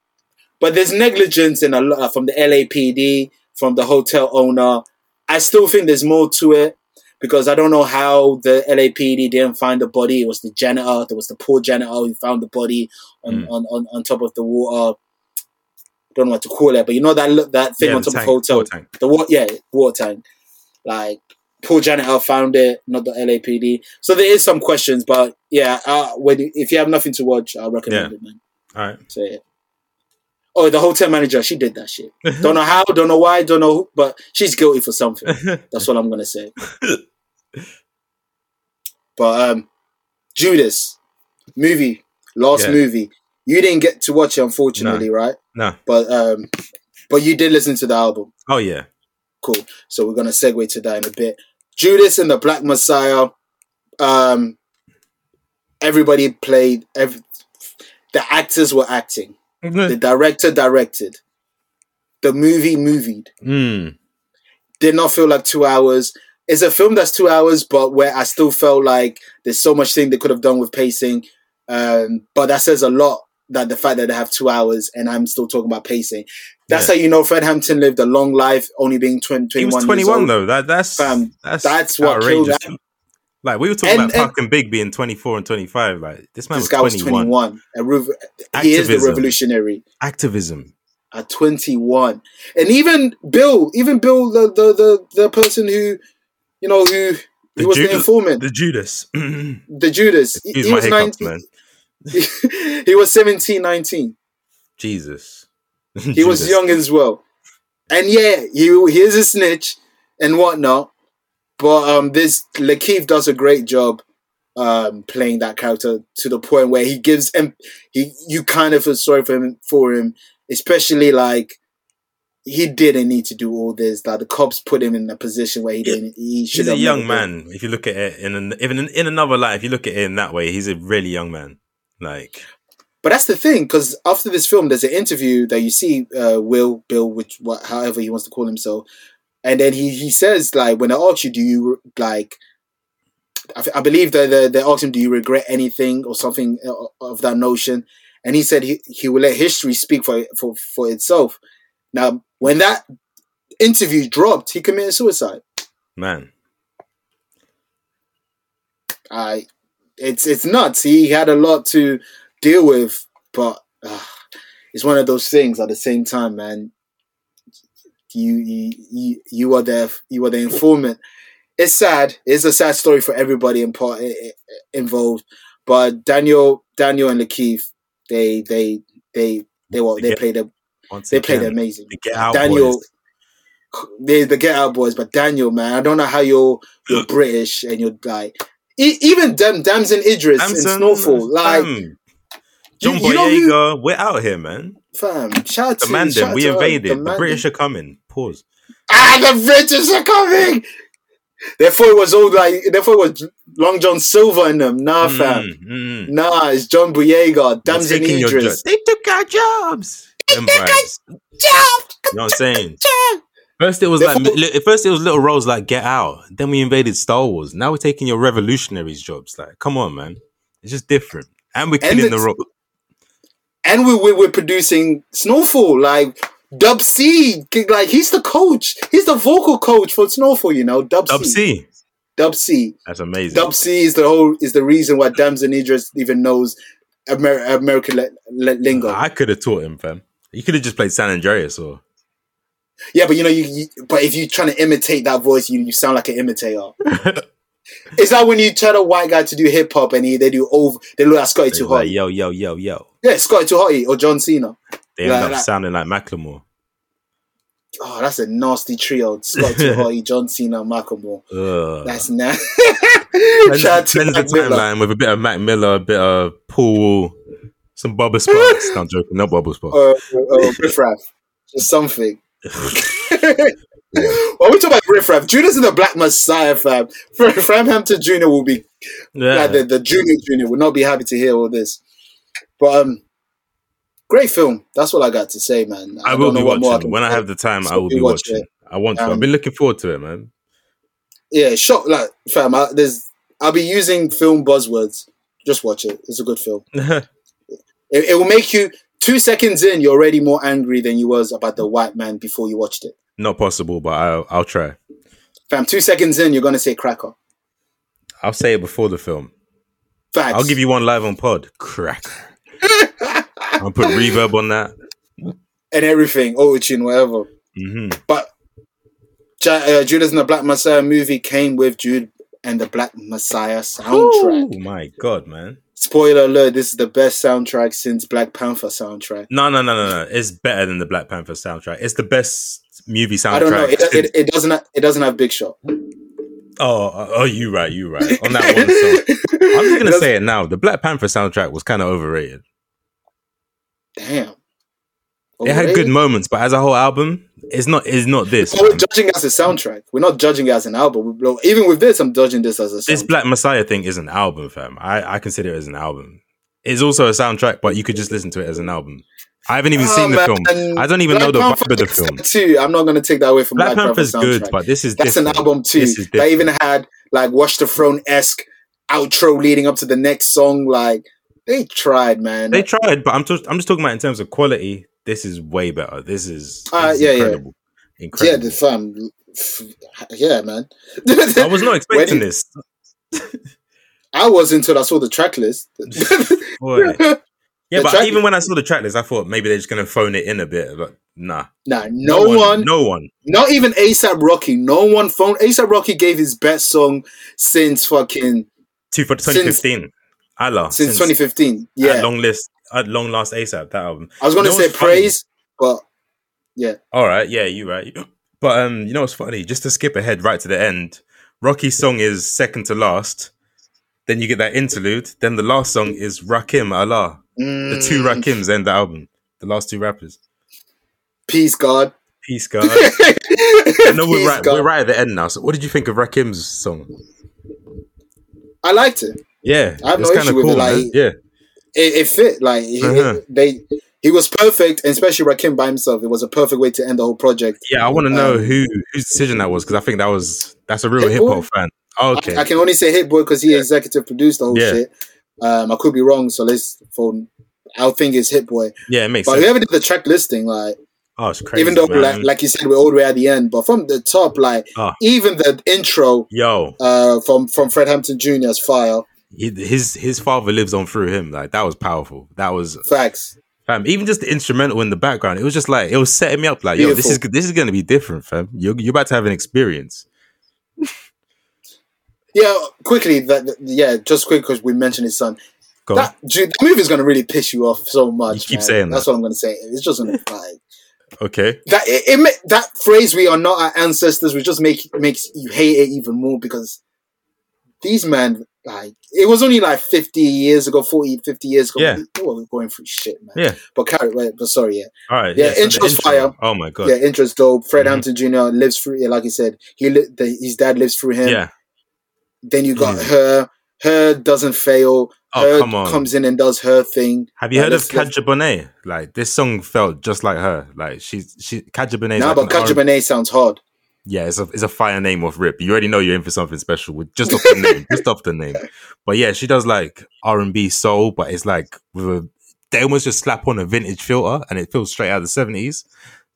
but there's negligence in a lot from the LAPD, from the hotel owner. I still think there's more to it because I don't know how the LAPD didn't find the body. It was the janitor. There was the poor janitor who found the body on, Mm. on, on, on top of the water. Don't know what to call it, but you know that look that thing Yeah, on top of tank, hotel, water tank. the water, yeah, water tank. Like poor janitor found it, not the LAPD. So there is some questions, but yeah, uh, when if you have nothing to watch, I recommend it, man. All right. So yeah. Oh, the hotel manager, she did that shit. Don't know how, don't know why, don't know, who, but she's guilty for something. That's what I'm gonna say. but um, Judas movie, last Yeah. movie. You didn't get to watch it, unfortunately, right? No. But um, but you did listen to the album. Oh yeah. Cool. So we're gonna segue to that in a bit. Judas and the Black Messiah. Um, everybody played. Every, the actors were acting. The director directed. The movie movied. Mm. Did not feel like two hours. It's a film that's two hours, but where I still felt like there's so much thing they could have done with pacing. Um, but that says a lot that the fact that they have two hours and I'm still talking about pacing. That's Yeah. how you know Fred Hampton lived a long life, only being 20, 21 He was years 21 old. though. That that's Fam, that's that's what killed that. Like we were talking And- about and Big being 24 and 25. Like this man This was guy 21. was 21. A rev- he is the revolutionary Activism. at 21. And even Bill, even Bill, the, the, the, the person who, you know, who he The was the informant, The Judas. the Judas. He, Excuse he my was hiccups, 19. man. he was 17, 19. Jesus. He was young as well. And yeah, he, he is a snitch and whatnot. But um, this Lakeith does a great job um, playing that character to the point where he gives him he you kind of feel sorry for him for him, especially like he didn't need to do all this. Like the cops put him in a position where he didn't. He should He's a young man. If you look at it in an, even in, in another light, if you look at it in that way, he's a really young man. Like But that's the thing, because after this film, there's an interview that you see uh, Will, Bill, which what, however he wants to call himself, and then he he says like when I ask you, do you like? I, I believe that they, they asked him, do you regret anything or something uh, of that notion, and he said he, he will let history speak for for for itself. Now, when that interview dropped, he committed suicide. man, I, it's it's nuts. He had a lot to deal with, but uh, it's one of those things. At the same time, man, you you you, you are there. You are the informant. It's sad. It's a sad story for everybody in part, involved. But Daniel, Daniel and Lakeith, they they they they what they played a, they played amazing. the Get Out Daniel, boys. they the Get Out Boys, but Daniel, man, I don't know how you're you're British and you're like e- even Dam Damson Idris in Snowfall, like. John you who- Boyega, we're out here, man. fam, shout out to The shout them, we invaded. The, man- British are coming. Pause. ah, the British are coming. Therefore, it was all like therefore it was Long John Silver in them. Nah, fam, Mm, mm. nah, it's John Boyega, Damson taking your Idris. jobs. They took our jobs. You know what I'm saying? First it was like Therefore- li- first it was little roles like Get Out. Then we invaded Star Wars. Now we're taking your revolutionaries jobs. Like, come on, man. It's just different. And we're And killing the role. and we, we we're producing Snowfall like Dub C, like he's the coach, he's the vocal coach for Snowfall. You know, Dub, Dub C. C. Dub C. That's amazing. Dub C is the whole is the reason why Damson Idris even knows Amer- American le- le- lingo. I could have taught him, fam. You could have just played San Andreas or yeah, but you know, you, you but if you're trying to imitate that voice, you you sound like an imitator. it's like when you tell a white guy to do hip hop and he they do over they look like Scotty Too like, Hotty. yo, yo, yo, yo. Yeah, Scotty Too Hotty or John Cena. They end Like up that. sounding like Macklemore. Oh, that's a nasty trio. Scotty Too Hotty, John Cena, Macklemore. Ugh. That's nasty. Shout out to Mac timeline with a bit of Mac Miller, a bit of Paul, some Bubba Sparxxx. no, I'm joking, not Bubba Sparxxx. or, or, or Just or something. Well, we talk about Riff Raff. Judas and the Black Messiah, fam. Fra- Frampton Jr. will be Yeah. like the, the junior junior will not be happy to hear all this. But um, great film. That's what I got to say, man. I don't will be watching. can when I have the time, I will be watching. I want to. Um, I've been looking forward to it, man. Yeah, shot like fam. I, there's I'll be using film buzzwords. Just watch it. It's a good film. It, it will make you two seconds in. You're already more angry than you was about the white man before you watched it. Not possible, but I'll, I'll try. Fam, two seconds in, you're gonna say cracker. I'll say it before the film. Facts. I'll give you one live on pod. Cracker. I'll put reverb on that. and everything, auto tune, whatever. hmm But uh, Judas and the Black Messiah movie came with Jude and the Black Messiah soundtrack. Oh my god, man! Spoiler alert: This is the best soundtrack since Black Panther soundtrack. No, no, no, no, no. It's better than the Black Panther soundtrack. It's the best movie soundtrack. I don't know. It, it, it doesn't. ha- It doesn't have Big Shot. oh, oh, oh, you right, you right. On that one song, I'm just gonna say it now. The Black Panther soundtrack was kind of overrated. Damn. It had good moments, but as a whole album, it's not. It's not this. We're judging as a soundtrack. We're not judging it as an album. Even with this, I'm judging this as a This. Black Messiah thing is an album, fam. I, I consider it as an album. It's also a soundtrack, but you could just listen to it as an album. I haven't even Oh, seen the man. film. I don't even Black know the vibe of the film. Too. I'm not going to take that away from Black Black, Panther's Panther good, soundtrack. but this is That's different. an album too. That even had like Watch the Throne esque outro leading up to the next song. Like they tried, man. They tried, but I'm just I'm just talking about in terms of quality. This is way better. This is, this Uh, yeah, yeah. incredible. yeah, the fam. Yeah, man. I was not expecting When- this. I was until I saw the track list. Yeah, The but even when I saw the track list, I thought maybe they're just gonna phone it in a bit. But nah, nah, no, one, no one. not even ASAP Rocky, no one phone. ASAP Rocky gave his best song since fucking Two for 2015. Allah since 2015. Yeah, long list at long last ASAP that album. I was going to You know say what's funny? praise, but yeah, All right, yeah, you right. But um, you know what's funny? Just to skip ahead right to the end, Rocky's song is second to last. Then you get that interlude. Then the last song is Rakim Allah. The two Mm, Rakims end the album. The last two rappers. Peace, God. Peace, God. no, we're Peace, right. God. We're right at the end now. So, what did you think of Rakim's song? I liked it. Yeah, I have it's no kind of issue with cool, it, like- man. Yeah, It, it fit. Like he, Uh-huh. they, he was perfect, and especially Rakim by himself. It was a perfect way to end the whole project. yeah. I want to know Um, who whose decision that was because I think that was that's a real hip hop fan. Oh, okay, I, I can only say Hit Boy because he executive produced the whole Yeah. shit. Um, I could be wrong, so let's for our thing is Hit Boy. yeah, it makes But sense. whoever did the track listing, like Oh, it's crazy. even though man. like, like you said, we're all the way at the end, but from the top, like Ah. even the intro yo, uh, from from Fred Hampton Jr.'s file his his father lives on through him. Like that was powerful. That was facts. fam. Even just the instrumental in the background, it was just like it was setting me up. Like yo, this is this is gonna be different, fam. You're you're about to have an experience. Yeah, quickly. That yeah, just quick because we mentioned his son. Go. That dude, the movie is gonna really piss you off so much. You keep man. saying that's that. what I'm gonna say. It's just gonna like Okay. that. It, it that phrase "we are not our ancestors" which just make makes you hate it even more because these men like it was only like 50 years ago 40 50 years ago Yeah. were going through shit man Yeah. but carry wait, but sorry yeah All right. Yeah, so the intro's fire. Oh my god. yeah interest dope fred Mhm. hampton jr lives through yeah, like he said he li- the, his dad lives through him Yeah. then you got Mhm. her her doesn't fail Oh her come on. comes in and does her thing Have you heard of let's- let's- Kadhja Bonet? Like this song felt just like her. Like she's she Kadhja Bonet. now like but an Kaja R- sounds hard Yeah, it's a it's a fire name of Rip. You already know you're in for something special with just off the name, just off the name. But yeah, she does like R and B soul, but it's like with a they almost just slap on a vintage filter and it feels straight out of the seventies.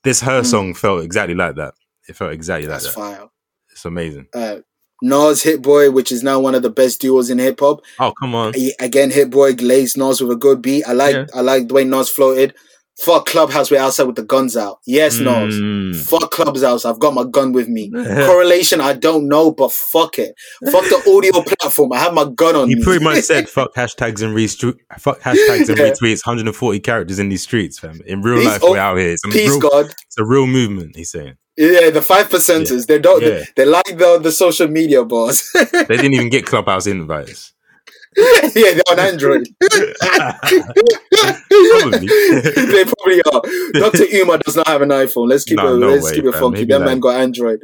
This her Mm. song felt exactly like that. It felt exactly like that's that. fire It's amazing. uh Nas Hit Boy, which is now one of the best duos in hip hop. Oh come on. Again, Hit Boy glazed Nas with a good beat. I like Yeah. I like the way Nas floated. Fuck Clubhouse, we're outside with the guns out. Yes, Nas. Mm. Fuck Clubhouse, I've got my gun with me. Correlation, I don't know, but fuck it. Fuck the audio platform, I have my gun on He me. pretty much said fuck hashtags and retweet fuck hashtags and Yeah. retweets 140 characters in these streets, fam. In real Peace, life, oh, we're out here. It's a, Peace, real, God. it's a real movement, he's saying. Yeah, the five percenters. They don't. Yeah. They like the the social media bars. They didn't even get Clubhouse invites. yeah, they're on Android. Probably. they probably are. Dr. Umar does not have an iPhone. Let's keep No, it. no let's way, keep it fam. funky. Maybe That like- man got Android.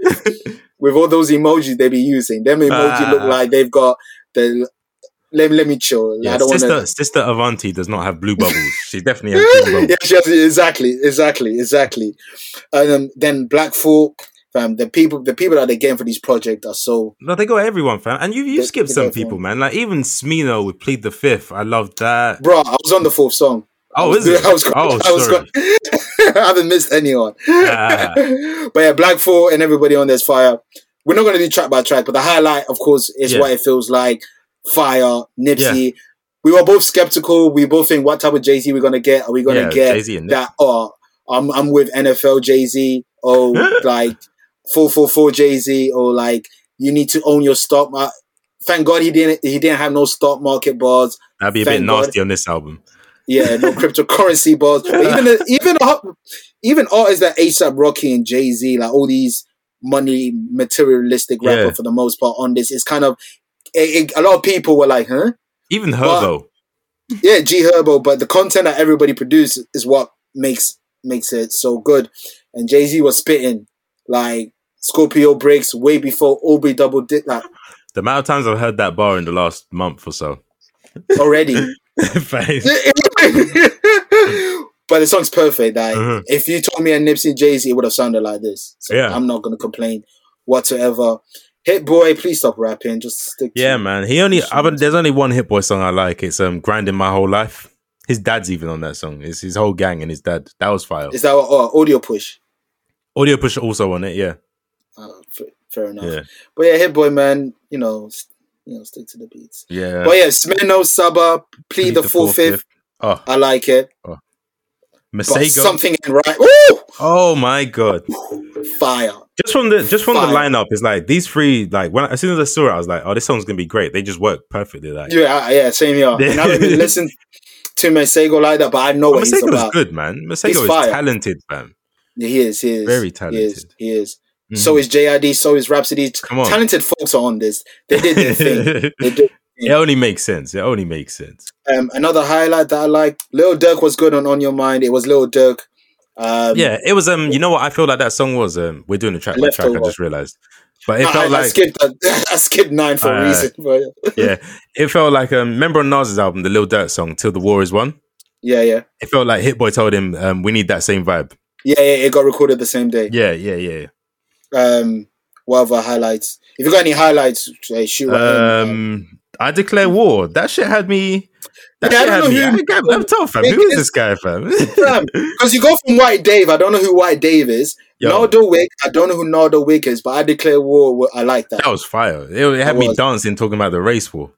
With all those emojis they be using, them emoji look Ah. like they've got the. Let me let me chill. Yeah, I don't want sister, to. sister Avanti does not have blue bubbles. She definitely has blue yeah, bubbles. she has, exactly, exactly, exactly. And um, then Black Thought, fam. The people, the people that they getting for these projects are so. No, they got everyone, fam. And you you skipped some people, everyone. man. Like even Smino would Plead the Fifth. I love that. Bro, I was on the fourth song. Oh, is was, it? I was, Oh, I was sorry. I haven't missed anyone. Ah. but yeah, Black Four and everybody on there's fire. We're not going to do track by track, but the highlight, of course, is Yeah. what it feels like. Fire, Nipsey. We were both skeptical. We both think, what type of Jay Z we're going to get? Are we going to Yeah, get that? Oh, I'm I'm with NFL Jay Z. Oh, like four four four Jay Z. Or like you need to own your stock. mar- Thank God he didn't. He didn't have no stock market bars. That'd be a bit Thank God. nasty on this album. Yeah, no cryptocurrency bars. But even the, even even artists like ASAP Rocky and Jay Z, like all these money materialistic rapper Yeah. for the most part on this, it's kind of it, it- a lot of people were like, huh? Even Herbo. Yeah, G Herbo, but the content that everybody produced is what makes makes it so good. And Jay Z was spitting like Scorpio breaks way before Aubrey double did like the amount of times I've heard that bar in the last month or so. already. But the song's perfect. Like, Mhm. if you told me a Nipsey Jay Z, it would have sounded like this. So Yeah. I'm not gonna complain whatsoever. Hit boy, please stop rapping. Just stick. yeah, to man. He only I've, there's only one Hit Boy song I like. It's um Grinding My Whole Life. His dad's even on that song. It's his whole gang and his dad. That was fire. Is that what, oh, audio push? Audio Push also on it, yeah. Fair enough. Yeah. But yeah, hit boy, man. You know, s- you know, stick to the beats. Yeah. But yeah, Smino Saba, plead the fourth fifth. Oh, I like it. Oh. Masego. something ain't right. Woo! Oh my god. Fire. Just from the just from the lineup, it's like these three. Like when as soon as I saw it, I was like, "Oh, this song's gonna be great." They just work perfectly. Like, Yeah, yeah, same here. And I haven't listened to Masego like that, but I know oh, what he's Masego's about. good, man. He's Masego is talented, man. Yeah, He is. He is. Very He is. talented. He is. Mhm. So is JID. So is Rhapsody. Talented folks are on this. They did their thing. They did. it only makes sense. It only makes sense. Um, another highlight that I like. Lil Durk was good on On Your Mind. It was Lil Durk. Um, Yeah, it was. Um, you know what I feel like that song was. Um, we're doing a track by track. I just realized, but it I, felt I like skipped. that- I skipped nine for a reason. But yeah, it felt like um. Remember on Nas's album, the Lil Durk song, "Till the War Is Won." yeah, yeah, It felt like Hit Boy told him, um, "We need that same vibe." yeah, yeah. It got recorded the same day. Yeah, yeah, yeah. Um, what other highlights? If you got any highlights, uh, shoot. Um, I declare war. That shit had me. That Yeah, I don't know me. who- I, I'm tough, fam. Who is is- this guy, fam? Because you go from White Dave. I don't know who White Dave is. Yo. Nardo Wick. I don't know who Nardo Wick is, but I declare war. I like that. That was fire. It, it had It me was. dancing, talking about the race war.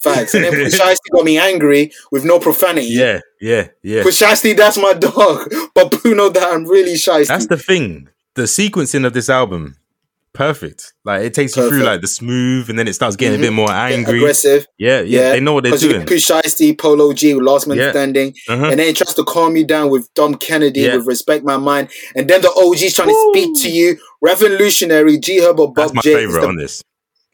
Facts. And then Pooh Shiesty got me angry with no profanity. Yeah, yeah, yeah. Pooh Shiesty, that's my dog. But Puno, that I'm really shiesty. That's the thing. The sequencing of this album, perfect. Like it takes you through like the smooth, and then it starts getting Mhm. a bit more angry. aggressive. Yeah, yeah, Yeah, They know what they're you doing. get Pooh Shiesty, Polo G, with Last Man Yeah. Standing, Uh-huh. and then it tries to calm you down with Dom Kennedy Yeah. with Respect My Mind, and then the OG's trying to speak to you. Revolutionary, G Herbo, That's Bob my J. Favorite the, on this,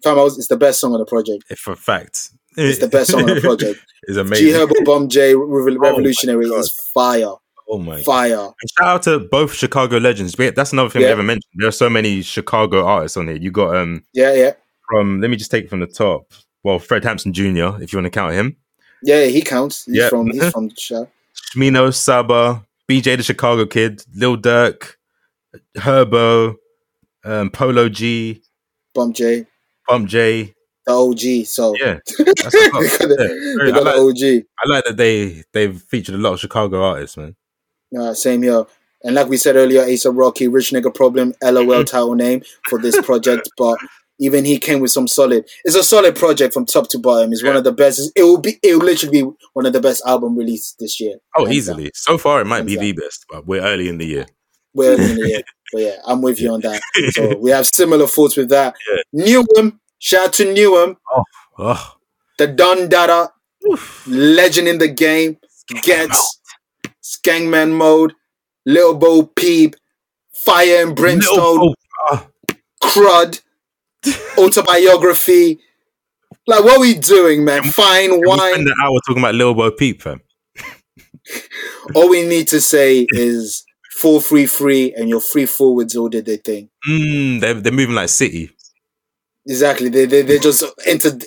fam, I was- it's the best song on the project. for fact. It's the best song on the project. It's amazing. G. Herbo, Bump J, Revolutionary God. is fire, oh my fire. And shout out to both Chicago legends. That's another thing we Yeah. haven't mentioned. There are so many Chicago artists on here. You got um Yeah, yeah, from let me just take it from the top. Well, Fred Hampton Jr. If you want to count him, yeah. He counts. He's Yeah. from. He's from the show. Smino Saba, BJ the Chicago Kid, Lil Durk, Herbo, um, Polo G, Bump J, Bump J. the OG. So Yeah, that's a they got the, Yeah, I, like, OG. I like that they they've featured a lot of Chicago artists, man. Uh, same here. And like we said earlier, ASAP Rocky, Rich Nigga Problem, Mm-hmm. LOL title name for this project. but even he came with some solid. It's a solid project from top to bottom. It's one of the best. It will be. It will literally be one of the best album released this year. Oh, easily. So far, it might be Hands the best, but we're early in the year. We're early in the year. But yeah, I'm with you on that. So we have similar thoughts with that. Newham, shout out to Newham, Oh, the Don Dada, oof. legend in the game, gets Skengman mode, Little Bo Peep, Fire and Brimstone, crud, autobiography, Like, what we doing, man? Fine we wine. spend an hour talking about Little Bo Peep, fam. All we need to say is four free free, and your free forwards all did their thing. Mm, they're, they're moving like City. Exactly. They they they just entered.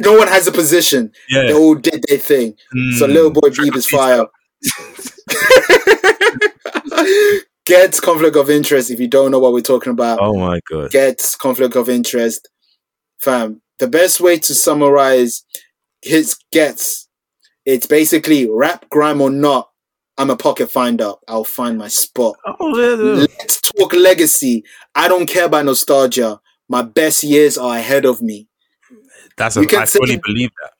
No one has a position. Yeah. They all did their thing. So Mm. little boy Beeb is fire. Ghetts conflict of interest. If you don't know what we're talking about, Oh my god. Ghetts conflict of interest. Fam, the best way to summarize his Ghetts, it's basically rap, grime or not. I'm a pocket finder. I'll find my spot. Oh, yeah, yeah. Let's talk legacy. I don't care about nostalgia. My best years are ahead of me. That's a, You I fully believe that.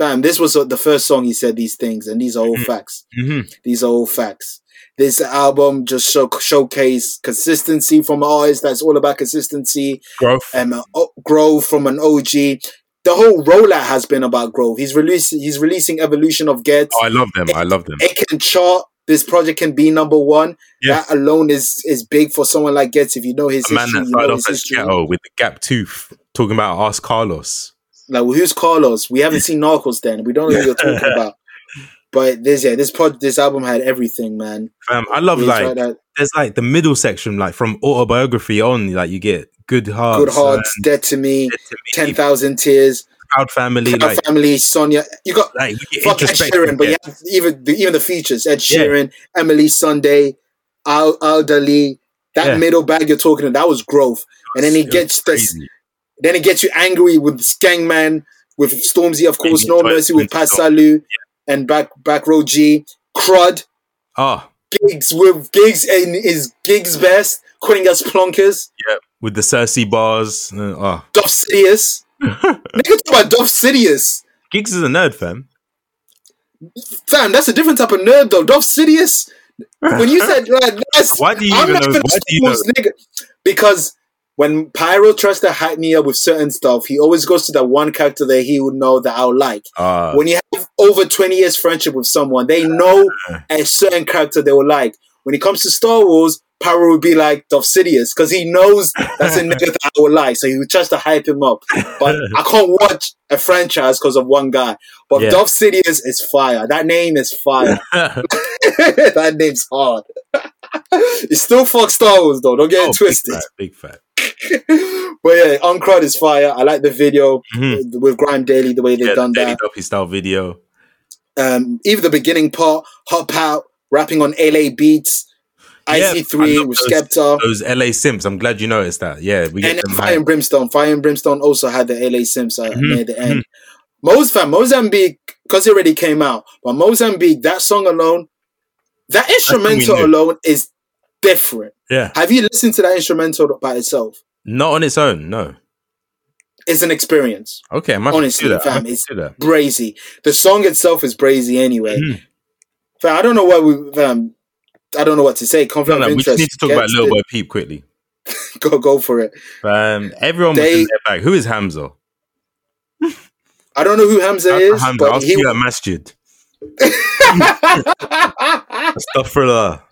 Fam, this was the first song he said these things, and these are all facts. hmm These are all facts. This album just show, showcase consistency from artists. That's all about consistency Growth. and uh, growth from an OG. The whole rollout has been about growth. He's releasing. He's releasing evolution of Ghetts. Oh, I love them. I love them. It can chart. This project can be number one. Yeah. That alone is is big for someone like Ghetts. If you know his A man that started off his as history. ghetto with the gap tooth, talking about Ask Carlos. Like, well, who's Carlos? We haven't seen Narcos then. We don't know who you're talking about. But this, yeah, this pod, this album had everything, man. Fam, I love like there's like the middle section, like from autobiography on, like you get Good Hearts, Good Hearts, Dead to Me, uh, Dead to Me, Ten Thousand Tears, Proud Family, Proud like Family, Sonia. You got like you fuck Ed. Sheeran, but you yeah. have even the, even the features: Ed Yeah. Sheeran, Emeli Sandé, Al Aldali. That Yeah. middle bag you're talking about, that was growth. And then he gets this. Then it gets you angry with Skengman, with Stormzy, of course, No Mercy with Pat. Salieu, and back BackRoad Gee, Crud. Oh, Giggs with Giggs and is Giggs best, quitting us plonkers, yeah, with the Cersei bars. Uh, oh, Duff Sidious. Nigga talk about Duff Sidious. Giggs is a nerd, fam. Fam, that's a different type of nerd though. Duff Sidious. When you said like that's Why do you I'm even not know? Why do you know? Nigga. Because when Pyro tries to hype me up with certain stuff, he always goes to that one character that he would know that I'll like. Uh, when you have over 20 years friendship with someone, they know a certain character they will like. When it comes to Star Wars, Pyro would be like Darth Sidious because he knows that's a nigga that I would like. So he would try to hype him up. But I can't watch a franchise because of one guy. But Yeah. Darth Sidious is fire. That name is fire. that name's hard. it's still fuck Star Wars though. Don't get oh, it twisted. Big fat, big fat. But yeah, Uncrud is fire. I like the video Mhm. with Grime Daily, the way they've Yeah, done Daily that. Duffy style video. um, even the beginning part, Hop Out, rapping on LA beats, Yeah, I IC3 love with those- Skepta, Those LA Simps. I'm glad you noticed that. Yeah, we get and them Fire and Brimstone. Fire and Brimstone also had the LA Sims uh, Mhm, near the end. Mos fam, Mozambique, because it already came out, but Mozambique, that song alone, that instrumental alone is different. Yeah, Have you listened to that instrumental by itself? Not on its own. No. It's an experience. Okay, I'm Honestly, do that. fam, it's- that. Brazy. The song itself is brazy anyway. Mhm. Fam, I don't know what we. Fam, I don't know what to say. No, Conflict no, of we need to talk about Lil. Boy Peep quickly. Go, go for it. Um, everyone was They- in their bag. Who is Hamza? I don't know who Hamza is, Hamza. but I'll he. see you at Masjid. Astaghfirullah.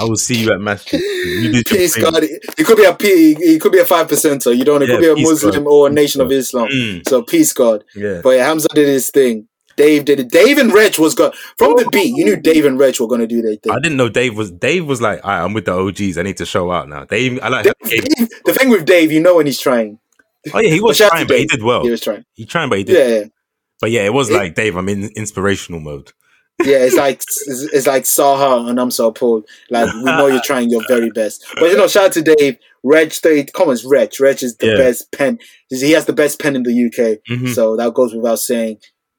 I will see you at Masjid. You your Peace. God. It could be a P. He could be a five percenter. You don't. He Yeah, could be a Muslim God. or a Nation of Islam. Mm, So peace, God. yeah. But yeah, Hamza did his thing. Dave did it. Dave and Reg was going from the beat. You knew Dave and Reg were going to do their thing. I didn't know Dave was Dave was like, "Alright, I'm with the OGs. I need to show out now. Dave, I like. Dave, Dave- the thing with Dave, you know when he's trying. oh yeah, he was trying, but he did well. He was trying. He trying, but he did. Yeah, yeah. But yeah, it was It- like Dave. I'm in inspirational mode. Yeah, it's like it's, it's like Saha and I'm so Paul. Like we know you're trying your very best. But you know, shout out to Dave. Reg State, comments. Reg. Reg is the Yeah. best pen. He has the best pen in the UK. Mhm. So that goes without saying.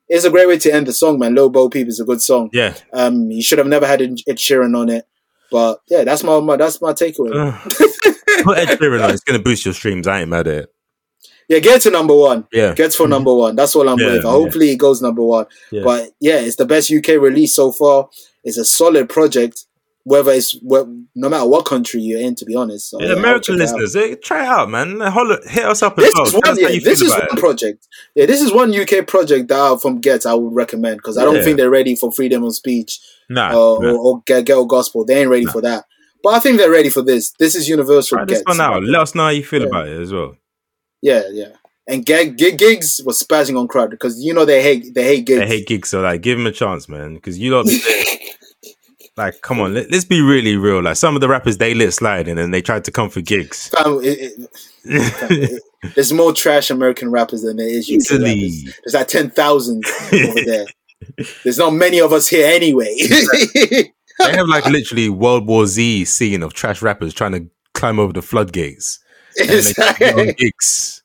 It's a great way to end the song, man. Low Bo Peep is a good song. Yeah. Um, you should have never had Ed Ed Sheeran on it, but yeah, that's my, my that's my takeaway. Put Ed Sheeran on. It's gonna boost your streams. I ain't mad at it. Yeah, get to number one. Yeah. Ghetts for number one. That's all I'm Yeah, with. yeah. Hopefully, it goes number one. Yeah. But yeah, it's the best UK release so far. It's a solid project, whether it's no matter what country you're in. To be honest, So, Yeah, yeah, American check it listeners, eh, try it out, man. Hit us up as This well. is one. Yeah, this is one project. Yeah, this is one UK project that I- from Ghetts I would recommend because I don't Yeah. think they're ready for freedom of speech Nah, or, nah. or, or ghetto gospel. They ain't ready for that. But I think they're ready for this. This is universal. Try this one out. Let us know how you feel Yeah. about it as well. Yeah, yeah. And Gig, Gig Giggs was spazzing on crowd because you know they hate they hate Giggs. I hate Giggs, so like, give him a chance, man. Because you lot, like, come on, let, us be really real. Like, some of the rappers they lit sliding and they tried to come for Giggs. Fam, it- it- it- there's more trash American rappers than there is UK rappers. There's like ten thousand over there. There's not many of us here anyway. they have like literally World War Z scene of trash rappers trying to climb over the floodgates. Try get Giggs.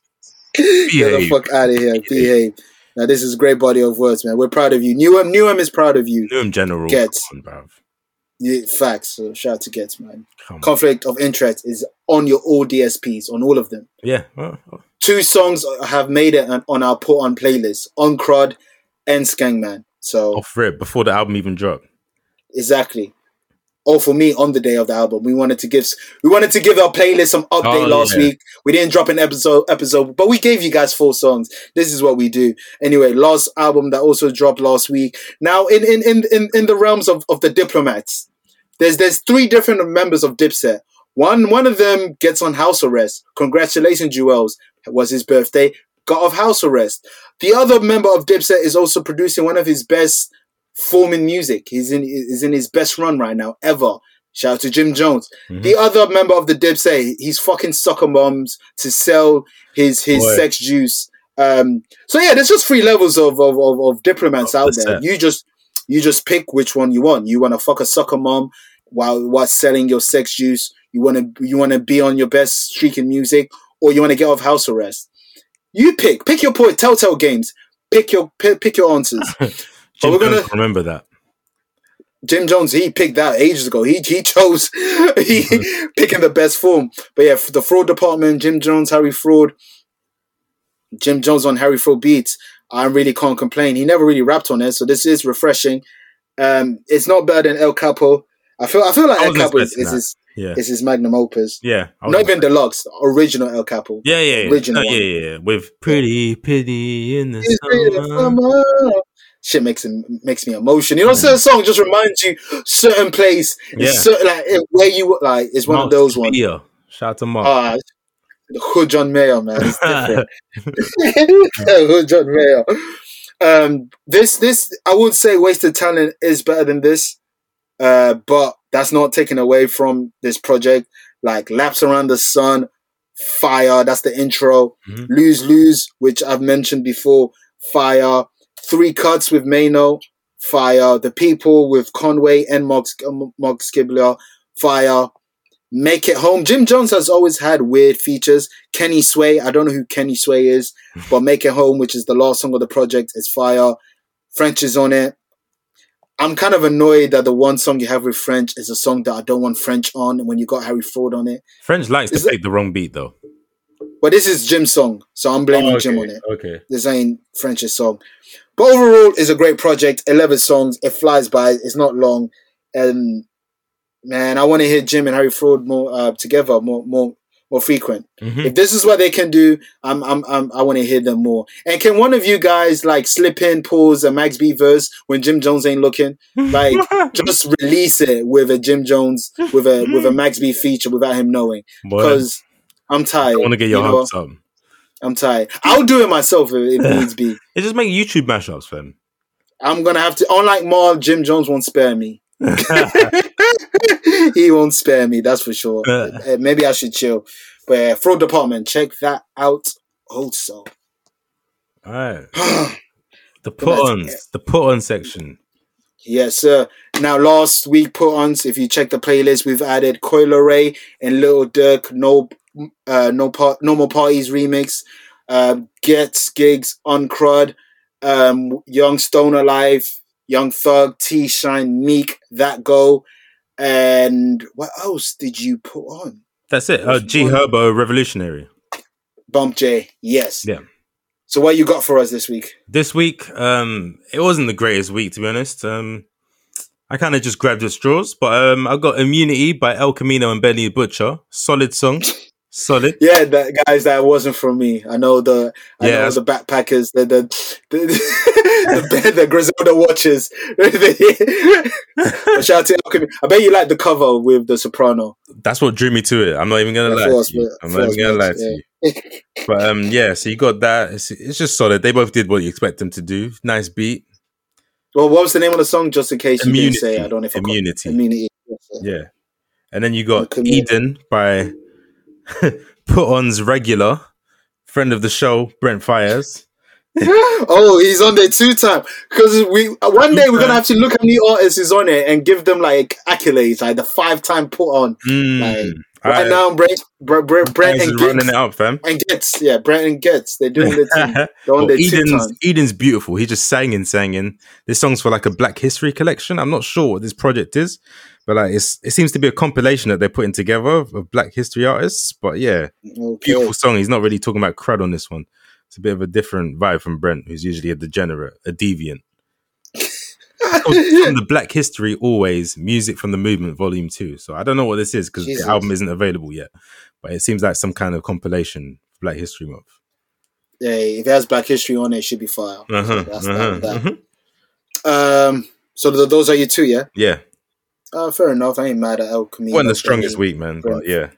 Get the fuck out of here. Behave. Now this is a great body of words, man. We're proud of you. Newham, Newham is proud of you. Newham General. Ghetts. Come on. Yeah, facts. So shout out to Ghetts, man. Come on. Conflict of interest is on your all DSPs, on all of them. Yeah. well, well, Two songs have made it on- on our put on playlist: On Crud and Skengman. So off rip before the album even dropped. exactly. All for me on the day of the album. We wanted to give we wanted to give our playlist some update Oh, last yeah. week. We didn't drop an episode episode, but we gave you guys four songs. This is what we do. Anyway, last album that also dropped last week. Now in in in in, in the realms of, of the diplomats, there's there's three different members of Dipset. One one of them gets on house arrest. Congratulations, Juelz. It was his birthday. Got off house arrest. The other member of Dipset is also producing one of his best forming music. He's in is in his best run right now ever. Shout out to Jim Jones. Mhm. The other member of the Dipset, he's fucking sucker moms to sell his his Boy. sex juice. Um, so yeah, there's just three levels of of, of, of diplomats Of out there. You just you just pick which one you want. You want to fuck a sucker mom while while selling your sex juice. You want to you want to be on your best streak in music, or you want to get off house arrest. You pick. Pick your point. Telltale Games. Pick your pick, pick your answers. Jim we're gonna- remember that. Jim Jones, he picked that ages ago. He he chose he picking the best form. But yeah, the fraud department, Jim Jones, Harry Fraud, Jim Jones on Harry Fraud beats. I really can't complain. He never really rapped on it, so this is refreshing. Um, it's not better than El Capo. I feel I feel like I El Capo is, is his Yeah. is his magnum opus. Yeah. Not even expecting- deluxe, original El Capo. Yeah, yeah, yeah. original No, yeah, yeah. With pretty pity in the the summer. summer. Shit makes him makes me emotion. You know, certain song just reminds you certain place, Yeah. certain like where you like. It's one of those ones. Spear. Shout out to Mark. The Hood John Mayer, man, it's different. Hood John Mayer. Um, this this I would say wasted talent is better than this, uh, but that's not taken away from this project. Like laps around the sun, fire. That's the intro. Mhm. Lose lose, which I've mentioned before. Fire. Three cuts with Mano. Fire. The people with Conway and Mark, Mark Skibler. Fire. Make it home. Jim Jones has always had weird features. Kenny Sway, I don't know who Kenny Sway is, but Make It Home, which is the last song of the project, is fire. French is on it. I'm kind of annoyed that the one song you have with French is a song that I don't want French on when you got Harry Fraud on it. French likes Is to pick the wrong beat though. But this is Jim's song, so I'm blaming Oh, okay. Jim on it. Okay. This ain't French's song. But overall, it's a great project. 11 songs. It flies by. It's not long. And man, I want to hear Jim and Harry Fraud more uh, together, more, more, more frequent. Mhm. If this is what they can do, I'm, I'm, I'm I want to hear them more. And can one of you guys like slip in, pause a Max B verse when Jim Jones ain't looking? Like, just release it with a Jim Jones, with a with a Max B feature without him knowing. Because I'm tired. I want to get your you hopes up. I'm tired. I'll do it myself if, if needs be. It just make YouTube mashups, fam. I'm gonna have to. Unlike Marl, Jim Jones won't spare me. he won't spare me. That's for sure. Uh, Maybe I should chill. But yeah, fraud department, check that out. Also, All right. The put ons, the put on section. yes, sir. Now, last week put ons. If you check the playlist, we've added Coi Leray and Lil Durk. No, uh, no part, normal parties remix. Um, Ghetts Giggs on crud. Um, Young Stoner Life, Young Thug, T-Shyne, Meek, That Go, and what else did you put on? That's it. Uh, G Herbo Revolutionary. Bump J, yes. Yeah. So what you got for us this week? This week, um, it wasn't the greatest week to be honest. Um, I kind of just grabbed the straws, but um, I got Immunity by Elcamino and Benny Butcher. Solid song. Solid. Yeah, that guys, that wasn't from me. I know the I Yeah, know the backpackers, the the the, the, the Griselda watches. Shout out to. I bet you like the cover with the soprano. That's what drew me to it. I'm not even gonna Yeah, lie you. me- I'm not even gonna lie to you. But um, yeah. So you got that. It's, it's just solid. They both did what you expect them to do. Nice beat. Well, what was the name of the song? Just in case you Immunity. didn't say, I don't know if I got- Immunity. Immunity. Yeah. And then you got. Eden by Put On's regular friend of the show, Brent Faiyaz. oh, he's on there two time because we uh, one day we're gonna have to look at new artists is on it and give them like accolades, like the five time put on. Mm. Like, Right right. now, Brent, Brent, Brent, Brent and running it up, fam. and Gets, yeah, Brent and Gets, they're doing the. They're on Well, their Eden's. Eden's beautiful. He just sang and sang in. This song's for like a Black History collection. I'm not sure what this project is, but like it's it seems to be a compilation that they're putting together of, Black History artists. But yeah, Okay. beautiful song. He's not really talking about crud on this one. It's a bit of a different vibe from Brent, who's usually a degenerate, a deviant. from, the Black History Always Music from the Movement Volume Two. So I don't know what this is because the album isn't available yet, but it seems like some kind of compilation for Black History Month. Yeah, if it has Black History on it, it should be fire. So Uh-huh, that's uh-huh, that, uh-huh. Um, so th- those are your two, yeah. Yeah, Uh, fair enough. I ain't mad at Elcamino. wasn't the but strongest week, man. But yeah,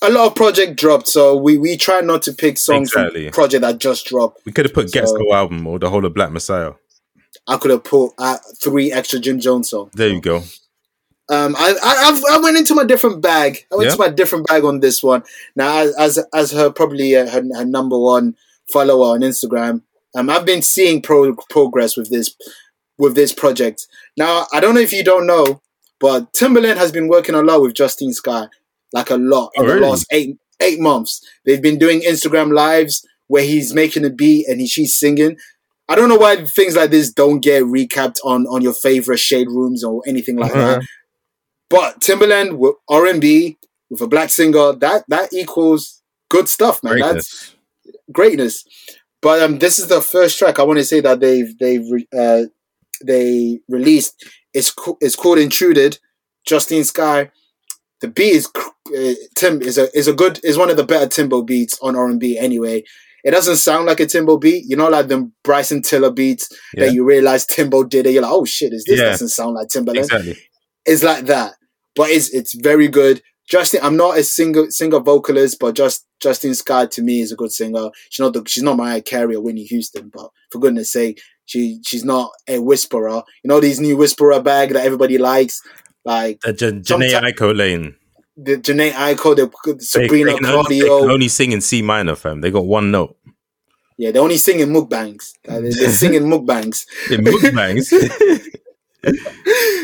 A lot of project dropped, so we we try not to pick songs Exactly. from project that just dropped. we could have put So- album or the whole of Black Messiah. I could have put uh, three extra Jim Jones songs. There you go. Um, I, I I've, I went into my different bag. I went Yeah. into my different bag on this one. Now, as as, as her probably uh, her, her number one follower on Instagram, um, I've been seeing pro- progress with this with this project. Now, I don't know if you don't know, but Timbaland has been working a lot with Justine Skye, like a lot in Oh, the last eight eight months. They've been doing Instagram lives where he's making a beat and he, she's singing. I don't know why things like this don't get recapped on on your favorite shade rooms or anything like Uh-huh. that. But Timbaland with R and B with a black singer, that that equals good stuff, man. That's Greatness. greatness. But um, this is the first track I want to say that they've they've re- uh, they released. It's it's called Intruded. Justine Skye. The beat is uh, Tim is a is a good is one of the better Timbo beats on R and B. Anyway, it doesn't sound like a Timbo beat. You know, like them Bryson Tiller beats Yeah, that you realize Timbo did it. You're like, oh shit, is this Yeah. doesn't sound like Timbaland? exactly. It's like that, but it's it's very good. Justin, I'm not a singer singer vocalist, but just Justine Skye to me is a good singer. She's not the, she's not Mariah Carey or Whitney Houston, but for goodness sake, she she's not a whisperer. You know these new whisperer bag that everybody likes, like Uh, J- Jhené Aiko Lane. the Jhené Aiko, the They, Sabrina they can only, they can only sing in C minor, fam. They got one note. Yeah, they're only singing mukbangs. Uh, they- They're singing mukbangs. In mukbangs.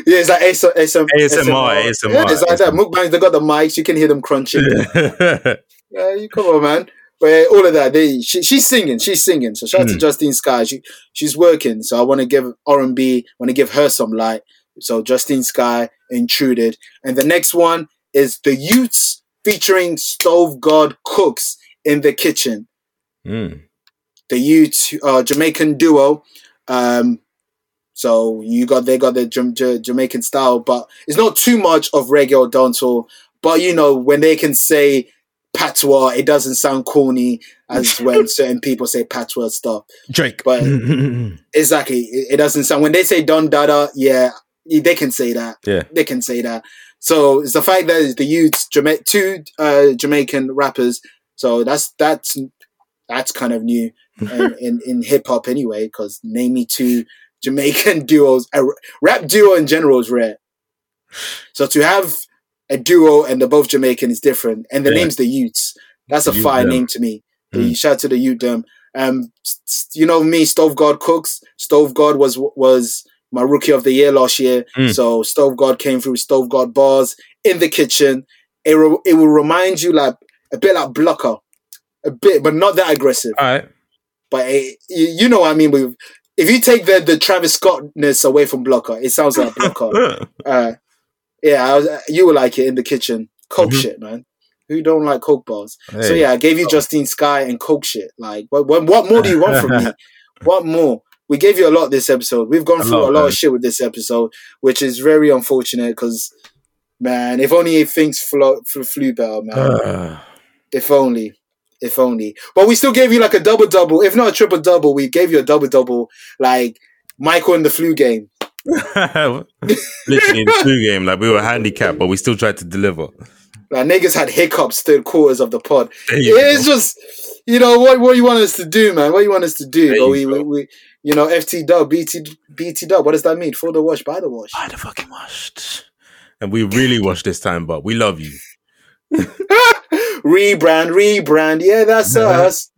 Yeah, it's like ASMR. ASMR, ASMR, ASMR. Yeah, it's like that. Mukbangs, they got the mics. You can hear them crunching. Yeah, you come on, man. But all of that, they she, she's singing, she's singing. So shout out to Mm. Justine Skye. She she's working. So I want to give R and B, want to give her some light. So Justine Skye, Intruded, and the next one is the Youths featuring Stove God Cooks in the kitchen. Mm. The Youth uh, Jamaican duo. Um, so you got they got the Ja- Jamaican style, but it's not too much of reggae or dancehall. But you know when they can say patois, it doesn't sound corny as when certain people say patois stuff. Drake. But exactly, it, it doesn't sound when they say Don Dada. Yeah, they can say that. yeah. They can say that. So it's the fact that the youths, Jama- two uh, Jamaican rappers. So that's that's that's kind of new in, in, in hip hop anyway. Because name me two Jamaican duos. A rap duo in general is rare. So to have a duo and they're both Jamaican is different. And the Yeah. name's the Youths. That's a Youth fire Dem. name to me. Mm. Shout out to the Youth Dem. Um, you know me, Stove God Cooks. Stove God was was my rookie of the year last year. Mm. So Stove God came through Stove God bars in the kitchen. It re- it will remind you like a bit like Blocker, a bit, but not that aggressive. All right. But it, you, you know what I mean. With if you take the the Travis Scottness away from Blocker, it sounds like Blocker. uh, yeah, I was, you will like it in the kitchen. Coke Mhm. shit, man. Who don't like Coke bars? So yeah, I gave you Justine Skye and Coke shit. Like, what, what, what more do you want from me? What more? We gave you a lot this episode. We've gone A through lot, a lot man. of shit with this episode, which is very unfortunate because, man, if only things flew, flew better, man. Uh, If only. If only. But we still gave you like a double double. If not a triple double, we gave you a double double. Like Michael in the flu game. Literally in the flu game, like we were handicapped, but we still tried to deliver. Like niggas had hiccups third quarters of the pod. It's go. just you know what what you want us to do, man. What you want us to do. But you we, we, we you know, FT dub, BT BT dub. What does that mean? For the wash, by the wash. Buy the fucking washed. And we really washed this time, but we love you. rebrand, rebrand. Yeah, that's us.